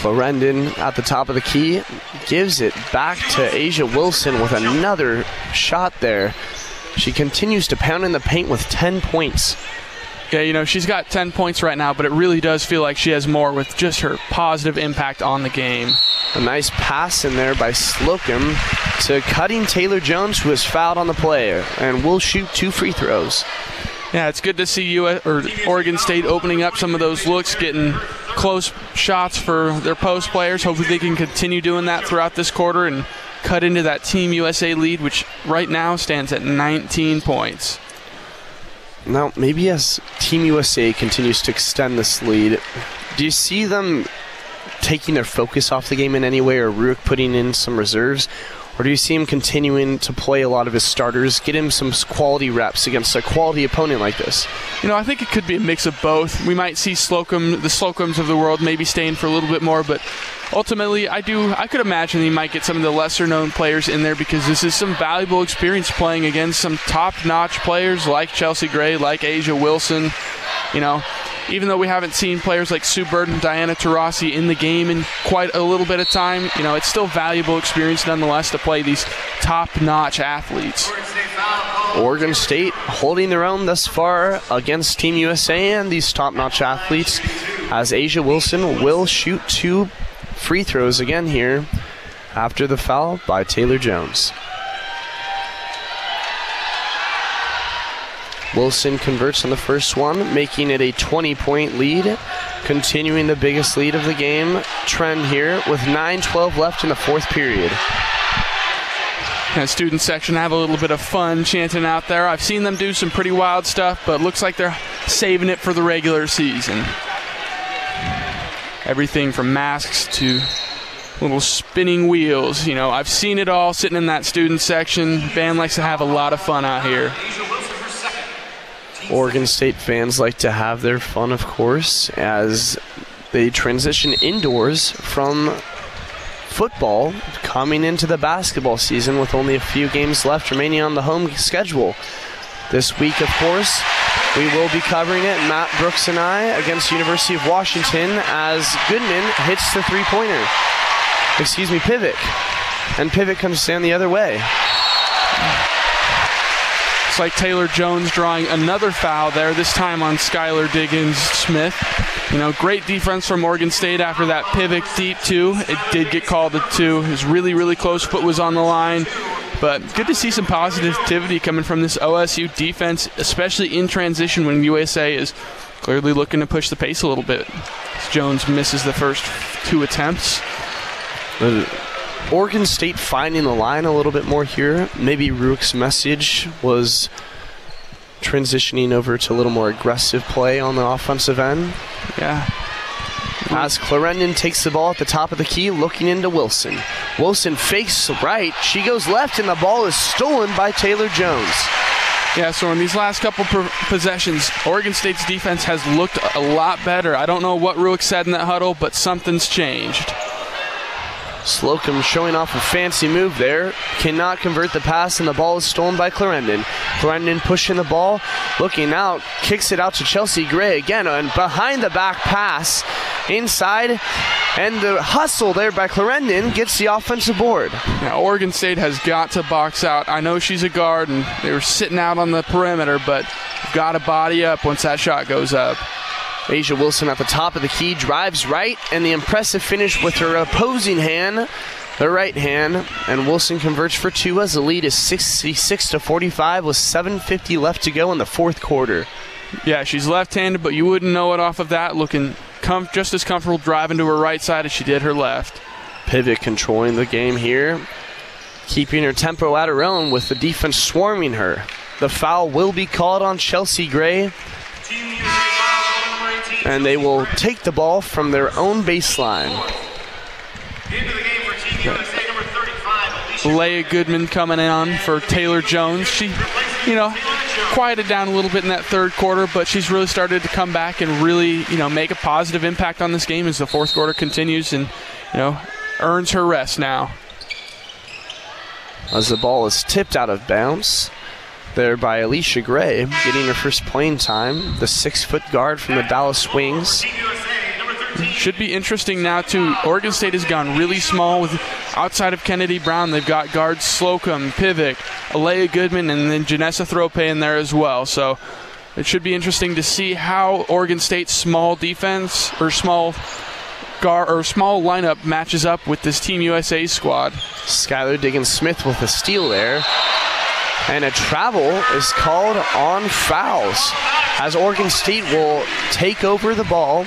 Clarendon at the top of the key gives it back to A'ja Wilson with another shot there. She continues to pound in the paint with 10 points. Yeah, you know, she's got 10 points right now, but it really does feel like she has more with just her positive impact on the game. A nice pass in there by Slocum to cutting Taylor Jones, who has fouled on the play and will shoot two free throws. Yeah, it's good to see you or Oregon State opening up some of those looks, getting close shots for their post players. Hopefully, they can continue doing that throughout this quarter and cut into that Team USA lead, which right now stands at 19 points. Now, maybe as Team USA continues to extend this lead, do you see them taking their focus off the game in any way, or Rueck putting in some reserves? Or do you see him continuing to play a lot of his starters, get him some quality reps against a quality opponent like this? You know, I think it could be a mix of both. We might see Slocum, the Slocums of the world, maybe staying for a little bit more, but ultimately, I do. I could imagine he might get some of the lesser-known players in there because this is some valuable experience playing against some top-notch players like Chelsea Gray, like A'ja Wilson. You know, even though we haven't seen players like Sue Bird and Diana Taurasi in the game in quite a little bit of time, you know, it's still valuable experience nonetheless to play these top-notch athletes. Oregon State holding their own thus far against Team USA and these top-notch athletes as A'ja Wilson will shoot two free throws again here after the foul by Taylor Jones. Wilson converts on the first one, making it a 20 point lead, continuing the biggest lead of the game trend here with 9 12 left in the fourth period. And student section have a little bit of fun chanting out there. I've seen them do some pretty wild stuff, but looks like they're saving it for the regular season. Everything from masks to little spinning wheels. You know, I've seen it all sitting in that student section. Band likes to have a lot of fun out here. Oregon State fans like to have their fun, of course, as they transition indoors from football coming into the basketball season with only a few games left remaining on the home schedule. This week, of course, we will be covering it, Matt Brooks and I, against University of Washington as Goodman hits the three-pointer. Excuse me, Pivec. And Pivec comes down the other way. It's like Taylor Jones drawing another foul there, this time on Skylar Diggins Smith. You know, great defense from Oregon State after that Pivec deep two. It did get called a two. It was really, really close. Foot was on the line. But good to see some positivity coming from this OSU defense, especially in transition when USA is clearly looking to push the pace a little bit. Jones misses the first two attempts. Oregon State finding the line a little bit more here. Maybe Rueck's message was transitioning over to a little more aggressive play on the offensive end. Yeah. As Clarendon takes the ball at the top of the key, looking into Wilson. Wilson fakes right. She goes left, and the ball is stolen by Taylor Jones. Yeah, so in these last couple possessions, Oregon State's defense has looked a lot better. I don't know what Rueck said in that huddle, but something's changed. Slocum showing off a fancy move there. Cannot convert the pass, and the ball is stolen by Clarendon. Clarendon pushing the ball, looking out, kicks it out to Chelsea Gray again, and behind the back pass inside. And the hustle there by Clarendon gets the offensive board. Now, Oregon State has got to box out. I know she's a guard, and they were sitting out on the perimeter, but got to body up once that shot goes up. A'ja Wilson at the top of the key drives right, and the impressive finish with her opposing hand, the right hand, and Wilson converts for two as the lead is 66 to 45 with 7:50 left to go in the fourth quarter. Yeah, she's left-handed, but you wouldn't know it off of that. Looking com- just as comfortable driving to her right side as she did her left. Pivec controlling the game here, keeping her tempo at her own with the defense swarming her. The foul will be called on Chelsea Gray and they will take the ball from their own baseline. Leia Goodman coming on for Taylor Jones. She, you know, quieted down a little bit in that third quarter, but she's really started to come back and really, you know, make a positive impact on this game as the fourth quarter continues and, you know, earns her rest now. As the ball is tipped out of bounds there by Allisha Gray, getting her first playing time, the six foot guard from the Dallas Wings. Should be interesting now too. Oregon State has gone really small with outside of Kennedy Brown. They've got guards Slocum, Pivec, Aleah Goodman, and then Janessa Thropay in there as well. So it should be interesting to see how Oregon State's small defense or small guard or small lineup matches up with this Team USA squad. Skylar Diggins Smith with a steal there. And a travel is called on Fowles as Oregon State will take over the ball.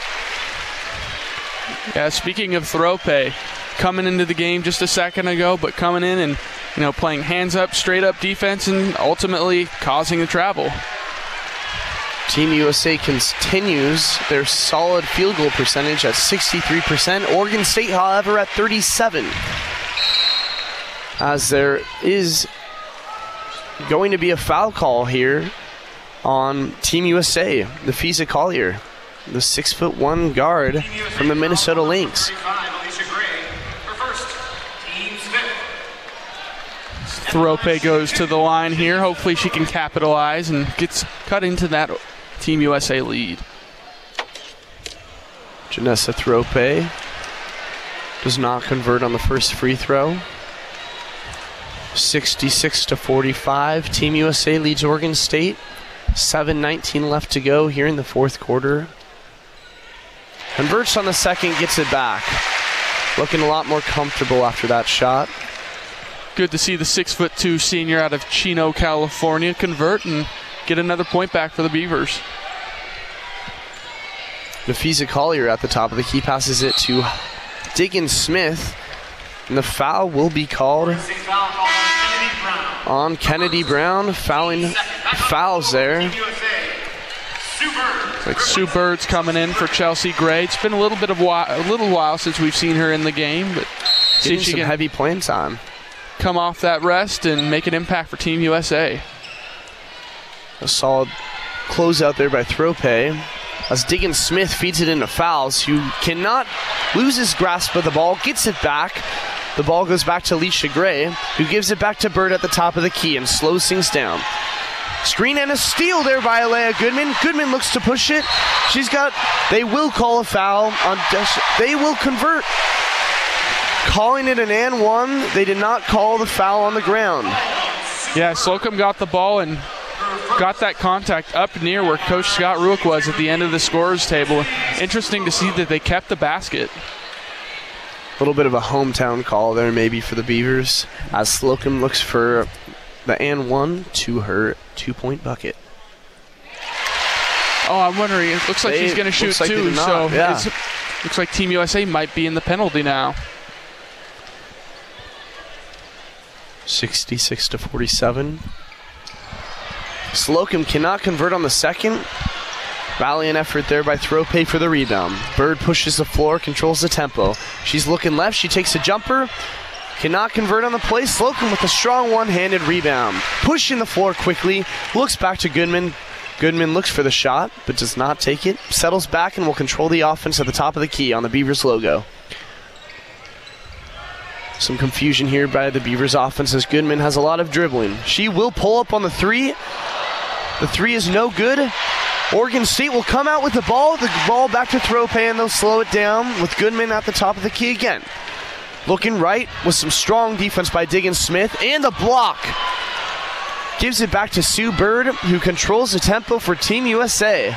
Yeah, speaking of Thropay, coming into the game just a second ago, but coming in and you know playing hands up, straight up defense, and ultimately causing the travel. Team USA continues their solid field goal percentage at 63%. Oregon State, however, at 37. As there is going to be a foul call here on Team USA, Napheesa Collier, the six foot one guard from the Minnesota Lynx. Thropay goes to the line here. Hopefully, she can capitalize and gets cut into that Team USA lead. Janessa Thropay does not convert on the first free throw. 66 to 45. Team USA leads Oregon State. 7:19 left to go here in the fourth quarter. Converts on the second, gets it back. Looking a lot more comfortable after that shot. Good to see the six foot two senior out of Chino, California, convert and get another point back for the Beavers. Napheesa Collier at the top of the key passes it to Diggins Smith. And the foul will be called on Kennedy Brown. Fouling fouls there. Like Sue Bird's coming in for Chelsea Gray. It's been a little bit of while, a little while since we've seen her in the game, but see if she some can heavy playing time. come off that rest and make an impact for Team USA. A solid close out there by Thropay. As Diggins Smith feeds it into Fowles, who cannot lose his grasp of the ball, gets it back. The ball goes back to Allisha Gray, who gives it back to Bird at the top of the key and slows things down. Screen and a steal there by Aleah Goodman. Goodman looks to push it. She's got. They will call a foul on. Des- they will convert. Calling it an and one. They did not call the foul on the ground. Yeah, Slocum got the ball and got that contact up near where Coach Scott Rueck was at the end of the scorers table. Interesting to see that they kept the basket. A little bit of a hometown call there, maybe for the Beavers, as Slocum looks for the and one to her two point bucket. Oh, I'm wondering. It looks like They- she's going to shoot like too. so yeah. looks like Team USA might be in the penalty now. 66 to 47. Slocum cannot convert on the second. Valiant effort there by Thropay for the rebound. Bird pushes the floor, controls the tempo. She's looking left. She takes a jumper. Cannot convert on the play. Slocum with a strong one handed rebound. Pushing the floor quickly. Looks back to Goodman. Goodman looks for the shot, but does not take it. Settles back and will control the offense at the top of the key on the Beavers logo. Some confusion here by the Beavers offense as Goodman has a lot of dribbling. She will pull up on the three. The three is no good. Oregon State will come out with the ball. The ball back to Thropay and they'll slow it down with Goodman at the top of the key again. Looking right with some strong defense by Diggins Smith and a block. Gives it back to Sue Bird, who controls the tempo for Team USA.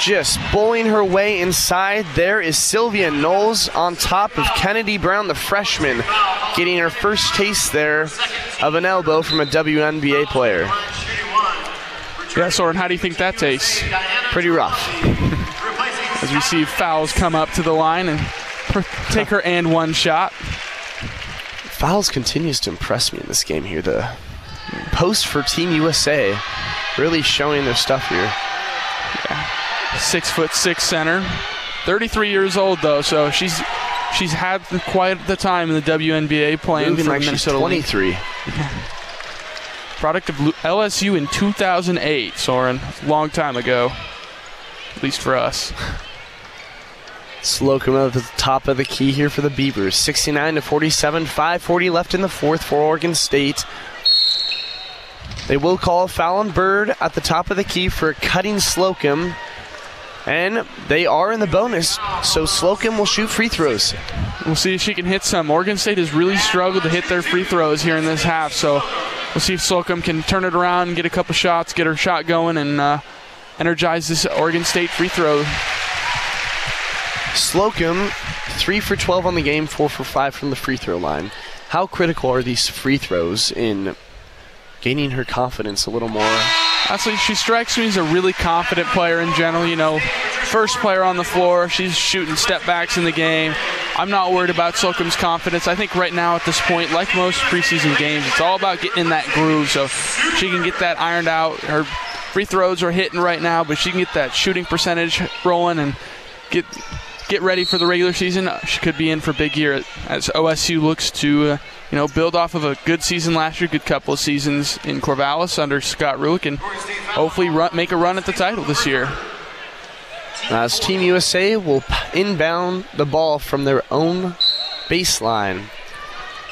Just bowling her way inside. There is Sylvia Fowles on top of Kennedy Brown, the freshman, getting her first taste there of an elbow from a WNBA player. Yeah, Soren, how do you think that tastes? Pretty rough. As we see Fowles come up to the line and take her and one shot. Fowles continues to impress me in this game here. The post for Team USA really showing their stuff here. Six foot six center, 33 years old though, so she's she's had quite the time in the WNBA playing Moving for like Minnesota. Lynx. 23. Product of LSU in 2008, Soren, long time ago, at least for us. Slocum at the top of the key here for the Beavers. 69 to 47, 540 left in the fourth for Oregon State. They will call a foul on Bird at the top of the key for cutting Slocum. And they are in the bonus, so Slocum will shoot free throws. We'll see if she can hit some. Oregon State has really struggled to hit their free throws here in this half, so we'll see if Slocum can turn it around get a couple shots, get her shot going, and uh, energize this Oregon State free throw. Slocum, 3 for 12 on the game, 4 for 5 from the free throw line. How critical are these free throws in gaining her confidence a little more? Honestly, she strikes me as a really confident player in general. You know, first player on the floor. She's shooting step backs in the game. I'm not worried about Slocum's confidence. I think right now at this point, like most preseason games, it's all about getting in that groove so she can get that ironed out. Her free throws are hitting right now, but she can get that shooting percentage rolling and get get ready for the regular season. She could be in for big year as OSU looks to, uh, you know, build off of a good season last year, good couple of seasons in Corvallis under Scott Rueck, and hopefully run, make a run at the title this year. As Team USA will inbound the ball from their own baseline.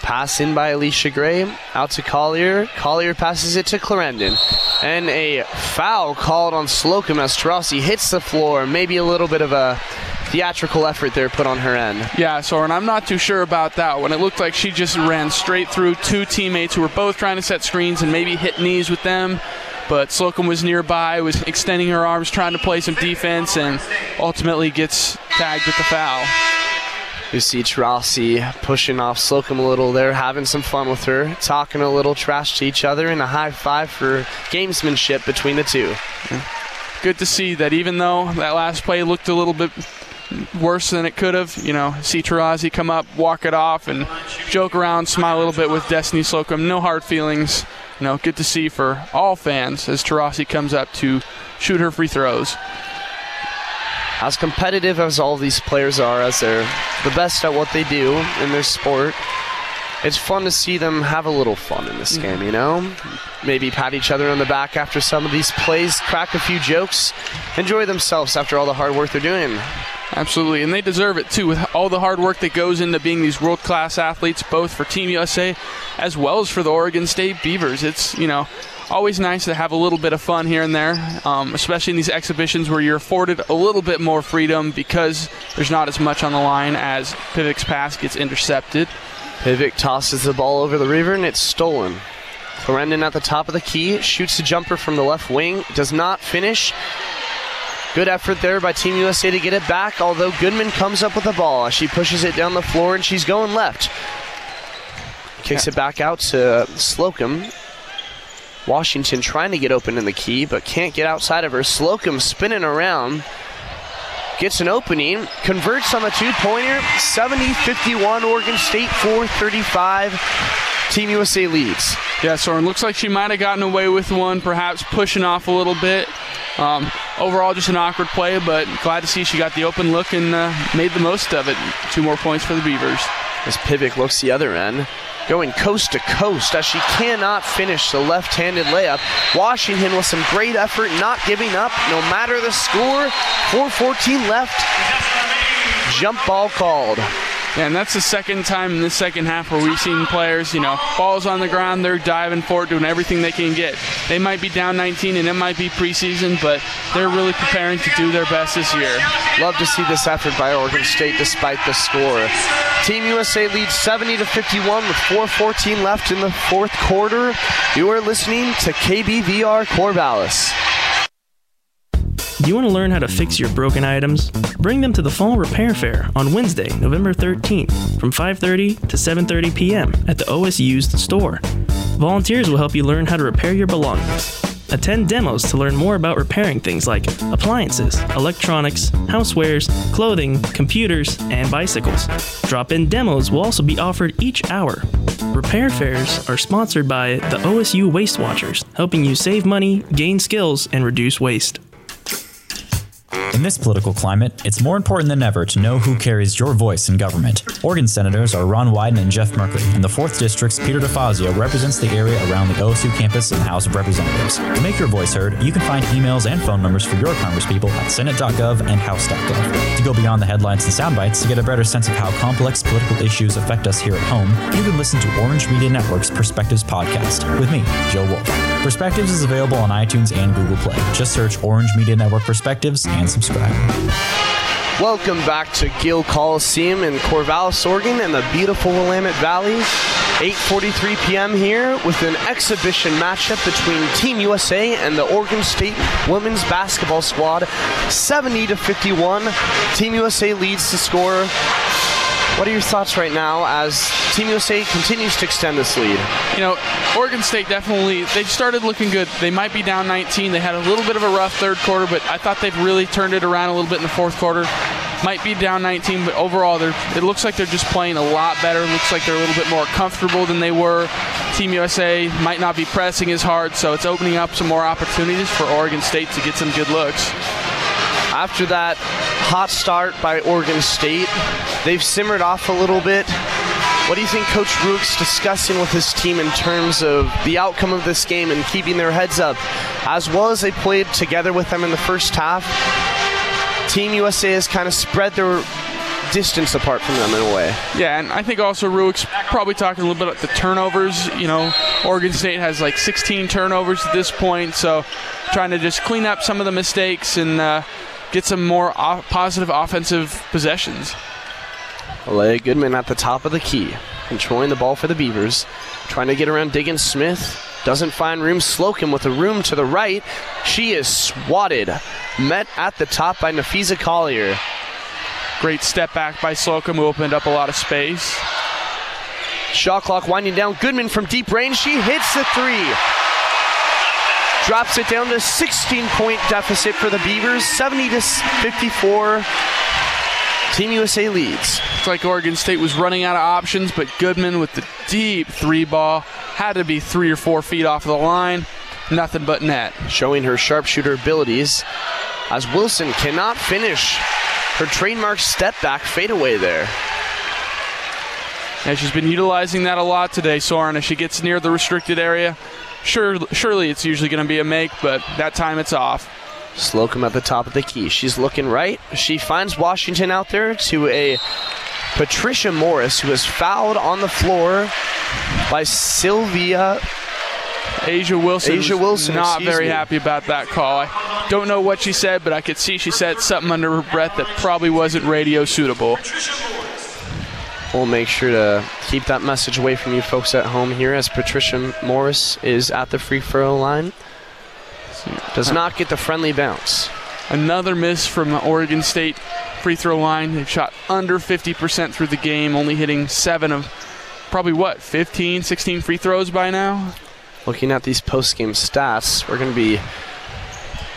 Pass in by Allisha Gray, out to Collier. Collier passes it to Clarendon. And a foul called on Slocum as Taurasi hits the floor. Maybe a little bit of a theatrical effort there put on her end. Yeah, Soren, I'm not too sure about that one. It looked like she just ran straight through two teammates who were both trying to set screens and maybe hit knees with them. But Slocum was nearby, was extending her arms, trying to play some defense, and ultimately gets tagged with the foul. You see Taurasi pushing off Slocum a little there, having some fun with her, talking a little trash to each other, and a high five for gamesmanship between the two. Good to see that even though that last play looked a little bit worse than it could have, you know, see Taurasi come up, walk it off, and joke around, smile a little bit with Destiny Slocum. No hard feelings. you know, good to see for all fans as Taurasi comes up to shoot her free throws. As competitive as all these players are, as they're the best at what they do in their sport, it's fun to see them have a little fun in this game, you know? Maybe pat each other on the back after some of these plays, crack a few jokes, enjoy themselves after all the hard work they're doing. Absolutely, and they deserve it too with all the hard work that goes into being these world class athletes, both for Team USA as well as for the Oregon State Beavers. It's, you know, always nice to have a little bit of fun here and there, um, especially in these exhibitions where you're afforded a little bit more freedom because there's not as much on the line as Pivec's pass gets intercepted. Pivek tosses the ball over the river and it's stolen. Clarendon at the top of the key shoots a jumper from the left wing, does not finish. Good effort there by Team USA to get it back, although Goodman comes up with the ball. She pushes it down the floor and she's going left. Kicks it back out to Slocum. Washington trying to get open in the key, but can't get outside of her. Slocum spinning around. Gets an opening, converts on the two pointer. 70 51, Oregon State 4 35. Team USA leads. Yeah, Soren, looks like she might have gotten away with one, perhaps pushing off a little bit. Um, overall, just an awkward play, but glad to see she got the open look and uh, made the most of it. Two more points for the Beavers. As Pivec looks the other end, going coast to coast as she cannot finish the left handed layup. Washington with some great effort, not giving up no matter the score. 4.14 left. Jump ball called. And that's the second time in this second half where we've seen players, you know, balls on the ground, they're diving for it, doing everything they can get. They might be down 19 and it might be preseason, but they're really preparing to do their best this year. Love to see this effort by Oregon State despite the score. Team USA leads 70 to 51 with 4:14 left in the fourth quarter. You are listening to KBVR Corvallis. Do you want to learn how to fix your broken items? Bring them to the Fall Repair Fair on Wednesday, November 13th from 5:30 to 7:30 p.m. at the OS Used store. Volunteers will help you learn how to repair your belongings. Attend demos to learn more about repairing things like appliances, electronics, housewares, clothing, computers, and bicycles. Drop in demos will also be offered each hour. Repair fairs are sponsored by the OSU Waste Watchers, helping you save money, gain skills, and reduce waste. In this political climate, it's more important than ever to know who carries your voice in government. Oregon Senators are Ron Wyden and Jeff Merkley, and the 4th District's Peter DeFazio represents the area around the OSU campus in the House of Representatives. To make your voice heard, you can find emails and phone numbers for your congresspeople at senate.gov and house.gov. To go beyond the headlines and soundbites to get a better sense of how complex political issues affect us here at home, you can listen to Orange Media Network's Perspectives podcast with me, Joe Wolf. Perspectives is available on iTunes and Google Play. Just search Orange Media Network Perspectives and subscribe. Welcome back to Gill Coliseum in Corvallis, Oregon, and the beautiful Willamette Valley. 8:43 p.m. here with an exhibition matchup between Team USA and the Oregon State women's basketball squad. 70 to 51. Team USA leads the score. What are your thoughts right now as Team USA continues to extend this lead? You know, Oregon State definitely they've started looking good. They might be down 19. They had a little bit of a rough third quarter, but I thought they've really turned it around a little bit in the fourth quarter. Might be down 19, but overall, they're, it looks like they're just playing a lot better. It looks like they're a little bit more comfortable than they were. Team USA might not be pressing as hard, so it's opening up some more opportunities for Oregon State to get some good looks. After that hot start by Oregon State, they've simmered off a little bit. What do you think Coach Rueck's discussing with his team in terms of the outcome of this game and keeping their heads up? As well as they played together with them in the first half, Team USA has kind of spread their distance apart from them in a way. Yeah, and I think also Rueck's probably talking a little bit about the turnovers. You know, Oregon State has like 16 turnovers at this point, so trying to just clean up some of the mistakes and uh, get some more positive offensive possessions. Aleah Goodman at the top of the key, controlling the ball for the Beavers, trying to get around Diggins Smith. Doesn't find room. Slocum with a room to the right. She is swatted. Met at the top by Napheesa Collier. Great step back by Slocum, who opened up a lot of space. Shot clock winding down. Goodman from deep range. She hits the three. Drops it down to 16 point deficit for the Beavers. 70 to 54. Team USA leads. It's like Oregon State was running out of options, but Goodman with the deep three ball had to be three or four feet off the line. Nothing but net. Showing her sharpshooter abilities as Wilson cannot finish her trademark step back fadeaway there. And she's been utilizing that a lot today, Soren. As she gets near the restricted area, sure, surely it's usually going to be a make, but that time it's off. Slocum at the top of the key. She's looking right. She finds Washington out there to a Patricia Morris, who is fouled on the floor by Sylvia. A'ja Wilson. A'ja Wilson. Not very me. happy about that call. I don't know what she said, but I could see she said something under her breath that probably wasn't radio suitable. We'll make sure to keep that message away from you folks at home here as Patricia Morris is at the free throw line. Does not get the friendly bounce. Another miss from the Oregon State free throw line. They've shot under 50% through the game, only hitting seven of probably what, 15, 16 free throws by now? Looking at these post game stats, we're going to be.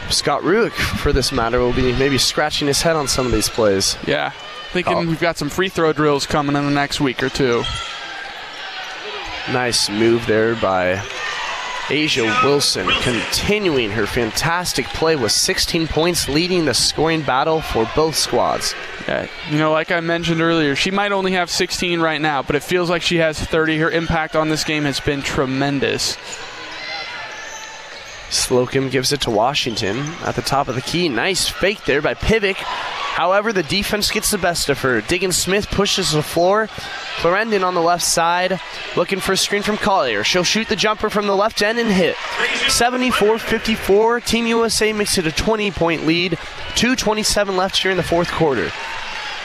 Scott Rueck, for this matter, will be maybe scratching his head on some of these plays. Yeah. Thinking oh. we've got some free throw drills coming in the next week or two. Nice move there by A'ja Wilson, continuing her fantastic play with 16 points, leading the scoring battle for both squads. Yeah, you know, like I mentioned earlier, she might only have 16 right now, but it feels like she has 30. Her impact on this game has been tremendous. Slocum gives it to Washington at the top of the key. Nice fake there by Pivec. However, the defense gets the best of her. Diggin Smith pushes the floor. Clarendon on the left side looking for a screen from Collier. She'll shoot the jumper from the left end and hit. 74 54. Team USA makes it a 20 point lead. 2.27 left here in the fourth quarter.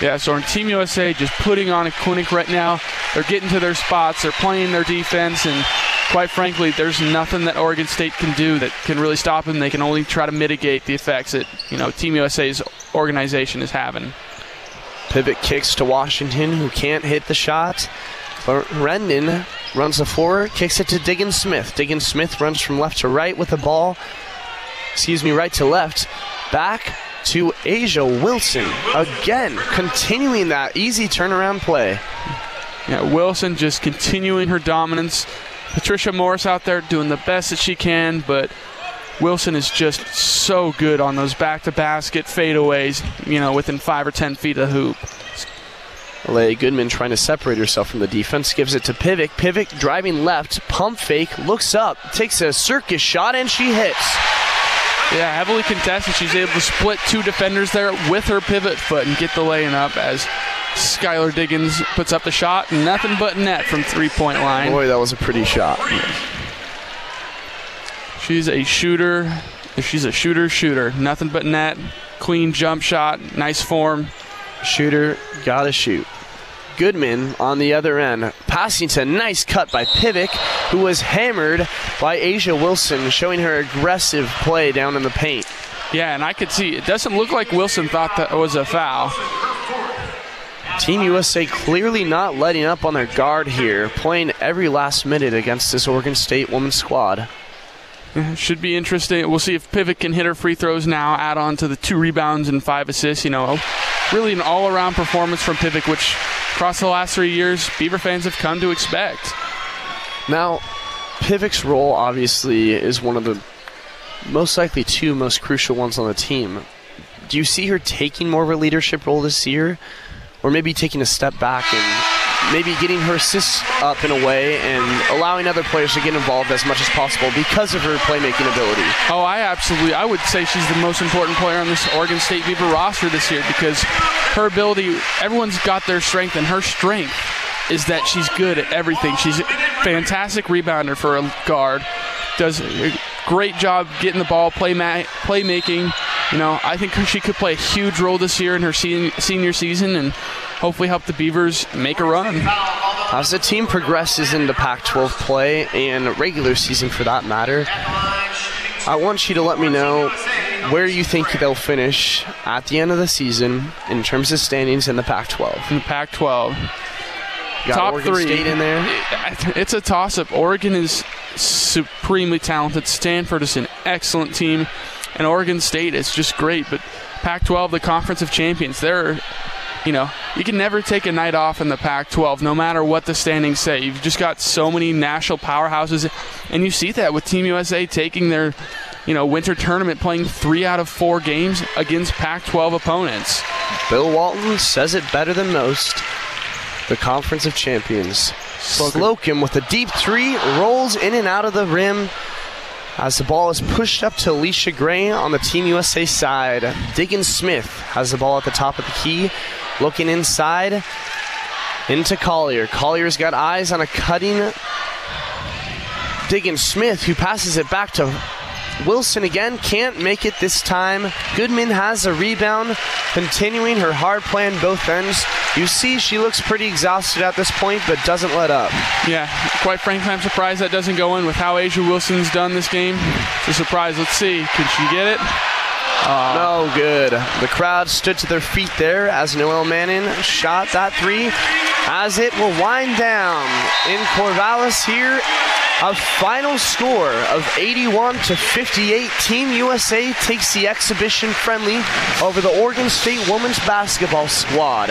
Yeah, so on Team USA just putting on a clinic right now. They're getting to their spots, they're playing their defense, and quite frankly, there's nothing that Oregon State can do that can really stop them. They can only try to mitigate the effects that you know Team USA's organization is having. Pivec kicks to Washington, who can't hit the shot. But Rendon runs the floor, kicks it to Diggins-Smith. Diggin Smith runs from left to right with the ball. Excuse me, right to left. Back to A'ja Wilson. Again, continuing that easy turnaround play. Yeah, Wilson just continuing her dominance. Patricia Morris out there doing the best that she can, but Wilson is just so good on those back to basket fadeaways, you know, within five or ten feet of the hoop. Aleah Goodman trying to separate herself from the defense, gives it to Pivec. Pivec driving left, pump fake, looks up, takes a circus shot, and she hits. Yeah, heavily contested. She's able to split two defenders there with her pivot foot and get the laying up as Skylar Diggins puts up the shot. Nothing but net from three point line. Boy, that was a pretty shot. She's a shooter. If she's a shooter, shooter. Nothing but net. Clean jump shot. Nice form. Shooter, gotta shoot. Goodman on the other end. Passing to nice cut by Pivec, who was hammered by A'ja Wilson, showing her aggressive play down in the paint. Yeah, and I could see it doesn't look like Wilson thought that was a foul. Team USA clearly not letting up on their guard here, playing every last minute against this Oregon State women's squad. Should be interesting. We'll see if Pivec can hit her free throws now, add on to the two rebounds and five assists. You know, really an all around performance from Pivec, which across the last three years, Beaver fans have come to expect. Now, Pivec's role obviously is one of the most likely two most crucial ones on the team. Do you see her taking more of a leadership role this year? Or maybe taking a step back and maybe getting her assists up in a way and allowing other players to get involved as much as possible because of her playmaking ability? Oh, I absolutely. I would say she's the most important player on this Oregon State Beaver roster this year because her ability, everyone's got their strength, and her strength is that she's good at everything. She's a fantastic rebounder for a guard, does a great job getting the ball, play ma- playmaking. You know, I think she could play a huge role this year in her sen- senior season and hopefully help the Beavers make a run. As the team progresses into Pac 12 play and regular season for that matter, I want you to let me know where you think they'll finish at the end of the season in terms of standings in the Pac 12. In the Pac 12. Got Top Oregon three. State in there. It's a toss up. Oregon is supremely talented. Stanford is an excellent team. And Oregon State is just great. But Pac 12, the Conference of Champions, they're you know, you can never take a night off in the Pac 12, no matter what the standings say. You've just got so many national powerhouses, and you see that with Team USA taking their you know, winter tournament playing three out of four games against Pac 12 opponents. Bill Walton says it better than most. The Conference of Champions. Slocum with a deep three rolls in and out of the rim as the ball is pushed up to Allisha Gray on the Team USA side. Diggins-Smith has the ball at the top of the key, looking inside into Collier. Collier's got eyes on a cutting Diggins-Smith, who passes it back to Wilson again can't make it this time. Goodman has a rebound, continuing her hard play on both ends. You see, she looks pretty exhausted at this point, but doesn't let up. Yeah, quite frankly, I'm surprised that doesn't go in with how A'ja Wilson's done this game. It's a surprise. Let's see. Can she get it? Uh, no good. The crowd stood to their feet there as Noel Manning shot that three. As it will wind down in Corvallis here a final score of 81 to 58. Team USA takes the exhibition friendly over the Oregon State women's basketball squad.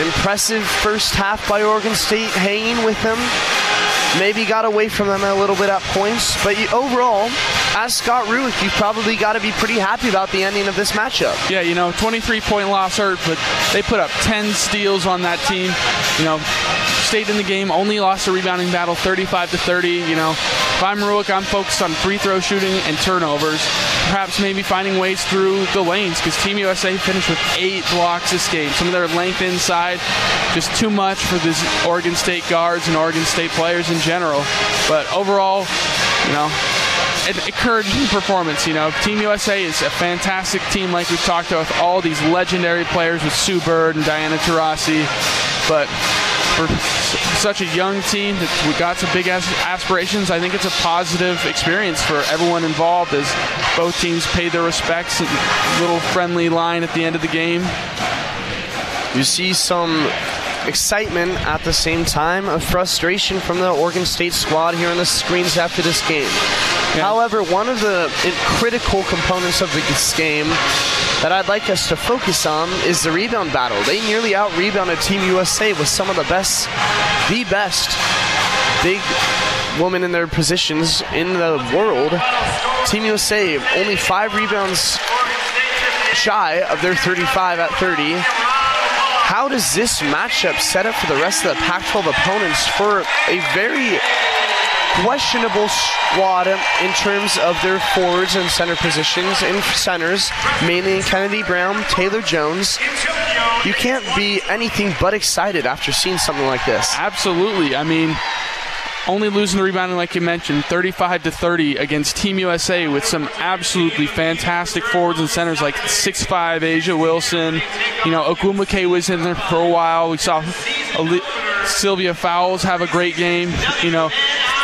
Impressive first half by Oregon State, hanging with them. Maybe got away from them a little bit at points, but overall, as Scott Rueck, you've probably got to be pretty happy about the ending of this matchup. Yeah, you know, 23 point loss hurt, but they put up 10 steals on that team. You know, stayed in the game, only lost a rebounding battle 35 to 30. You know, if I'm Rueck, I'm focused on free throw shooting and turnovers. Perhaps maybe finding ways through the lanes because Team USA finished with eight blocks this game. Some of their length inside, just too much for these Oregon State guards and Oregon State players in general. But overall, you know, an encouraging performance. You know, Team USA is a fantastic team, like we've talked about with all these legendary players with Sue Bird and Diana Taurasi. But for such a young team that we got some big aspirations, I think it's a positive experience for everyone involved as both teams paid their respects. A little friendly line at the end of the game. You see some excitement at the same time of frustration from the Oregon State squad here on the screens after this game. However, one of the critical components of this game that I'd like us to focus on is the rebound battle. They nearly out rebounded Team USA with some of the best, the best big women in their positions in the world. Team USA only five rebounds shy of their 35 at 30 how does this matchup set up for the rest of the Pac 12 opponents for a very questionable squad in terms of their forwards and center positions in centers, mainly in Kennedy Brown, Taylor Jones. You can't be anything but excited after seeing something like this. Absolutely. I mean, only losing the rebounding, like you mentioned, 35 to 30 against Team USA with some absolutely fantastic forwards and centers like 6'5 A'ja Wilson. You know, Ogwumike was in there for a while. We saw Sylvia Fowles have a great game. You know,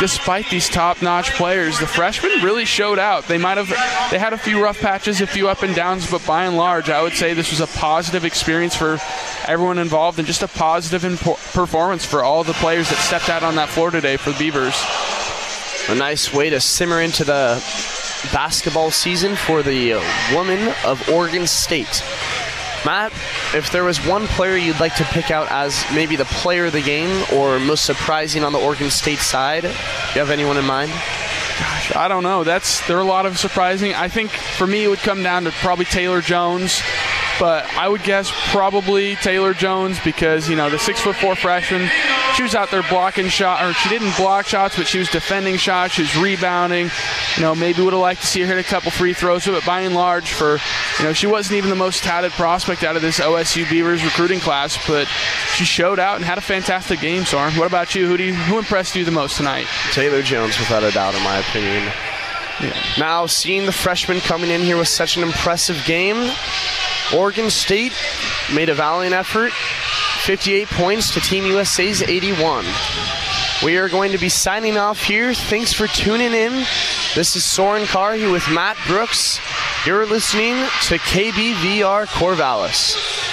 despite these top-notch players, the freshmen really showed out. They might have they had a few rough patches, a few up and downs, but by and large, I would say this was a positive experience for everyone involved and just a positive performance for all the players that stepped out on that floor today for the Beavers. A nice way to simmer into the basketball season for the women of Oregon State. Matt, if there was one player you'd like to pick out as maybe the player of the game or most surprising on the Oregon State side, do you have anyone in mind? Gosh, I don't know. That's there are a lot of surprising. I think for me it would come down to probably Taylor Jones but I would guess probably Taylor Jones because you know the six foot four freshman, she was out there blocking shot, or she didn't block shots, but she was defending shots, she was rebounding. You know, maybe would have liked to see her hit a couple free throws, but by and large, for you know, she wasn't even the most touted prospect out of this OSU Beavers recruiting class, but she showed out and had a fantastic game. Soren, what about you? Who do you, who impressed you the most tonight? Taylor Jones, without a doubt, in my opinion. Yeah. Now, seeing the freshman coming in here with such an impressive game, Oregon State made a valiant effort. 58 points to Team USA's 81. We are going to be signing off here. Thanks for tuning in. This is Soren Carr here with Matt Brooks. You're listening to KBVR Corvallis.